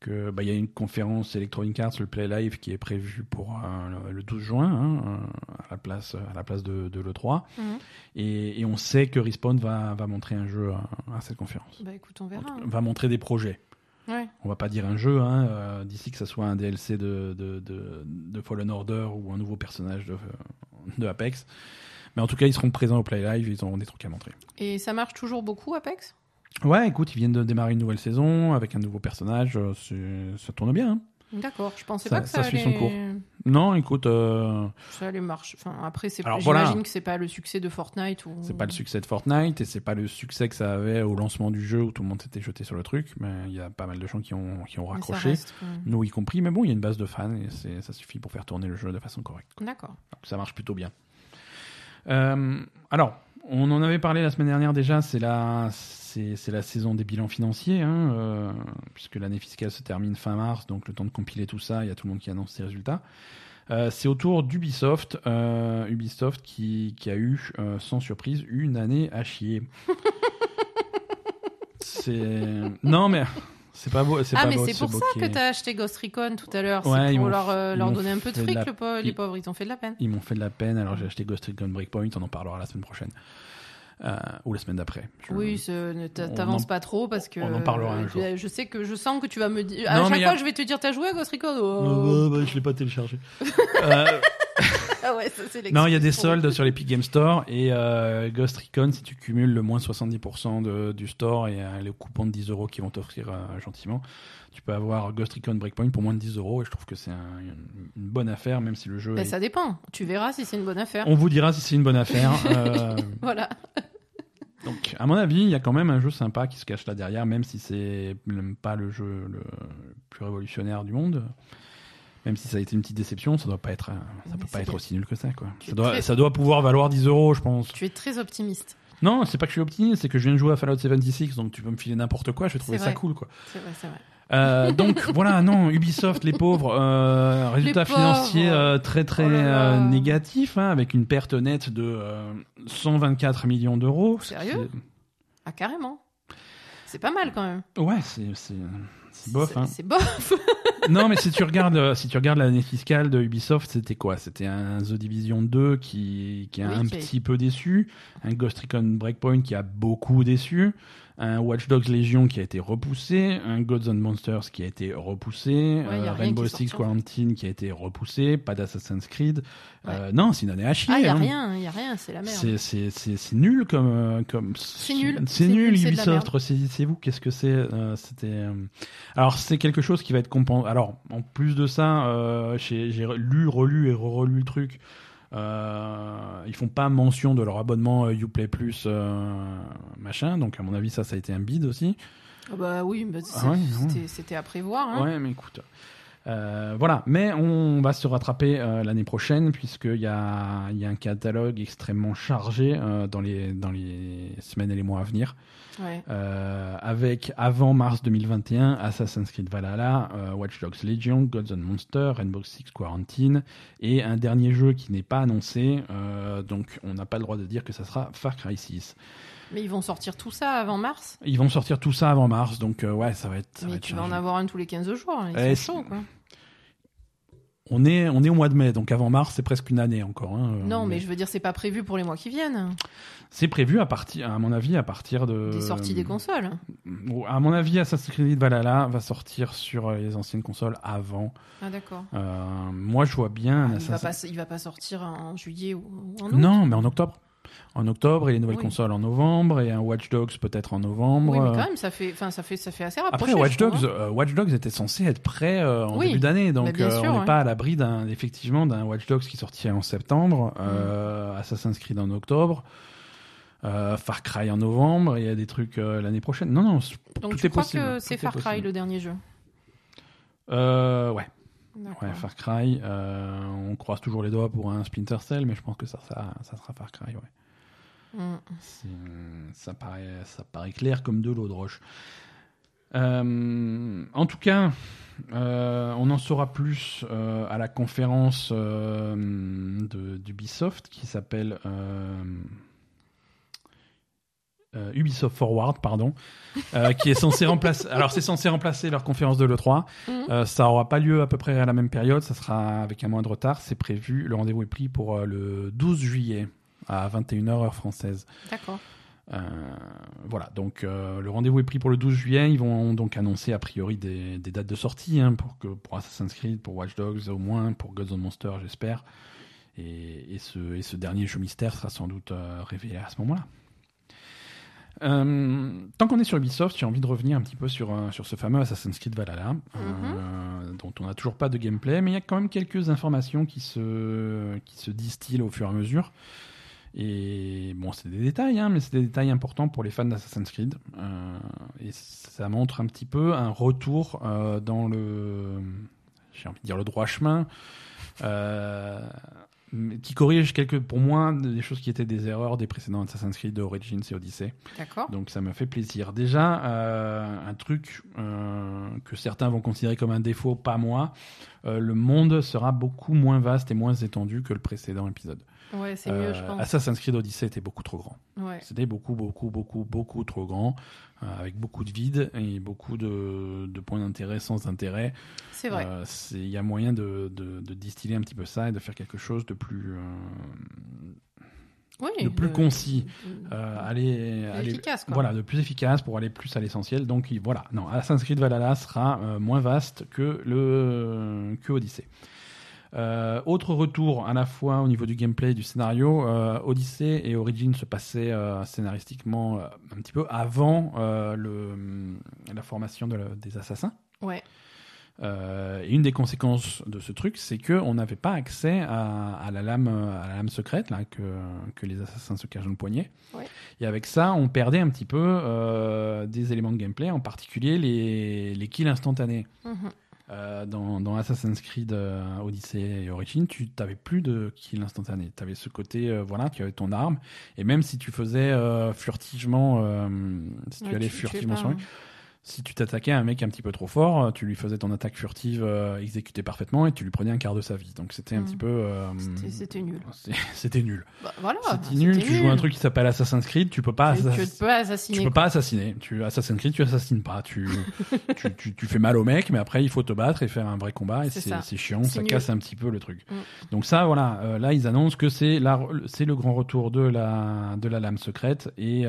que bah, y a une conférence Electronic Arts, le Play Live, qui est prévue pour euh, le- le 12 juin hein, à la place à la place de, de le 3 Mhm. et, et on sait que Respawn va va montrer un jeu à, à cette conférence. Bah écoute, on verra. hein. Va montrer des projets. Ouais. On va pas dire un jeu, hein, euh, d'ici que ça soit un DLC de, de, de, de Fallen Order ou un nouveau personnage de, de Apex. Mais en tout cas, ils seront présents au Play Live, ils auront des trucs à montrer. Et ça marche toujours beaucoup, Apex? Ouais, écoute, ils viennent de démarrer une nouvelle saison avec un nouveau personnage, euh, ça tourne bien. hein. D'accord. Je pensais Ça- pas que ça, ça suit allait... son cours. Non, écoute, euh, Ça allait marcher. Enfin, après, c'est j'imagine voilà. que c'est pas le succès de Fortnite ou. c'est pas le succès de Fortnite et c'est pas le succès que ça avait au lancement du jeu où tout le monde s'était jeté sur le truc, mais il y a pas mal de gens qui ont, qui ont raccroché, reste nous y compris, mais bon, il y a une base de fans et c'est- ça suffit pour faire tourner le jeu de façon correcte. D'accord. Donc, ça marche plutôt bien. Euh, alors, on en avait parlé la semaine dernière déjà, c'est la, c'est, c'est la saison des bilans financiers, hein, euh, puisque l'année fiscale se termine fin mars, donc le temps de compiler tout ça, il y a tout le monde qui annonce ses résultats. Euh, c'est au tour d'Ubisoft, euh, Ubisoft qui, qui a eu, euh, sans surprise, une année à chier. c'est non mais c'est pas beau, Ah, pas mais c'est pour ça que t'as acheté Ghost Recon tout à l'heure. Ouais, c'est ils pour leur, euh, leur donner un peu de fric, la- le po- les pauvres. Ils ont fait de la peine. Ils m'ont fait de la peine, alors j'ai acheté Ghost Recon Breakpoint, on en parlera la semaine prochaine. Euh, ou la semaine d'après. Je- Oui, t'avances en- pas trop parce que. on en parlera un jour. Je sais que je sens que tu vas me dire. À chaque a- fois, je vais te dire, t'as joué à Ghost Recon Oh. bah, bah, je l'ai pas téléchargé. Euh, Ah ouais, ça c'est non, il y a des soldes sur l'Epic Game Store et euh, Ghost Recon, si tu cumules le moins 70% de, du store et euh, les coupons de 10 euros qu'ils vont t'offrir euh, gentiment, tu peux avoir Ghost Recon Breakpoint pour moins de 10 euros et je trouve que c'est un- une, une bonne affaire, même si le jeu Ben, est... ça dépend. Tu verras si c'est une bonne affaire. On vous dira si c'est une bonne affaire. Euh, Voilà. Donc, à mon avis, il y a quand même un jeu sympa qui se cache là derrière, même si c'est même pas le jeu le plus révolutionnaire du monde. Même si ça a été une petite déception, ça doit pas être, ça Mais peut pas être aussi nul que ça, quoi. Tu Ça doit, très- ça doit pouvoir valoir 10 euros, je pense. Tu es très optimiste. Non, c'est pas que je suis optimiste, c'est que je viens de jouer à Fallout 76, donc tu peux me filer n'importe quoi, je vais trouver ça cool, quoi. C'est vrai, c'est vrai. Euh, donc voilà, non, Ubisoft, les pauvres, euh, résultat Les pauvres. financier euh, très très Oh négatif, hein, avec une perte nette de euh, 124 millions d'euros. Sérieux? Ah, carrément. C'est pas mal quand même. Ouais, c'est bof. C'est- Hein. C'est bof. non, mais si tu regardes euh, si tu regardes l'année fiscale de Ubisoft, c'était quoi? C'était un The Division 2 qui qui a Oui, un qui petit peu déçu, un Ghost Recon Breakpoint qui a beaucoup déçu, un Watch Dogs Legion qui a été repoussé, un Gods and Monsters qui a été repoussé, euh, Rainbow Six. Quarantine qui a été repoussé, pas d'Assassin's Creed. Euh, non, c'est une année à chier. Ah, y a hein. rien, y a rien, c'est la merde. C'est c'est c'est c'est nul comme euh, comme C'est nul. c'est C'est nul c'est Ubisoft merde. ressaisissez-vous qu'est-ce que c'est euh, c'était euh, alors c'est quelque chose qui va être compensé alors en plus de ça euh, j'ai j'ai lu relu et relu le truc euh, ils font pas mention de leur abonnement euh, Uplay Plus euh, machin donc à mon avis ça ça a été un bid aussi Ah bah oui, bah, Ah ouais, non. c'était- c'était à prévoir. Hein. Ouais, mais écoute. Euh, voilà, mais on va se rattraper euh, l'année prochaine puisqu'il y a, il y a un catalogue extrêmement chargé euh, dans, les, dans les semaines et les mois à venir. Ouais. Euh, avec avant mars 2021 Assassin's Creed Valhalla, euh, Watch Dogs Legion, Gods and Monsters, Rainbow Six Quarantine et un dernier jeu qui n'est pas annoncé, euh, donc on n'a pas le droit de dire que ça sera Far Cry 6. Mais ils vont sortir tout ça avant mars? Ils vont sortir tout ça avant mars, donc euh, ouais, ça va être. ça va Mais être tu vas en avoir un tous les 15 jours. hein, Ils Eh, sont chauds, quoi. On est, on est au mois de mai, donc avant mars, c'est presque une année encore. hein, euh, Non, mais je veux dire, c'est pas prévu pour les mois qui viennent. C'est prévu à partir, à mon avis, à partir de. Des sorties des consoles. À mon avis, Assassin's Creed Valhalla va sortir sur les anciennes consoles avant. Ah d'accord. Euh, moi, je vois bien un Il va, pas, il va pas sortir en juillet ou ou en août. Non, mais en octobre. En octobre et les nouvelles Oui. consoles en novembre et un Watch Dogs peut-être en novembre. Oui, mais quand même, ça fait, enfin, ça fait, ça fait assez rapproché. Après, Watch Dogs, hein. euh, Watch Dogs était censé être prêt euh, en Oui, début d'année, donc bah, bien euh, sûr, on n'est ouais. pas à l'abri d'un, effectivement, d'un Watch Dogs qui sortirait en septembre, euh, Assassin's Creed en octobre, Far Cry en novembre, et il y a des trucs l'année prochaine. Non, non, Donc tout tu est crois possible. que c'est est Far Cry possible. le dernier jeu? Euh, ouais, Far Cry. euh, on croise toujours les doigts pour un Splinter Cell, mais je pense que ça, ça, ça sera Far Cry. Ouais. Mm. Ça paraît, ça paraît clair comme de l'eau de roche. Euh, en tout cas, euh, on en saura plus euh, à la conférence d'Ubisoft qui s'appelle Ubisoft Forward, pardon, qui est censé remplacer. Alors c'est censé remplacer leur conférence de l'E3. Mhm. Euh, ça aura pas lieu à peu près à la même période. Ça sera avec un mois de retard. C'est prévu. Le rendez-vous est pris pour le 12 juillet à 21h heure française. D'accord. Euh, voilà, donc euh, le rendez-vous est pris pour le 12 juillet. Ils vont donc annoncer a priori des, des dates de sortie hein, pour, que, pour Assassin's Creed, pour Watch Dogs au moins, pour Gods and Monsters, j'espère. Et, et, ce, et ce dernier jeu mystère sera sans doute euh, révélé à ce moment-là. Tant qu'on est sur Ubisoft, j'ai envie de revenir un petit peu sur, sur ce fameux Assassin's Creed Valhalla, euh, dont on n'a toujours pas de gameplay, mais il y a quand même quelques informations qui se, qui se distillent au fur et à mesure. Et bon, c'est des détails, hein, mais c'est des détails importants pour les fans d'Assassin's Creed. Euh, et ça montre un petit peu un retour euh, dans le, j'ai envie de dire le droit chemin, euh, qui corrige quelques, pour moi, des choses qui étaient des erreurs des précédents Assassin's Creed, Origins et Odyssey. D'accord. Donc ça me fait plaisir. Déjà, un truc que certains vont considérer comme un défaut, pas moi, le monde sera beaucoup moins vaste et moins étendu que le précédent épisode. Ouais, c'est mieux, je Euh, pense. Assassin's Creed Odyssey était beaucoup trop grand. Ouais. C'était beaucoup, beaucoup, beaucoup, beaucoup trop grand, euh, avec beaucoup de vide et beaucoup de, de points d'intérêt sans intérêt. C'est vrai. Euh, Il y a moyen de, de- de distiller un petit peu ça et de faire quelque chose de plus, oui. de plus concis. Euh, aller, plus aller- efficace, quoi. voilà, de plus efficace pour aller plus à l'essentiel. Donc il- voilà, non, Assassin's Creed Valhalla sera euh, moins vaste que le que Odyssey. Euh, autre retour à la fois au niveau du gameplay et du scénario, euh, Odyssey et Origin se passaient euh, scénaristiquement euh, un petit peu avant le, la formation de des assassins. Ouais. Et une des conséquences de ce truc, c'est que on n'avait pas accès à, à la lame, à la lame secrète là que, que les assassins se cachent dans le poignet. Ouais. Et avec ça, on perdait un petit peu des éléments de gameplay, en particulier les, les kills instantanés. Mhm. Euh, dans, dans Assassin's Creed euh, Odyssey et Origin, tu t'avais plus de kill instantané. Tu avais ce côté, euh, voilà, tu avais ton arme, et même si tu faisais euh, furtivement, euh, si tu Ouais, allais tu- furtivement sur lui, si tu t'attaquais à un mec un petit peu trop fort, euh, tu lui faisais ton attaque furtive euh, exécutée parfaitement et tu lui prenais un quart de sa vie. Donc c'était un Mm. petit peu. euh, C'était- nul. C'était nul. Bah, voilà. C'était nul. Tu joues un truc qui s'appelle Assassin's Creed, tu peux pas. Tu, tu peux assassiner. tu peux quoi. pas assassiner. Tu Assassin's Creed, tu assassines pas. Tu, tu, tu, tu fais mal au mec, mais après il faut te battre et faire un vrai combat. Et C'est chiant, ça nul. casse un petit peu le truc. Mm. Donc ça, voilà. euh, là, ils annoncent que c'est c'est le grand retour de la de la lame secrète et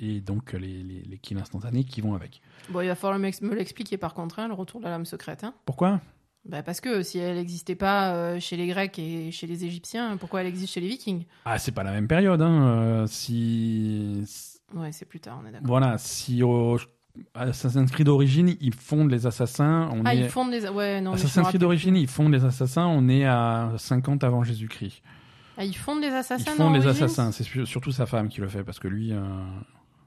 et donc les, les, les kills instantanés qui vont avec. Bon, il va falloir me l'expliquer par contre, hein, le retour de la lame secrète. Hein. Pourquoi? Bah, parce que si elle n'existait pas euh, chez les Grecs et chez les Égyptiens, pourquoi elle existe chez les Vikings? Ah, c'est pas la même période. Hein. euh, si Ouais, c'est plus tard, on est d'accord. voilà, si au Assassin's Creed Origins, ils fondent les assassins, on Ah, est ils fondent les. Ouais, non. Assassin's Creed d'origine, ils fondent les assassins, on est à 50 avant Jésus-Christ. Ah, ils fondent les assassins Ils fondent les assassins, c'est su- surtout sa femme qui le fait parce que lui, euh,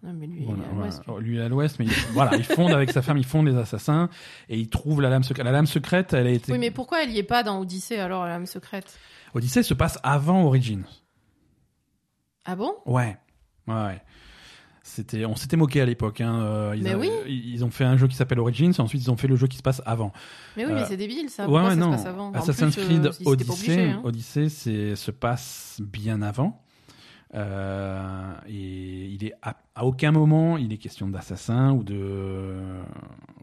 Non, mais lui, voilà, il est à l'ouest, lui. lui il est à l'ouest, mais il- voilà, ils fondent avec sa femme, ils fondent les assassins et ils trouvent la lame secrète. La lame secrète, elle a été. Oui, mais pourquoi elle y est pas dans Odyssée alors, la lame secrète? Odyssey se passe avant Origins. Ah bon? Ouais, ouais. ouais. C'était, on s'était moqué à l'époque. Hein. euh, Ils, Mais a- oui. ils ont fait un jeu qui s'appelle Origins, et ensuite ils ont fait le jeu qui se passe avant. Mais oui, Euh, mais c'est débile ça. ouais, Pourquoi ouais, ça non. se passe avant? Assassin's plus, euh, Creed Odyssey, hein. Odyssey c'est, se passe bien avant. Euh, et il est à, à aucun moment il est question d'assassin ou de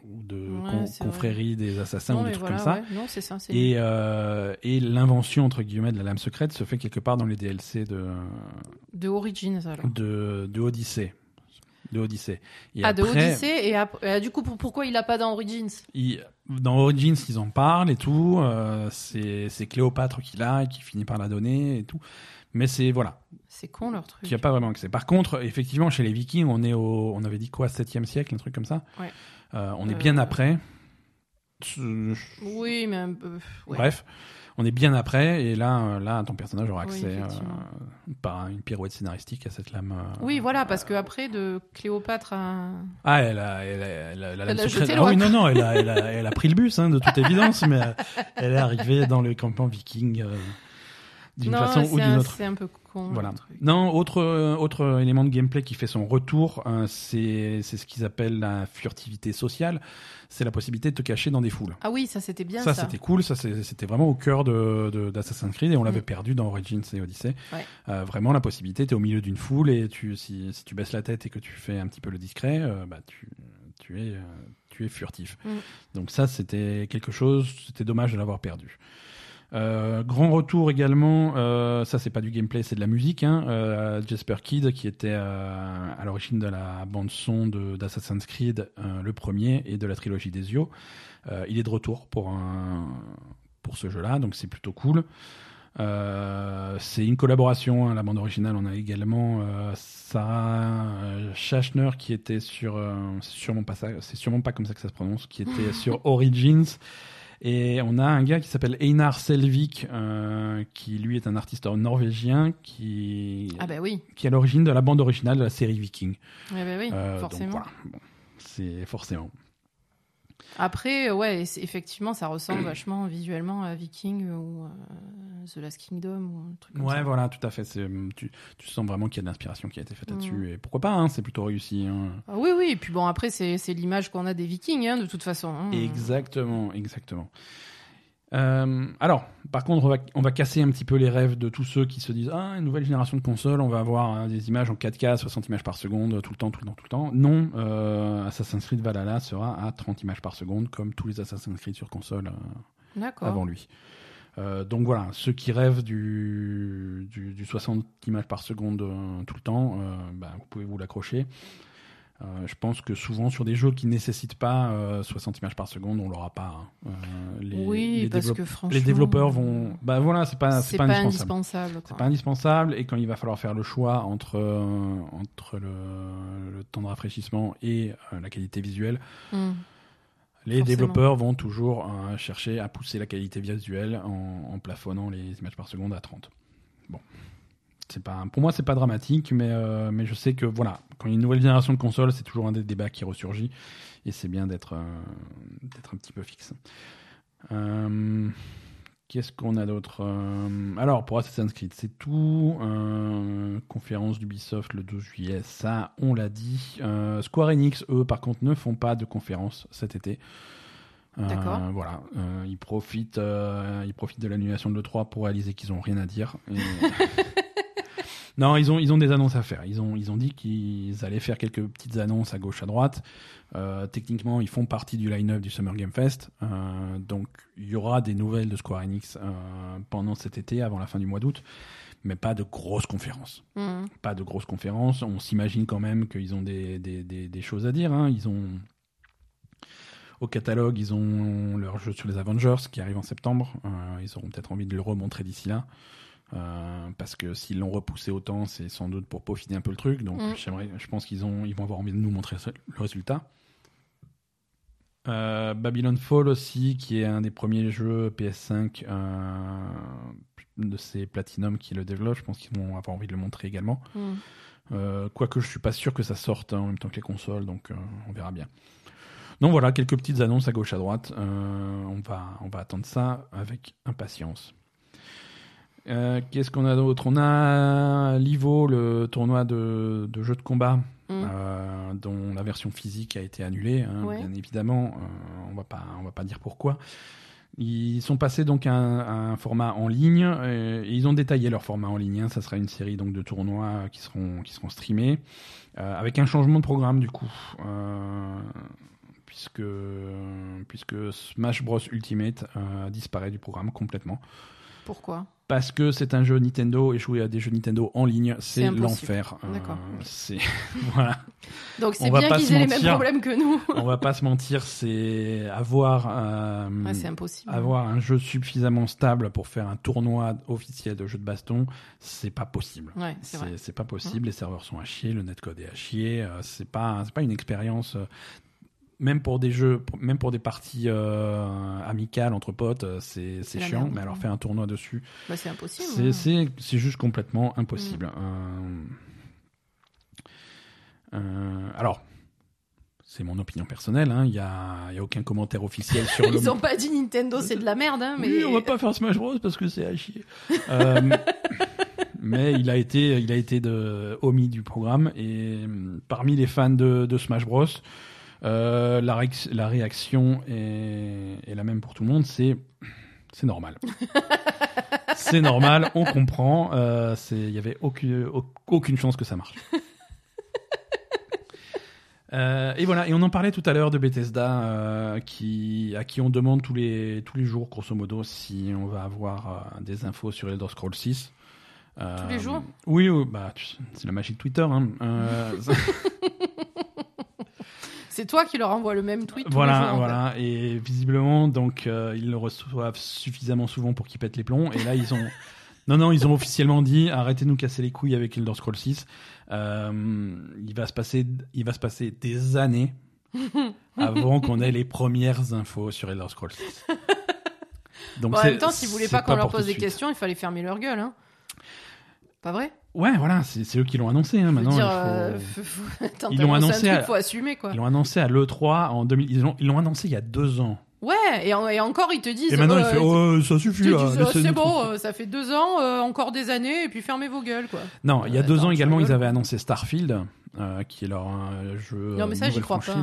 ou de Ouais, con- c'est confrérie des assassins Non, ou des trucs voilà, comme ça. ouais. Non, c'est ça. c'est Et, euh, et l'invention entre guillemets de la lame secrète se fait quelque part dans les DLC de De Origins alors. de, de Odyssey. De Odyssey. Et ah, de Odyssée et euh, du coup, pour- pourquoi il l'a pas dans Origins? Il- dans Origins, ils en parlent et tout. euh, c'est c'est Cléopâtre qui l'a et qui finit par la donner et tout. Mais c'est voilà, C'est con leur truc. qui a pas vraiment accès. Par contre, effectivement, chez les Vikings, on est au, on avait dit quoi, 7e siècle, un truc comme ça. Ouais. Euh, on est Euh, bien après. Oui, mais ouais. Bref, on est bien après et là, euh, là, ton personnage aura Oui, accès euh, par une pirouette scénaristique à cette lame. euh, Oui, voilà, parce que après de Cléopâtre à. Ah, elle a, elle a, elle a, la lame secrète. Ah oui, non, non, elle a, elle a, elle a pris le bus, hein, de toute évidence, mais elle est arrivée dans le campement viking d'une non, façon ou c'est d'une un- autre. C'est un peu con. Voilà. Non, autre, euh, autre élément de gameplay qui fait son retour, euh, c'est c'est ce qu'ils appellent la furtivité sociale. C'est la possibilité de te cacher dans des foules. Ah oui, ça c'était bien ça, ça. c'était cool. Ça, c'était vraiment au cœur de, de- d'Assassin's Creed et on l'avait Mm. perdu dans Origins et Odyssey. Ouais. Euh, vraiment, la possibilité, tu es au milieu d'une foule et tu, si, si tu baisses la tête et que tu fais un petit peu le discret, euh, bah, tu, tu, es, euh, tu es furtif. Mm. Donc ça, c'était quelque chose, c'était dommage de l'avoir perdu. Euh, grand retour également, euh, ça c'est pas du gameplay, c'est de la musique. Hein, euh, Jasper Kidd qui était euh, à l'origine de la bande son de- d'Assassin's Creed, euh, le premier, et de la trilogie des Yeux. Euh, il est de retour pour un pour ce jeu-là, donc c'est plutôt cool. Euh, c'est une collaboration. hein, la bande originale, on a également euh, Sarah Schachner qui était sur, euh, c'est sûrement pas ça, c'est sûrement pas comme ça que ça se prononce, qui était sur Origins. Et on a un gars qui s'appelle Einar Selvik, euh, qui lui est un artiste norvégien qui, Ah bah oui, qui est à l'origine de la bande originale de la série Viking. Bah oui, Euh, donc forcément. voilà, bon, c'est forcément. Après, euh, ouais, effectivement, ça ressemble vachement visuellement à Viking ou euh, The Last Kingdom ou un truc comme Ouais, ça. voilà, tout à fait. C'est, tu, tu sens vraiment qu'il y a de l'inspiration qui a été faite Mm. là-dessus. Et pourquoi pas, hein, c'est plutôt réussi. hein. Ah oui, oui, et puis bon, après, c'est l'image qu'on a des Vikings, hein, de toute façon. Exactement, exactement. Euh, alors, par contre, on va, on va casser un petit peu les rêves de tous ceux qui se disent Ah, une nouvelle génération de consoles, on va avoir hein, des images en 4K, 60 images par seconde, tout le temps, tout le temps, tout le temps. Non, euh, Assassin's Creed Valhalla sera à 30 images par seconde, comme tous les Assassin's Creed sur console euh, avant lui. Donc voilà, ceux qui rêvent du, du, du 60 images par seconde tout le temps, bah, vous pouvez vous l'accrocher. Euh, je pense que souvent sur des jeux qui nécessitent pas euh, 60 images par seconde, on l'aura pas. hein. Euh, les, oui, les parce que franchement. les développeurs vont. Bah voilà, c'est pas, c'est pas, pas, indispensable. C'est pas indispensable et quand il va falloir faire le choix entre euh, entre le, le temps de rafraîchissement et euh, la qualité visuelle, Hmm. les Forcément. développeurs vont toujours euh, chercher à pousser la qualité visuelle en, en plafonnant les images par seconde à 30. Bon. C'est pas, pour moi, c'est pas dramatique, mais, euh, mais je sais que voilà, quand il y a une nouvelle génération de consoles, c'est toujours un des débats qui ressurgit, et c'est bien d'être euh, d'être un petit peu fixe. Euh, Qu'est-ce qu'on a d'autre Alors, pour Assassin's Creed, c'est tout. Conférence d'Ubisoft le 12 juillet, ça, on l'a dit. Square Enix, eux, par contre, ne font pas de conférence cet été. Euh, D'accord. Voilà, Euh, ils profitent, euh, ils profitent de l'annulation de l'E3 pour réaliser qu'ils ont rien à dire. Et- non, ils ont, ils ont des annonces à faire. Ils ont, ils ont dit qu'ils allaient faire quelques petites annonces à gauche, à droite. Euh, techniquement, ils font partie du line-up du Summer Game Fest. Euh, donc, il y aura des nouvelles de Square Enix euh, pendant cet été, avant la fin du mois d'août. Mais pas de grosses conférences. Mhm. Pas de grosses conférences. On s'imagine quand même qu'ils ont des, des, des, des choses à dire. hein. Ils ont. Au catalogue, ils ont leur jeu sur les Avengers qui arrive en septembre. Euh, ils auront peut-être envie de le remontrer d'ici là. Euh, parce que s'ils l'ont repoussé autant, c'est sans doute pour peaufiner un peu le truc. Donc Mm. j'aimerais, je pense qu'ils ont, ils vont avoir envie de nous montrer le résultat. Euh, Babylon Fall aussi, qui est un des premiers jeux PS5 euh, de ces Platinum qui le développent. Je pense qu'ils vont avoir envie de le montrer également. Euh, Quoique je suis pas sûr que ça sorte en même temps que les consoles, donc on verra bien. Donc voilà, quelques petites annonces à gauche à droite. On, va, on va attendre ça avec impatience. Euh, Qu'est-ce qu'on a d'autre? On a l'Ivo, le tournoi de, de jeux de combat, Mhm. euh, dont la version physique a été annulée, hein, Ouais. bien évidemment. Euh, on va pas, on va pas dire pourquoi. Ils sont passés donc à un, à un format en ligne et ils ont détaillé leur format en ligne. hein. Ça sera une série donc de tournois qui seront qui seront streamés avec un changement de programme du coup, puisque puisque Smash Bros Ultimate euh, disparaît du programme complètement Pourquoi? Parce que c'est un jeu Nintendo et jouer à des jeux Nintendo en ligne c'est l'enfer. Euh, D'accord. c'est voilà. Donc On c'est bien pas qu'ils aient les mêmes problèmes que nous. On va pas se mentir, c'est avoir euh, Ouais, c'est impossible. avoir un jeu suffisamment stable pour faire un tournoi officiel de jeu de baston, c'est pas possible. Ouais, c'est pas possible. Les serveurs sont à chier, le netcode est à chier. euh, c'est pas c'est pas une expérience. Même pour des jeux, même pour des parties euh, amicales entre potes, euh, c'est chiant. merde. Mais alors faire un tournoi dessus, Bah, c'est impossible. c'est hein. c'est c'est juste complètement impossible. Mm. Euh, euh, alors. C'est mon opinion personnelle, hein, il n'y a, y a aucun commentaire officiel sur le, Ils ont pas dit Nintendo, c'est de la merde, hein, mais oui, on va pas faire Smash Bros parce que c'est à chier. Mais il a été, il a été de, omis du programme et hum, parmi les fans de, de Smash Bros, euh, la, réac- la réaction est, est la même pour tout le monde. C'est, c'est normal. c'est normal, on comprend. euh, il y avait aucune, au- aucune chance que ça marche. Euh, et voilà, et on en parlait tout à l'heure de Bethesda, euh, qui, à qui on demande tous les, tous les jours, grosso modo, si on va avoir euh, des infos sur Elder Scrolls 6. Euh, Tous les jours? Oui, oui, bah, c'est la magie de Twitter. Hein. C'est toi qui leur envoie le même tweet. voilà, jours, en fait. voilà. Et visiblement, donc, euh, ils le reçoivent suffisamment souvent pour qu'ils pètent les plombs. Et là, ils ont. Non, non, ils ont officiellement dit arrêtez de nous casser les couilles avec Elder Scrolls 6. Euh, il, va se passer, il va se passer des années avant qu'on ait les premières infos sur Elder Scrolls 6. Donc, Bon, en même temps, s'ils voulaient pas qu'on leur pose de des questions, il fallait fermer leur gueule. Hein. Pas vrai? Ouais, voilà, c'est eux qui l'ont annoncé. Hein, maintenant, dire, il faut- euh, faut- attends, Ils l'ont annoncé truc, à- faut assumer quoi. Ils l'ont annoncé à l'E3 en 2000. Ils l'ont annoncé il y a deux ans. Ouais, et, en- et encore ils te disent. Et maintenant, euh, il fait Oh, ça suffit. là, euh, c'est bon, euh, ça fait deux ans, euh, encore des années, et puis fermez vos gueules quoi. Non, il y a Euh, deux attends, ans également, ils avaient annoncé Starfield, euh, qui est leur euh, jeu. non mais ça euh, j'y crois pas.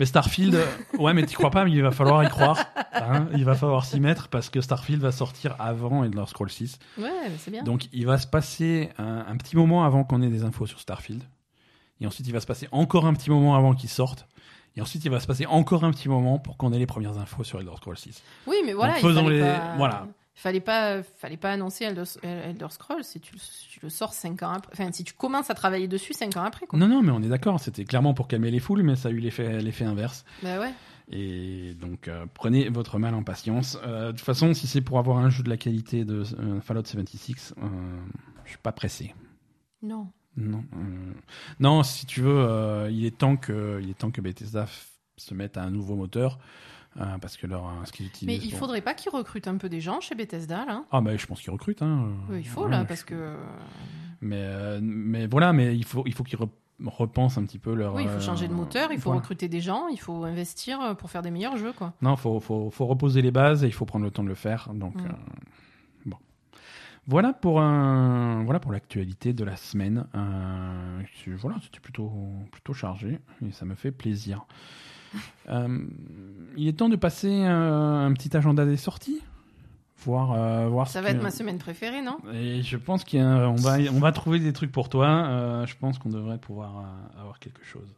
Mais Starfield, euh, ouais, mais t'y crois pas, mais il va falloir y croire. hein, il va falloir s'y mettre parce que Starfield va sortir avant Elder Scrolls 6. Ouais, c'est bien. Donc il va se passer un, un petit moment avant qu'on ait des infos sur Starfield. Et ensuite, il va se passer encore un petit moment avant qu'il sorte. Et ensuite, il va se passer encore un petit moment pour qu'on ait les premières infos sur Elder Scrolls 6. Oui, mais voilà, Donc, il faisons fallait les- pas... voilà. Fallait pas, fallait pas annoncer Elder, Elder Scrolls si tu, le- si tu le sors cinq ans après. Enfin, si tu commences à travailler dessus cinq ans après, quoi. Non, non, mais on est d'accord. C'était clairement pour calmer les foules, mais ça a eu l'effet l'effet inverse. Bah ouais. Et donc, euh, prenez votre mal en patience. Euh, de toute façon, si c'est pour avoir un jeu de la qualité de euh, Fallout 76, euh, je suis pas pressé. Non. Non, non, si tu veux, il est temps que, il est temps que Bethesda f- se mette à un nouveau moteur. Euh, parce que leur, ce qu'ils utilisent. Mais il pour- faudrait pas qu'ils recrutent un peu des gens chez Bethesda, là Ah, bah, je pense qu'ils recrutent. Hein. Oui, Il faut, Ouais, là, je- parce que... Mais, euh, mais voilà, mais il faut, il faut qu'ils re- repensent un petit peu leur. Oui, il faut euh, changer de moteur, il faut voilà. recruter des gens, il faut investir euh, pour faire des meilleurs jeux, quoi. Non, faut, faut, faut reposer les bases et il faut prendre le temps de le faire. Donc, Mm. euh, bon. Voilà pour un, voilà pour l'actualité de la semaine. Euh, voilà, c'était plutôt, plutôt chargé et ça me fait plaisir. Euh, il est temps de passer euh, un petit agenda des sorties, voir, euh, voir. Ça va que- être ma semaine préférée, non? Et je pense qu'on va, on va trouver des trucs pour toi. Euh, je pense qu'on devrait pouvoir euh, avoir quelque chose.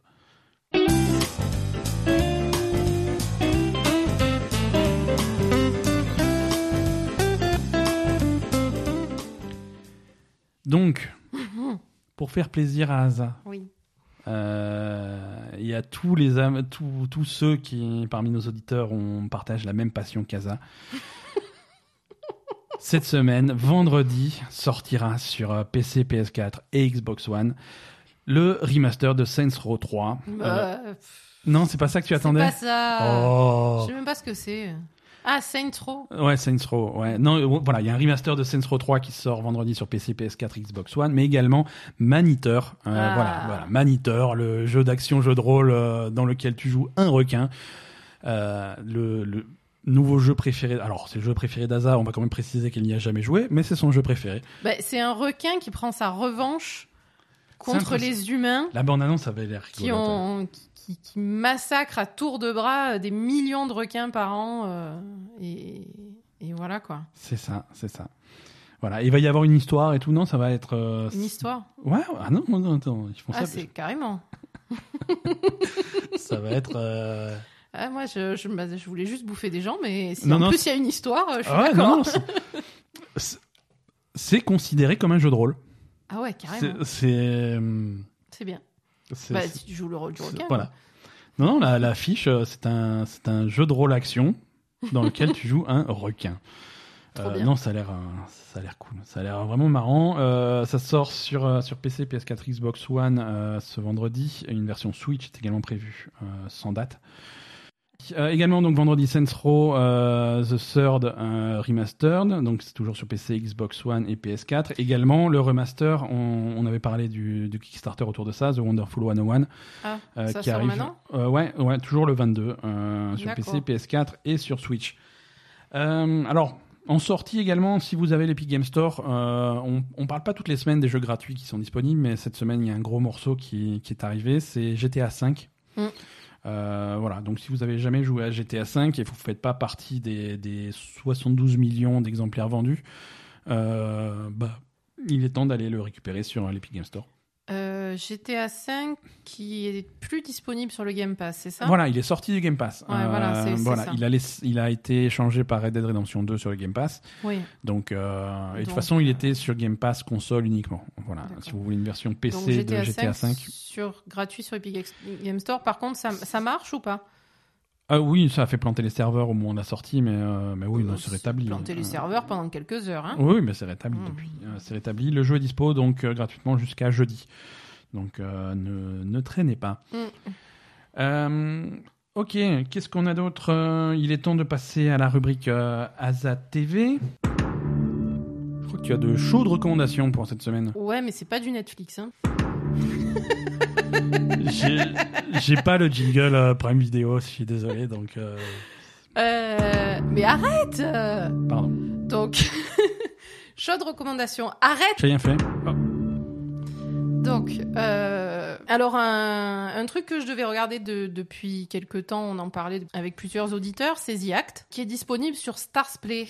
Donc, pour faire plaisir à Asa, Oui. Euh, il y a tous les tous, tous ceux qui parmi nos auditeurs on partage la même passion qu'Asa. Cette semaine, vendredi, sortira sur euh, PC, PS4 et Xbox One le remaster de Saints Row 3. Euh, Euh, pff, non, c'est pas ça que tu c'est attendais? pas ça. Oh. Je sais même pas ce que c'est. Ah, Saints Row. Ouais, Saints Row. Ouais. Non, euh, voilà, il y a un remaster de Saints Row 3 qui sort vendredi sur PC, PS4, Xbox One, mais également Maniteur. Euh, Ah. Voilà, voilà, Maniteur, le jeu d'action, jeu de rôle euh, dans lequel tu joues un requin. Euh, le, le nouveau jeu préféré. Alors, c'est le jeu préféré d'Aza. On va quand même préciser qu'elle n'y a jamais joué, mais c'est son jeu préféré. Bah, c'est un requin qui prend sa revanche contre les humains La bande-annonce avait l'air qui, ont, qui, qui massacrent à tour de bras euh, des millions de requins par an. euh, et, et voilà quoi. C'est ça, c'est ça. Voilà, il va y avoir une histoire et tout. Non, ça va être. euh, Une histoire. Ouais, ah non, non, attends, ils font Ah, ça. c'est carrément. Ça va être. euh, Ah, moi, je, je, bah, je voulais juste bouffer des gens, mais si Non, en non, plus il y a une histoire, je suis Ah ouais, d'accord. c'est- considéré comme un jeu de rôle. Ah ouais, carrément. C'est, C'est bien. Bah, si tu joues le rôle du requin. voilà. Non, non, la, la fiche, euh, c'est un, c'est un jeu de rôle action dans lequel tu joues un requin. Trop Euh, bien. non, ça a l'air, euh, ça a l'air cool. Ça a l'air vraiment marrant. Euh, ça sort sur sur PC, PS4, Xbox One euh, ce vendredi. Une version Switch est également prévue sans date. Euh, également donc vendredi Saints Row euh, The Third euh, Remastered, donc c'est toujours sur PC, Xbox One et PS4. Également le remaster, on, on avait parlé du, du Kickstarter autour de ça, The Wonderful 101, Ah, ça qui sort arrive. maintenant? ouais, ouais, toujours le 22 euh, sur PC, D'accord. PS4 et sur Switch. Alors. En sortie également, si vous avez l'Epic Game Store, euh, on, on parle pas toutes les semaines des jeux gratuits qui sont disponibles, mais cette semaine il y a un gros morceau qui, qui est arrivé, c'est GTA V. Mm. Euh, voilà, donc si vous avez jamais joué à GTA V et vous faites pas partie des, des 72 millions d'exemplaires vendus, euh, bah, il est temps d'aller le récupérer sur l'Epic Game Store. Euh, GTA 5 qui est plus disponible sur le Game Pass, c'est ça? Voilà, il est sorti du Game Pass. Ouais, voilà, ça. il a, laissé- il a été échangé par Red Dead Redemption 2 sur le Game Pass. Oui. Donc, euh, et de toute façon, il euh, était sur Game Pass console uniquement. Voilà, si vous voulez une version PC Donc de GTA, GTA 5, 5. sur, gratuit sur Epic Game Store. Par contre, ça, ça marche ou pas? Ah oui, ça a fait planter les serveurs au moment de la sortie, mais, euh, mais oui, non, Euh, c'est rétabli. Planter les Euh, serveurs pendant quelques heures. Hein Oui, mais c'est rétabli Mhm. depuis. Euh, c'est rétabli. Le jeu est dispo donc euh, gratuitement jusqu'à jeudi. Donc euh, ne, ne traînez pas. Mm. Euh, ok, qu'est-ce qu'on a d'autre? Euh, Il est temps de passer à la rubrique Asa TV. Je crois que tu as de chaudes recommandations pour cette semaine. Ouais, mais c'est pas du Netflix. Hein. J'ai pas le jingle Prime Video, je suis désolé, donc mais arrête pardon. Donc, chaude recommandation. Arrête J'ai rien fait. Oh, Donc, euh, alors un, un truc que je devais regarder de- depuis quelques temps, on en parlait avec plusieurs auditeurs, c'est The Act, qui est disponible sur Stars Play.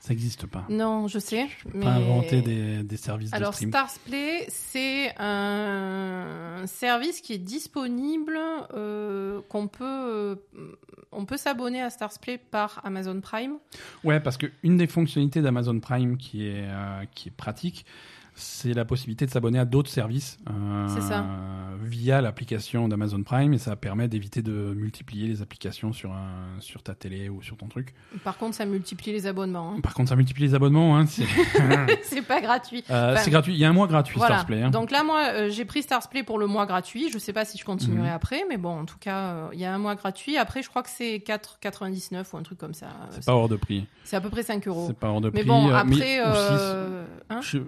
ça n'existe pas. Non, je sais. Je mais... Pas inventer des, des services de Alors stream. Stars Play, c'est un service qui est disponible, euh, qu'on peut, euh, on peut s'abonner à Stars Play par Amazon Prime. Ouais, parce que une des fonctionnalités d'Amazon Prime qui est, euh, qui est pratique, c'est la possibilité de s'abonner à d'autres services euh, ça. via l'application d'Amazon Prime et ça permet d'éviter de multiplier les applications sur, un, sur ta télé ou sur ton truc. Par contre, ça multiplie les abonnements. hein. Par contre, ça multiplie les abonnements. Hein, c'est pas gratuit. euh, Enfin, c'est gratuit. Il y a un mois gratuit Voilà. Starsplay. Hein. Donc là, moi, euh, j'ai pris Starsplay pour le mois gratuit. Je sais pas si je continuerai Mhm. après, mais bon, en tout cas, il y a un mois gratuit. Après, je crois que c'est 4,99 ou un truc comme ça. C'est pas hors de prix. C'est à peu près 5 euros. C'est pas hors de Mais prix. bon, euh, après, je-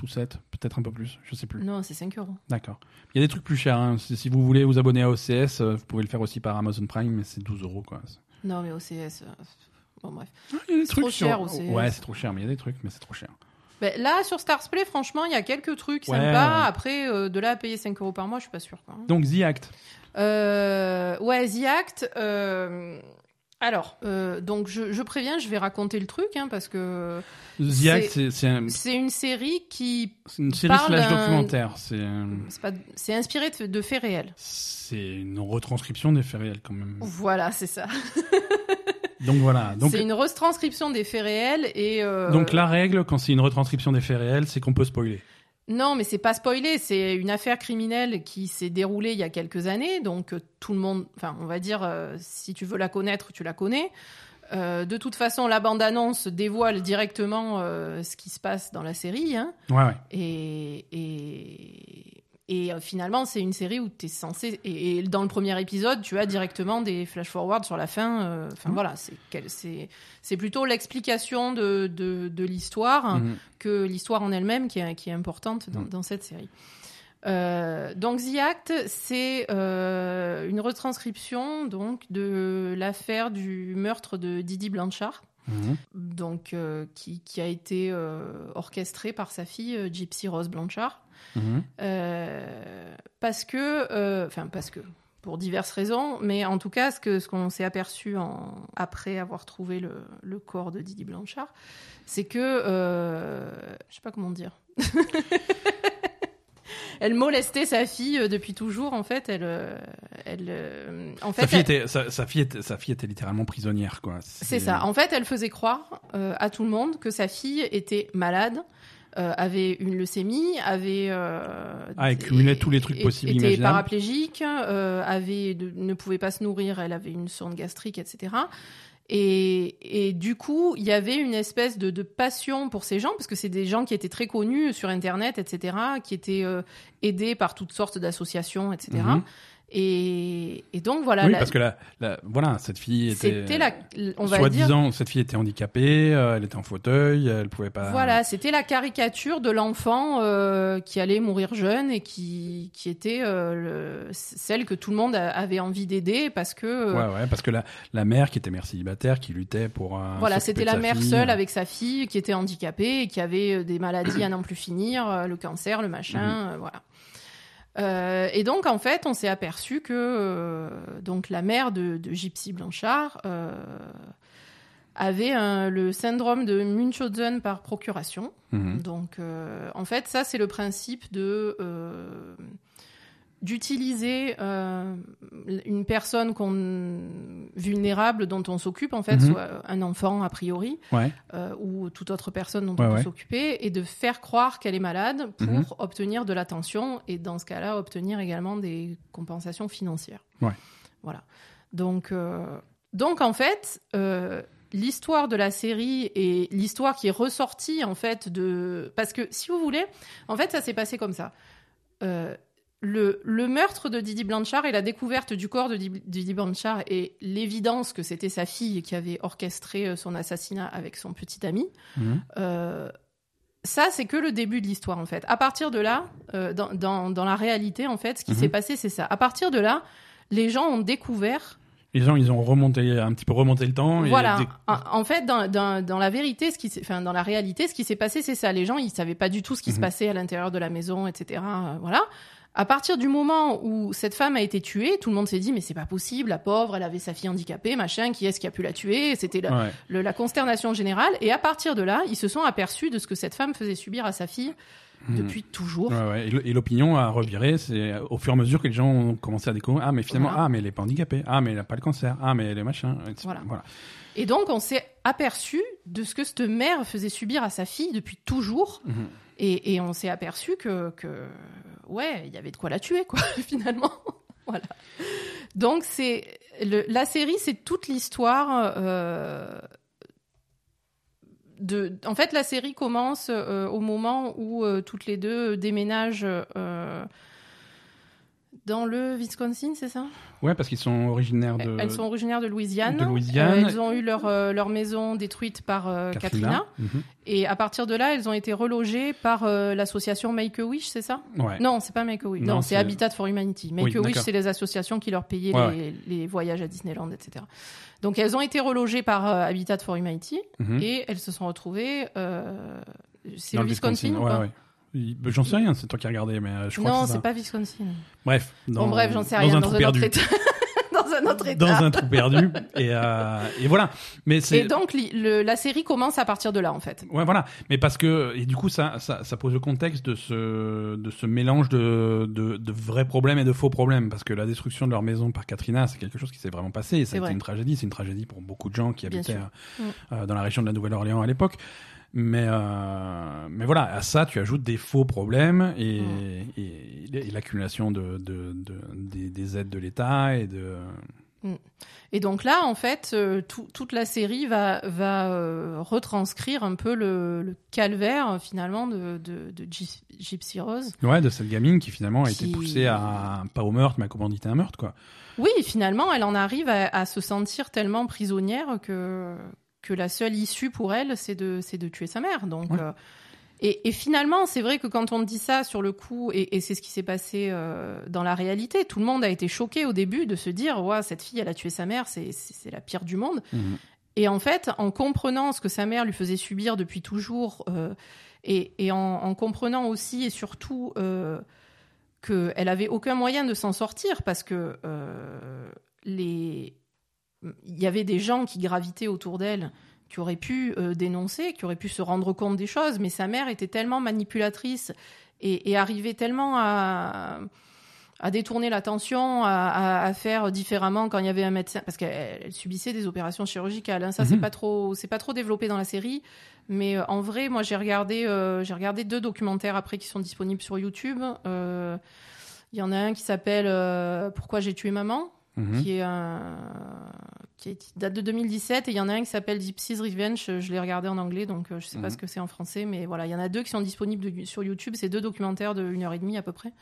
6 ou 7, peut-être un peu plus, je sais plus. non, c'est 5 euros. D'accord. Il y a des trucs plus chers. Hein. Si, vous voulez vous abonner à OCS, euh, vous pouvez le faire aussi par Amazon Prime, mais c'est 12 euros. Quoi. Non, mais OCS. euh, Bon, bref. Il y a des C'est trop sur- cher, OCS. Ouais, c'est trop cher, mais il y a des trucs, mais c'est trop cher. Ben, là, sur Starsplay, franchement, il y a quelques trucs Ouais, sympas. ouais. Après, euh, de là à payer 5 euros par mois, je suis pas. Quoi. Donc The Act. Euh, ouais, The Act. euh, Alors, euh, donc je, je préviens, je vais raconter le truc, hein, parce que The C'est- Act, c'est un- c'est une série qui c'est une série parle slash d'un- documentaire. C'est pas- c'est inspiré de, de faits réels. c'est une retranscription des faits réels quand même. Voilà, c'est ça. Donc voilà. Donc, C'est une retranscription des faits réels et. euh, donc la règle, quand c'est une retranscription des faits réels, c'est qu'on peut spoiler. Non, mais c'est pas spoilé. C'est une affaire criminelle qui s'est déroulée il y a quelques années. Donc euh, tout le monde, enfin, on va dire, euh, si tu veux la connaître, tu la connais. Euh, de toute façon, la bande-annonce dévoile directement euh, ce qui se passe dans la série. hein. Ouais, ouais. Et, et, et euh, finalement, c'est une série où tu es censé. Et, et dans le premier épisode, tu as directement des flash-forward sur la fin. euh, Enfin Mhm. voilà, c'est plutôt l'explication de, de, de l'histoire Mhm. que l'histoire en elle-même qui est, qui est importante dans, Mhm. dans cette série. Euh, donc The Act, c'est euh, une retranscription donc de l'affaire du meurtre de Didi Blanchard, donc euh, qui, qui a été euh, orchestré par sa fille Gypsy Rose Blanchard, Mhm. Euh, parce que, euh, enfin parce que pour diverses raisons, mais en tout cas ce que ce qu'on s'est aperçu en, après avoir trouvé le, le corps de Didi Blanchard, c'est que euh, je sais pas comment dire. Elle molestait sa fille euh, depuis toujours. En fait, elle, elle, en fait, Sa, fille elle- était, sa, sa fille était, sa fille était littéralement prisonnière, quoi. c'est ça. En fait, elle faisait croire euh, à tout le monde que sa fille était malade, euh, avait une leucémie, avait euh, Ah, elle cumulait tous les trucs possibles, était imaginables. paraplégique, euh, avait de- ne pouvait pas se nourrir, elle avait une sonde gastrique, etc. Et, et du coup, il y avait une espèce de, de passion pour ces gens, parce que c'est des gens qui étaient très connus sur Internet, etc., qui étaient euh, aidés par toutes sortes d'associations, etc. Et, et donc voilà, oui, la- parce que la, la- voilà, cette fille était. c'était la, on va dire, Soi-disant, cette fille était handicapée, euh, elle était en fauteuil, elle pouvait pas. Voilà, c'était la caricature de l'enfant euh, qui allait mourir jeune et qui, qui était euh, le- celle que tout le monde a- avait envie d'aider parce que Ouais, ouais, parce que la, la mère qui était mère célibataire, qui luttait pour. voilà, c'était la mère fille. seule avec sa fille qui était handicapée et qui avait des maladies à n'en plus finir, le cancer, le machin, Mhm. euh, voilà. Euh, et donc en fait, on s'est aperçu que euh, donc la mère de, de Gypsy Blanchard euh, avait un- le syndrome de Munchausen par procuration. Mhm. Donc, en fait, ça, c'est le principe de d'utiliser euh, une personne qu'on vulnérable dont on s'occupe, en fait, Mhm. soit un enfant a priori, Ouais. euh, ou toute autre personne dont Ouais, on peut s'occuper, et de faire croire qu'elle est malade pour Mhm. obtenir de l'attention et dans ce cas-là obtenir également des compensations financières. Voilà. Donc, euh, donc en fait, l'histoire de la série et l'histoire qui est ressortie en fait de parce que si vous voulez, en fait, ça s'est passé comme ça. Le, le meurtre de Didi Blanchard et la découverte du corps de Didi Blanchard et l'évidence que c'était sa fille qui avait orchestré euh, son assassinat avec son petit ami, Mhm. euh, ça, c'est que le début de l'histoire, en fait. À partir de là, euh, dans, dans, dans la réalité, en fait, ce qui Mhm. s'est passé, c'est ça. À partir de là, les gens ont découvert. Les gens, ils ont remonté, un petit peu remonté le temps. voilà. En, fait, dans, dans, dans la vérité, ce qui s'est- enfin, dans la réalité, ce qui s'est passé, c'est ça. Les gens, ils savaient pas du tout ce qui se Mhm. passait à l'intérieur de la maison, etc. voilà. À partir du moment où cette femme a été tuée, tout le monde s'est dit mais c'est pas possible, la pauvre, elle avait sa fille handicapée, machin, qui est-ce qui a pu la tuer? C'était la, Ouais. le- la consternation générale. Et à partir de là, ils se sont aperçus de ce que cette femme faisait subir à sa fille Mhm. depuis toujours. Ouais, ouais. Et l'opinion a reviré. C'est au fur et à mesure que les gens ont commencé à découvrir. Ah, mais finalement, Voilà. ah, mais elle est pas handicapée. Ah, mais elle a pas le cancer. Ah, mais elle est machin. Voilà. voilà. Et donc, on s'est aperçu de ce que cette mère faisait subir à sa fille depuis toujours. Mhm. Et, et on s'est aperçu que, que, ouais, il y avait de quoi la tuer, quoi, finalement. voilà. Donc, c'est la série, c'est toute l'histoire. euh, de, en fait, la série commence euh, au moment où euh, toutes les deux déménagent dans le Wisconsin, c'est ça? Ouais, parce qu'ils sont originaires de. Elles sont originaires de Louisiane. de Louisiane. Euh, elles ont eu leur, euh, leur maison détruite par euh, Katrina. Mhm. Et à partir de là, elles ont été relogées par euh, l'association Make-A-Wish, c'est ça? Ouais. Non, c'est pas Make-A-Wish. Non, Non, c'est- Habitat for Humanity. Oui, Make-A-Wish, d'accord. c'est les associations qui leur payaient Ouais, les, les voyages à Disneyland, etc. Donc elles ont été relogées par Habitat for Humanity Mhm. et elles se sont retrouvées. c'est le Wisconsin, ou ouais, pas? ouais. Bah, J'en sais rien, c'est toi qui as regardé, mais euh, je crois Non, que c'est ça. pas Wisconsin. Bref. Dans, Bon, bref, j'en sais dans rien. un Dans trou un perdu. autre état. dans un autre état. Dans un trou perdu. Et, euh, et voilà. Mais c'est. Et donc, le- la série commence à partir de là, en fait. Ouais, voilà. Mais parce que, et du coup, ça, ça, ça pose le contexte de ce, de ce mélange de, de, de vrais problèmes et de faux problèmes. Parce que la destruction de leur maison par Katrina, c'est quelque chose qui s'est vraiment passé. Et ça C'est a été une tragédie. C'est une tragédie pour beaucoup de gens qui Bien habitaient euh, euh, dans la région de la Nouvelle-Orléans à l'époque. Mais, euh, mais voilà, à ça, tu ajoutes des faux problèmes et, Mm. et, et l'accumulation de, de, de, des, des aides de l'État et de. Et donc là, en fait, euh, tout- toute la série va, va euh, retranscrire un peu le, le calvaire, finalement, de, de, de Gy- Gypsy Rose. Ouais, de cette gamine qui finalement a été poussée à, pas au meurtre, mais à commanditer un meurtre, quoi. Oui, finalement, elle en arrive à, à se sentir tellement prisonnière que, que la seule issue pour elle, c'est de, c'est de tuer sa mère. Donc, Ouais. euh, et, et finalement, c'est vrai que quand on dit ça sur le coup, et, et c'est ce qui s'est passé euh, dans la réalité, tout le monde a été choqué au début de se dire, ouais, cette fille, elle a tué sa mère, c'est, c'est, la pire du monde. Mhm. Et en fait, en comprenant ce que sa mère lui faisait subir depuis toujours, euh, et, et en, en comprenant aussi et surtout euh, qu'elle avait aucun moyen de s'en sortir parce que euh, les... il y avait des gens qui gravitaient autour d'elle qui auraient pu euh, dénoncer, qui auraient pu se rendre compte des choses, mais sa mère était tellement manipulatrice et, et arrivait tellement à, à détourner l'attention, à, à- à faire différemment quand il y avait un médecin, parce qu'elle elle subissait des opérations chirurgicales. hein. Ça, c'est Mhm. pas trop, c'est pas trop développé dans la série, mais euh, en vrai, moi, j'ai regardé, euh, j'ai regardé deux documentaires après qui sont disponibles sur YouTube. Il y en a un qui s'appelle Pourquoi j'ai tué maman, Mhm. qui est un qui est- date de 2017 et il y en a un qui s'appelle Gypsy's Revenge je l'ai regardé en anglais donc euh, je sais pas Mhm. ce que c'est en français mais voilà il y en a deux qui sont disponibles de- sur YouTube c'est deux documentaires de une heure et demie à peu près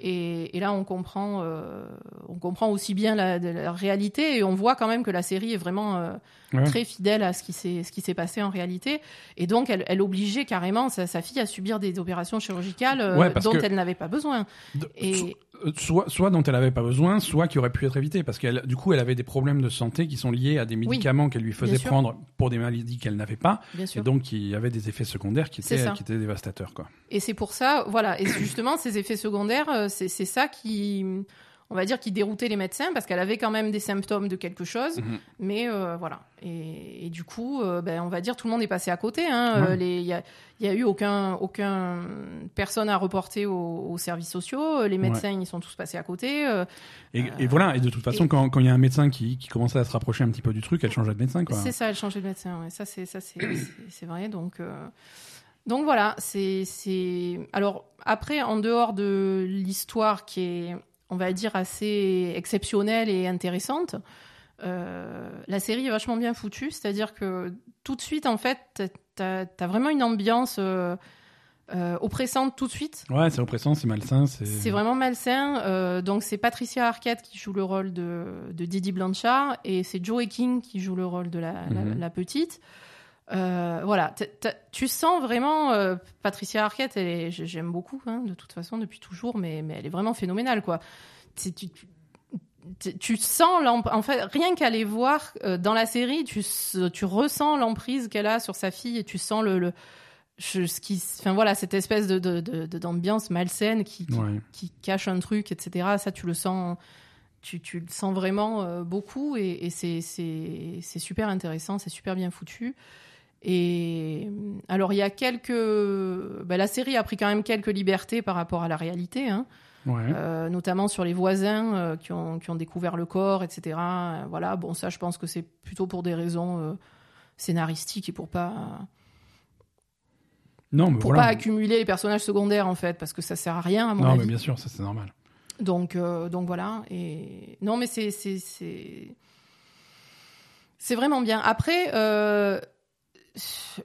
et, et là on comprend euh, on comprend aussi bien la, de la réalité et on voit quand même que la série est vraiment euh, Ouais. très fidèle à ce qui s'est passé en réalité et donc elle, elle obligeait carrément sa, sa fille à subir des opérations chirurgicales euh, Ouais, dont que- elle n'avait pas besoin De- et euh, soit, soit dont elle avait pas besoin, soit qui aurait pu être évité, parce qu'elle, du coup, elle avait des problèmes de santé qui sont liés à des médicaments qu'elle lui faisait prendre pour des maladies qu'elle n'avait pas, bien sûr. et donc qui avaient des effets secondaires qui étaient, qui étaient dévastateurs, quoi. Et c'est pour ça, voilà, et justement, ces effets secondaires, euh, c'est c'est ça qui, on va dire, qui déroutait les médecins, parce qu'elle avait quand même des symptômes de quelque chose, Mhm. mais euh, voilà. Et, et du coup, euh, ben, on va dire, tout le monde est passé à côté. hein. Ouais. Euh, Il y a, il y a eu aucun, aucun personne à reporter aux, aux services sociaux. Les médecins, ils sont tous passés à côté. euh, Et, et voilà, et de toute façon, et- quand quand il y a un médecin qui, qui commençait à se rapprocher un petit peu du truc, elle changeait de médecin. C'est ça, elle changeait de médecin. Ouais. Ça, c'est vrai. Donc, euh, donc voilà. C'est. Alors après, en dehors de l'histoire qui est, on va dire, assez exceptionnelle et intéressante, euh, la série est vachement bien foutue. C'est-à-dire que tout de suite, en fait, t'as as vraiment une ambiance. euh, euh, oppressante tout de suite. Ouais, c'est oppressant, c'est malsain, c'est. Vraiment malsain. Donc c'est Patricia Arquette qui joue le rôle de, de Didi Blanchard et c'est Joey King qui joue le rôle de la, la- Mhm. la petite. Euh, voilà, tu sens vraiment euh, Patricia Arquette. J'aime beaucoup, hein, de toute façon depuis toujours, mais, mais elle est vraiment phénoménale, quoi. Tu, tu, tu sens en fait rien qu'à les voir euh, dans la série, tu, tu ressens l'emprise qu'elle a sur sa fille et tu sens le, le je- ce qui, enfin voilà, cette espèce de d'ambiance malsaine qui, qui, Ouais. qui cache un truc, etc. Ça, tu le sens, tu, tu le sens vraiment euh, beaucoup et, et c'est super intéressant, c'est super bien foutu. Et euh, alors, il y a quelques. ben, la série a pris quand même quelques libertés par rapport à la réalité. Hein. Ouais. euh, notamment sur les voisins euh, qui, ont, qui ont découvert le corps, etc. Euh, voilà, bon, ça, je pense que c'est plutôt pour des raisons euh, scénaristiques et pour pas non, mais pour voilà. pas accumuler les personnages secondaires en fait, parce que ça sert à rien à mon non, avis. mais bien sûr, ça c'est normal. Donc, donc voilà. Et non, mais c'est c'est c'est c'est vraiment bien. Après,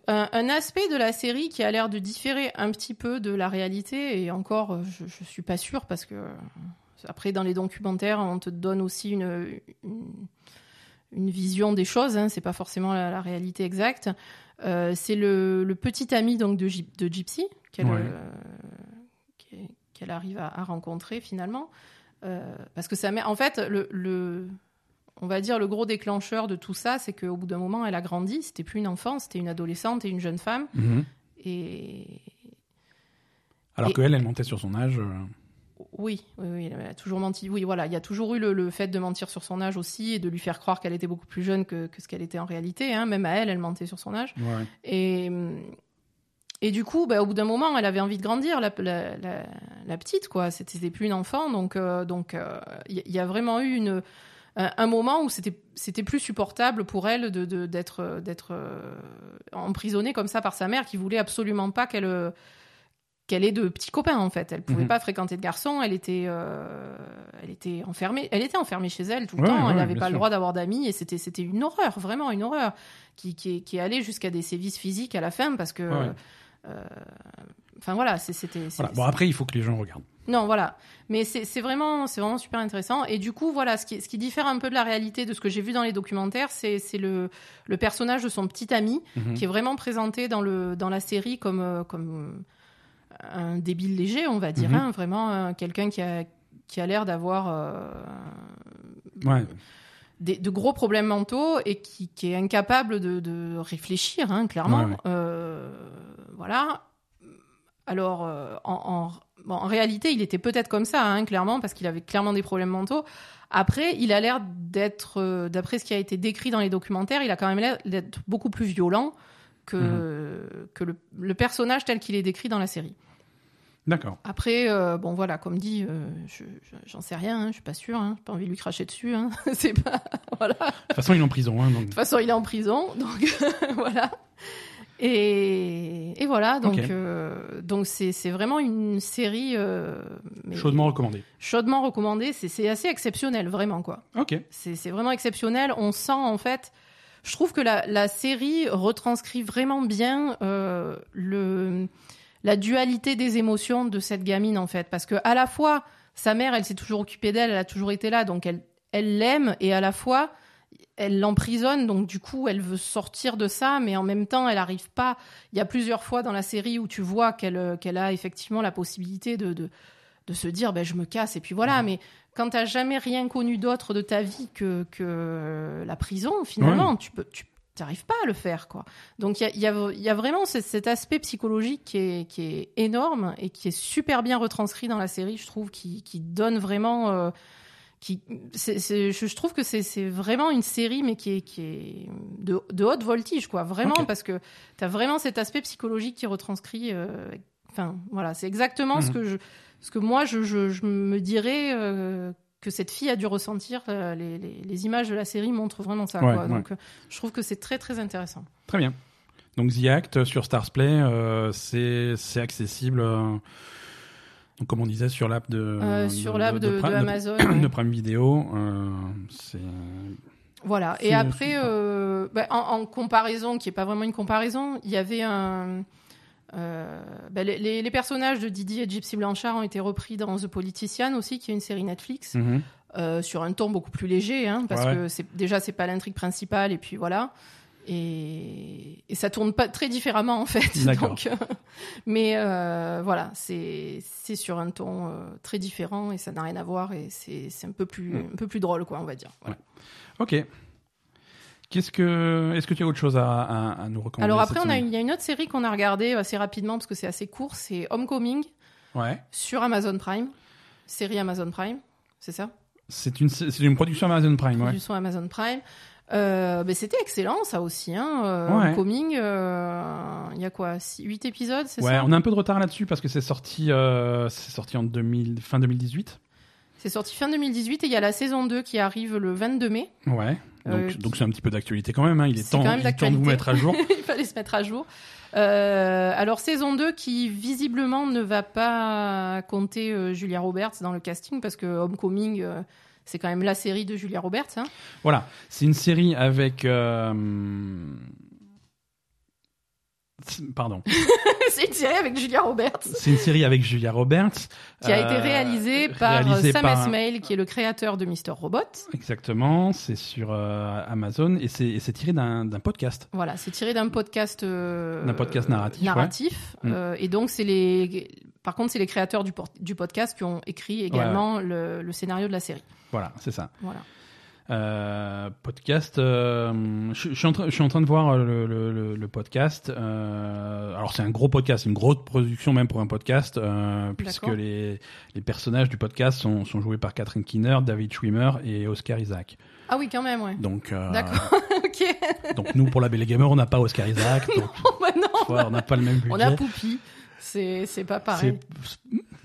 un, un aspect de la série qui a l'air de différer un petit peu de la réalité, et encore, euh, je, je suis pas sûre parce que après dans les documentaires, on te donne aussi une une, une vision des choses. Hein, c'est pas forcément la, la réalité exacte. Euh, c'est le, le petit ami donc de, Gyp- de Gypsy qu'elle Ouais. euh, qu'elle- arrive à, à rencontrer finalement. Euh, parce que sa mère, en fait, le, le- on va dire le gros déclencheur de tout ça, c'est qu'au bout d'un moment, elle a grandi. C'était plus une enfant, c'était une adolescente et une jeune femme. Mhm. Et Alors Et- qu'elle, elle montait sur son âge. euh, oui, oui, oui, elle a toujours menti. Oui, voilà, il y a toujours eu le, le fait de mentir sur son âge aussi et de lui faire croire qu'elle était beaucoup plus jeune que, que ce qu'elle était en réalité. hein. Même à elle, elle mentait sur son âge. Ouais. Et, et du coup, bah, au bout d'un moment, elle avait envie de grandir, la, la, la, la petite, quoi. C'était plus une enfant, donc euh, donc euh, il y, y a vraiment eu une un, un moment où c'était c'était plus supportable pour elle de d'être d'être euh, emprisonnée comme ça par sa mère qui voulait absolument pas qu'elle euh, qu'elle ait de petits copains en fait. Elle pouvait Mhm. pas fréquenter de garçons. Elle était euh, elle était enfermée. Elle était enfermée chez elle tout le Ouais, temps. ouais, elle n'avait pas le droit d'avoir d'amis et c'était c'était une horreur, vraiment une horreur qui qui allée jusqu'à des sévices physiques à la fin parce que Ouais. Euh, Enfin voilà, c'était. Voilà. Bon, après, il faut que les gens regardent. non, voilà. Mais c'est vraiment, c'est vraiment super intéressant. Et du coup, voilà, ce qui, ce qui diffère un peu de la réalité de ce que j'ai vu dans les documentaires, c'est le, le personnage de son petit ami Mhm. qui est vraiment présenté dans, le, dans la série comme, euh, comme un débile léger, on va dire. Mhm. hein, vraiment euh, quelqu'un qui a, qui a l'air d'avoir euh, Ouais. des- de gros problèmes mentaux et qui, qui est incapable de, de réfléchir, hein, clairement. Ouais, ouais. Euh, voilà. Alors, euh, en, en- bon, en réalité, il était peut-être comme ça, hein, clairement, parce qu'il avait clairement des problèmes mentaux. Après, il a l'air d'être, euh, d'après ce qui a été décrit dans les documentaires, il a quand même l'air d'être beaucoup plus violent que, Mhm. que le, le personnage tel qu'il est décrit dans la série. D'accord. Après, euh, bon voilà, comme dit, euh, je- je- j'en sais rien, hein, je suis pas sûre, hein, j'ai pas envie de lui cracher dessus, hein, c'est pas, voilà. De toute façon, il est en prison. Hein, donc... De toute façon, il est en prison, donc voilà. Et, et voilà, donc euh, donc c'est vraiment une série euh, mais Chaudement recommandé. chaudement recommandée. C'est assez exceptionnel, vraiment quoi. Ok. C'est c'est vraiment exceptionnel. On sent en fait, je trouve que la, la série retranscrit vraiment bien euh, le la dualité des émotions de cette gamine en fait, parce que à la fois sa mère, elle s'est toujours occupée d'elle, elle a toujours été là, donc elle elle l'aime et à la fois elle l'emprisonne, donc du coup elle veut sortir de ça, mais en même temps elle n'arrive pas. Il y a plusieurs fois dans la série où tu vois qu'elle euh, qu'elle a effectivement la possibilité de, de de se dire ben je me casse et puis voilà, mais quand t'as jamais rien connu d'autre de ta vie que, que la prison, finalement, tu peux, tu n'arrives pas à le faire, quoi. Donc il y a, il y, a, il y a vraiment ce- cet aspect psychologique qui est, qui est énorme et qui est super bien retranscrit dans la série, je trouve, qui, qui donne vraiment. euh, qui, je, je trouve que c'est, vraiment une série, mais qui est, qui est de, de haute voltige, quoi. Vraiment, parce que tu as vraiment cet aspect psychologique qui retranscrit. euh, Enfin, voilà, c'est exactement ce Mhm. que je, ce que moi je, je, je me dirais euh, que cette fille a dû ressentir. euh, les, les, les images de la série montrent vraiment ça. Ouais, quoi. ouais. Donc, je trouve que c'est très très intéressant. Très bien. Donc The Act sur Stars Play, c'est c'est accessible. Donc comme on disait sur l'app de Euh, sur l'app de, Amazon. de. Prime Video. euh, c'est Voilà. Et après, euh, bah, en, en comparaison, qui est pas vraiment une comparaison, il y avait un. bah, les, personnages de Didi et Gypsy Blanchard ont été repris dans The Politician aussi, qui est une série Netflix, Mhm. sur un ton beaucoup plus léger, hein, parce Ouais. que c'est déjà c'est pas l'intrigue principale, et puis voilà. Et, et ça tourne pas très différemment en fait. Donc, euh, mais euh, voilà, c'est c'est sur un ton euh, très différent et ça n'a rien à voir et c'est un peu plus Mm. un peu plus drôle quoi, on va dire. Voilà. Ok. Qu'est-ce que est-ce que tu as autre chose à, à, à nous recommander Alors après, il y a une autre série qu'on a regardée assez rapidement parce que c'est assez court, c'est Homecoming Ouais. sur Amazon Prime, série Amazon Prime, c'est ça? C'est une une production Amazon Prime. Ouais. Production Amazon Prime. Euh, ben, c'était excellent, ça aussi. Hein. Euh, Ouais. Euh, il y a quoi 8 épisodes, c'est Ouais, ça on a un peu de retard là-dessus parce que c'est sorti, c'est sorti en 2000, fin 2018. C'est sorti fin 2018 et il y a la saison 2 qui arrive le 22 mai. Ouais. Donc, donc c'est un petit peu d'actualité quand même. Hein. Il est temps, il temps de vous mettre à jour. il fallait se mettre à jour. Alors saison 2 qui visiblement ne va pas compter Julia Roberts dans le casting parce que Homecoming c'est quand même la série de Julia Roberts. hein. Voilà, c'est une série avec. euh, Pardon. c'est une série avec Julia Roberts C'est une série avec Julia Roberts. qui a été euh, réalisée par réalisée Sam par- Esmail qui est le créateur de Mr Robot. Exactement, c'est sur euh, Amazon et c'est tiré d'un podcast. Voilà, c'est tiré d'un podcast euh, D'un podcast narratif, narratif. Mm. Et donc c'est les par contre c'est les créateurs du, podcast qui ont écrit également Le, le scénario de la série. Voilà, c'est ça. Voilà. Euh, podcast. euh, je, je suis en train, je suis en train de voir le, le- podcast. euh, alors c'est un gros podcast, une grosse production même pour un podcast, euh, puisque les, les personnages du podcast sont, sont joués par Catherine Keener, David Schwimmer et Oscar Isaac. Ah oui quand même ouais. Donc, euh, D'accord. ok. donc nous pour la Belle Gamer, on n'a pas Oscar Isaac, donc Oh, bah non. on n'a pas le même budget. On a Poupie. C'est c'est pas pareil.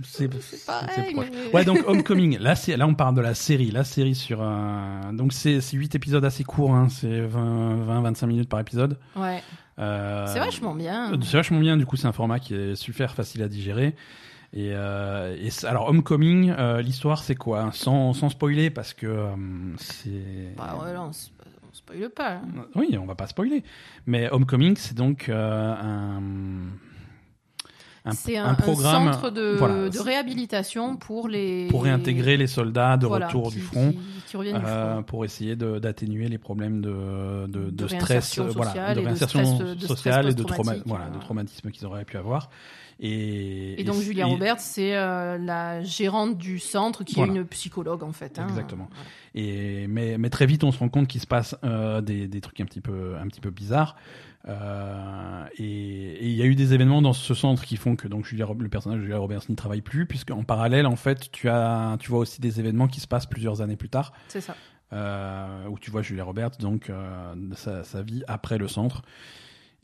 C'est pareil, mais- Ouais, donc Homecoming. Là, c'est là on parle de la série, la série sur un. Donc c'est c'est huit épisodes assez courts, hein, c'est 20 20 25 minutes par épisode. Ouais. Euh, C'est vachement bien. euh, C'est vachement bien. Du coup, c'est un format qui est super facile à digérer. Et, euh, et alors Homecoming, euh, l'histoire c'est quoi? Sans, sans spoiler parce que euh, c'est. Bah ouais, là, on, spoile pas. là. Oui, on va pas spoiler. Mais Homecoming, c'est donc euh, un. Un- C'est un programme, centre de, voilà, de réhabilitation pour les pour réintégrer les soldats de Voilà, retour qui- du front. qui, qui reviennent du Euh, front. pour essayer d'atténuer les problèmes de, de, stress, euh, voilà, de réinsertion sociale et de, trauma, voilà, de traumatisme qu'ils auraient pu avoir. Et, Et donc et- Julia et- Roberts, c'est euh, la gérante du centre qui Voilà. est une psychologue en fait. hein. Exactement. Et, mais, mais très vite, on se rend compte qu'il se passe euh, des, des trucs un petit peu, un petit peu bizarres. Euh, et il y a eu des événements dans ce centre qui font que donc Julia, le personnage de Julia Roberts n'y travaille plus, puisque en parallèle, en fait, tu as, tu vois aussi des événements qui se passent plusieurs années plus tard. C'est ça. euh, où tu vois Julia Roberts, donc euh, sa, sa vie après le centre.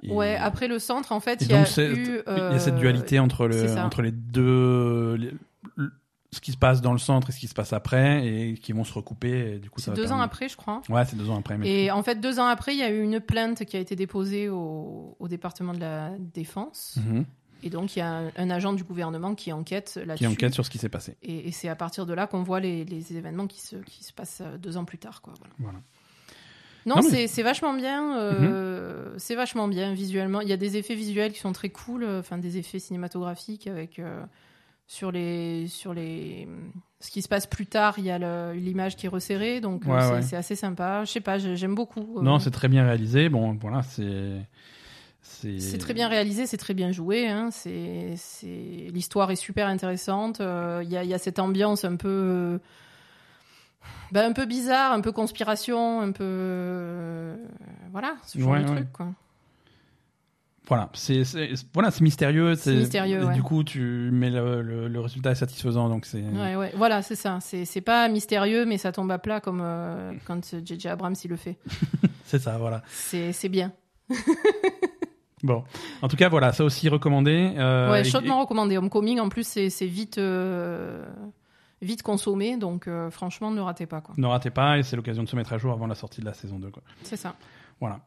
Et- Ouais, après le centre, en fait, il y a donc c'est- eu. il y a cette dualité entre, le, entre les deux, les- ce qui se passe dans le centre et ce qui se passe après, et qui vont se recouper. Et du coup, ça C'est deux ans après, je crois. Ouais, c'est deux ans après. Mais... Et en fait, deux ans après, il y a eu une plainte qui a été déposée au, au département de la défense. Mhm. Et donc, il y a un, agent du gouvernement qui enquête là-dessus. Qui enquête sur ce qui s'est passé. Et, et c'est à partir de là qu'on voit les, les événements qui se, qui se passent euh, deux ans plus tard. Quoi. Voilà. Voilà. Non, Non, mais- Mhm. c'est vachement bien. euh, C'est vachement bien visuellement. Il y a des effets visuels qui sont très cool, euh, enfin des effets cinématographiques avec euh, sur les sur les ce qui se passe plus tard. Il y a l'image qui est resserrée, donc euh, Ouais, c'est ouais. assez sympa. Je sais pas, j'ai- j'aime beaucoup. euh, Non, c'est très bien réalisé. Bon, voilà, c'est. C'est très bien réalisé, c'est très bien joué. Hein. C'est, c'est... L'histoire est super intéressante. Euh, Il y, a, il y a cette ambiance un peu, ben, un peu bizarre, un peu conspiration, un peu, euh, voilà, ce genre Ouais, de ouais. truc. Quoi. Voilà, c'est voilà, c'est mystérieux. C'est mystérieux, et ouais. Du coup, tu mais le, le, le résultat est satisfaisant, donc c'est. Ouais, ouais. Voilà, c'est ça. C'est, pas mystérieux, mais ça tombe à plat comme euh, quand J.J. Abrams il le fait. C'est ça, voilà. C'est, bien. Bon, en tout cas, voilà, ça aussi recommandé. euh, ouais, et- chaudement recommandé. Homecoming, en plus, c'est, vite, euh, vite consommé, donc euh, franchement, ne ratez pas. Quoi. Ne ratez pas, et c'est l'occasion de se mettre à jour avant la sortie de la saison 2. Quoi. C'est ça. Voilà.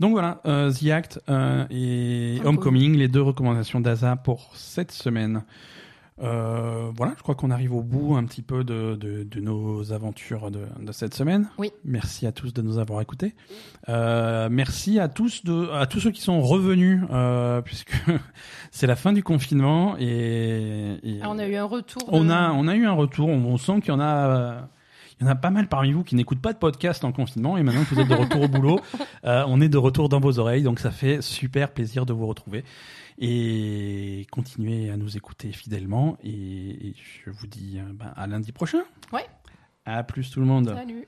Donc voilà, euh, The Act euh, et Homecoming. Homecoming, les deux recommandations d'Aza pour cette semaine. Euh, voilà, je crois qu'on arrive au bout un petit peu de, de, de nos aventures de, de cette semaine. Oui. Merci à tous de nous avoir écoutés. Euh, merci à tous de, à tous ceux qui sont revenus euh, puisque c'est la fin du confinement et, et Ah, on a eu un retour. on a on a eu un retour. On, on sent qu'il y en a. il y en a pas mal parmi vous qui n'écoutent pas de podcast en confinement et maintenant que vous êtes de retour au boulot, euh, on est de retour dans vos oreilles, donc ça fait super plaisir de vous retrouver et continuez à nous écouter fidèlement et, et je vous dis euh, ben, à lundi prochain. Ouais. À plus tout le monde. Salut.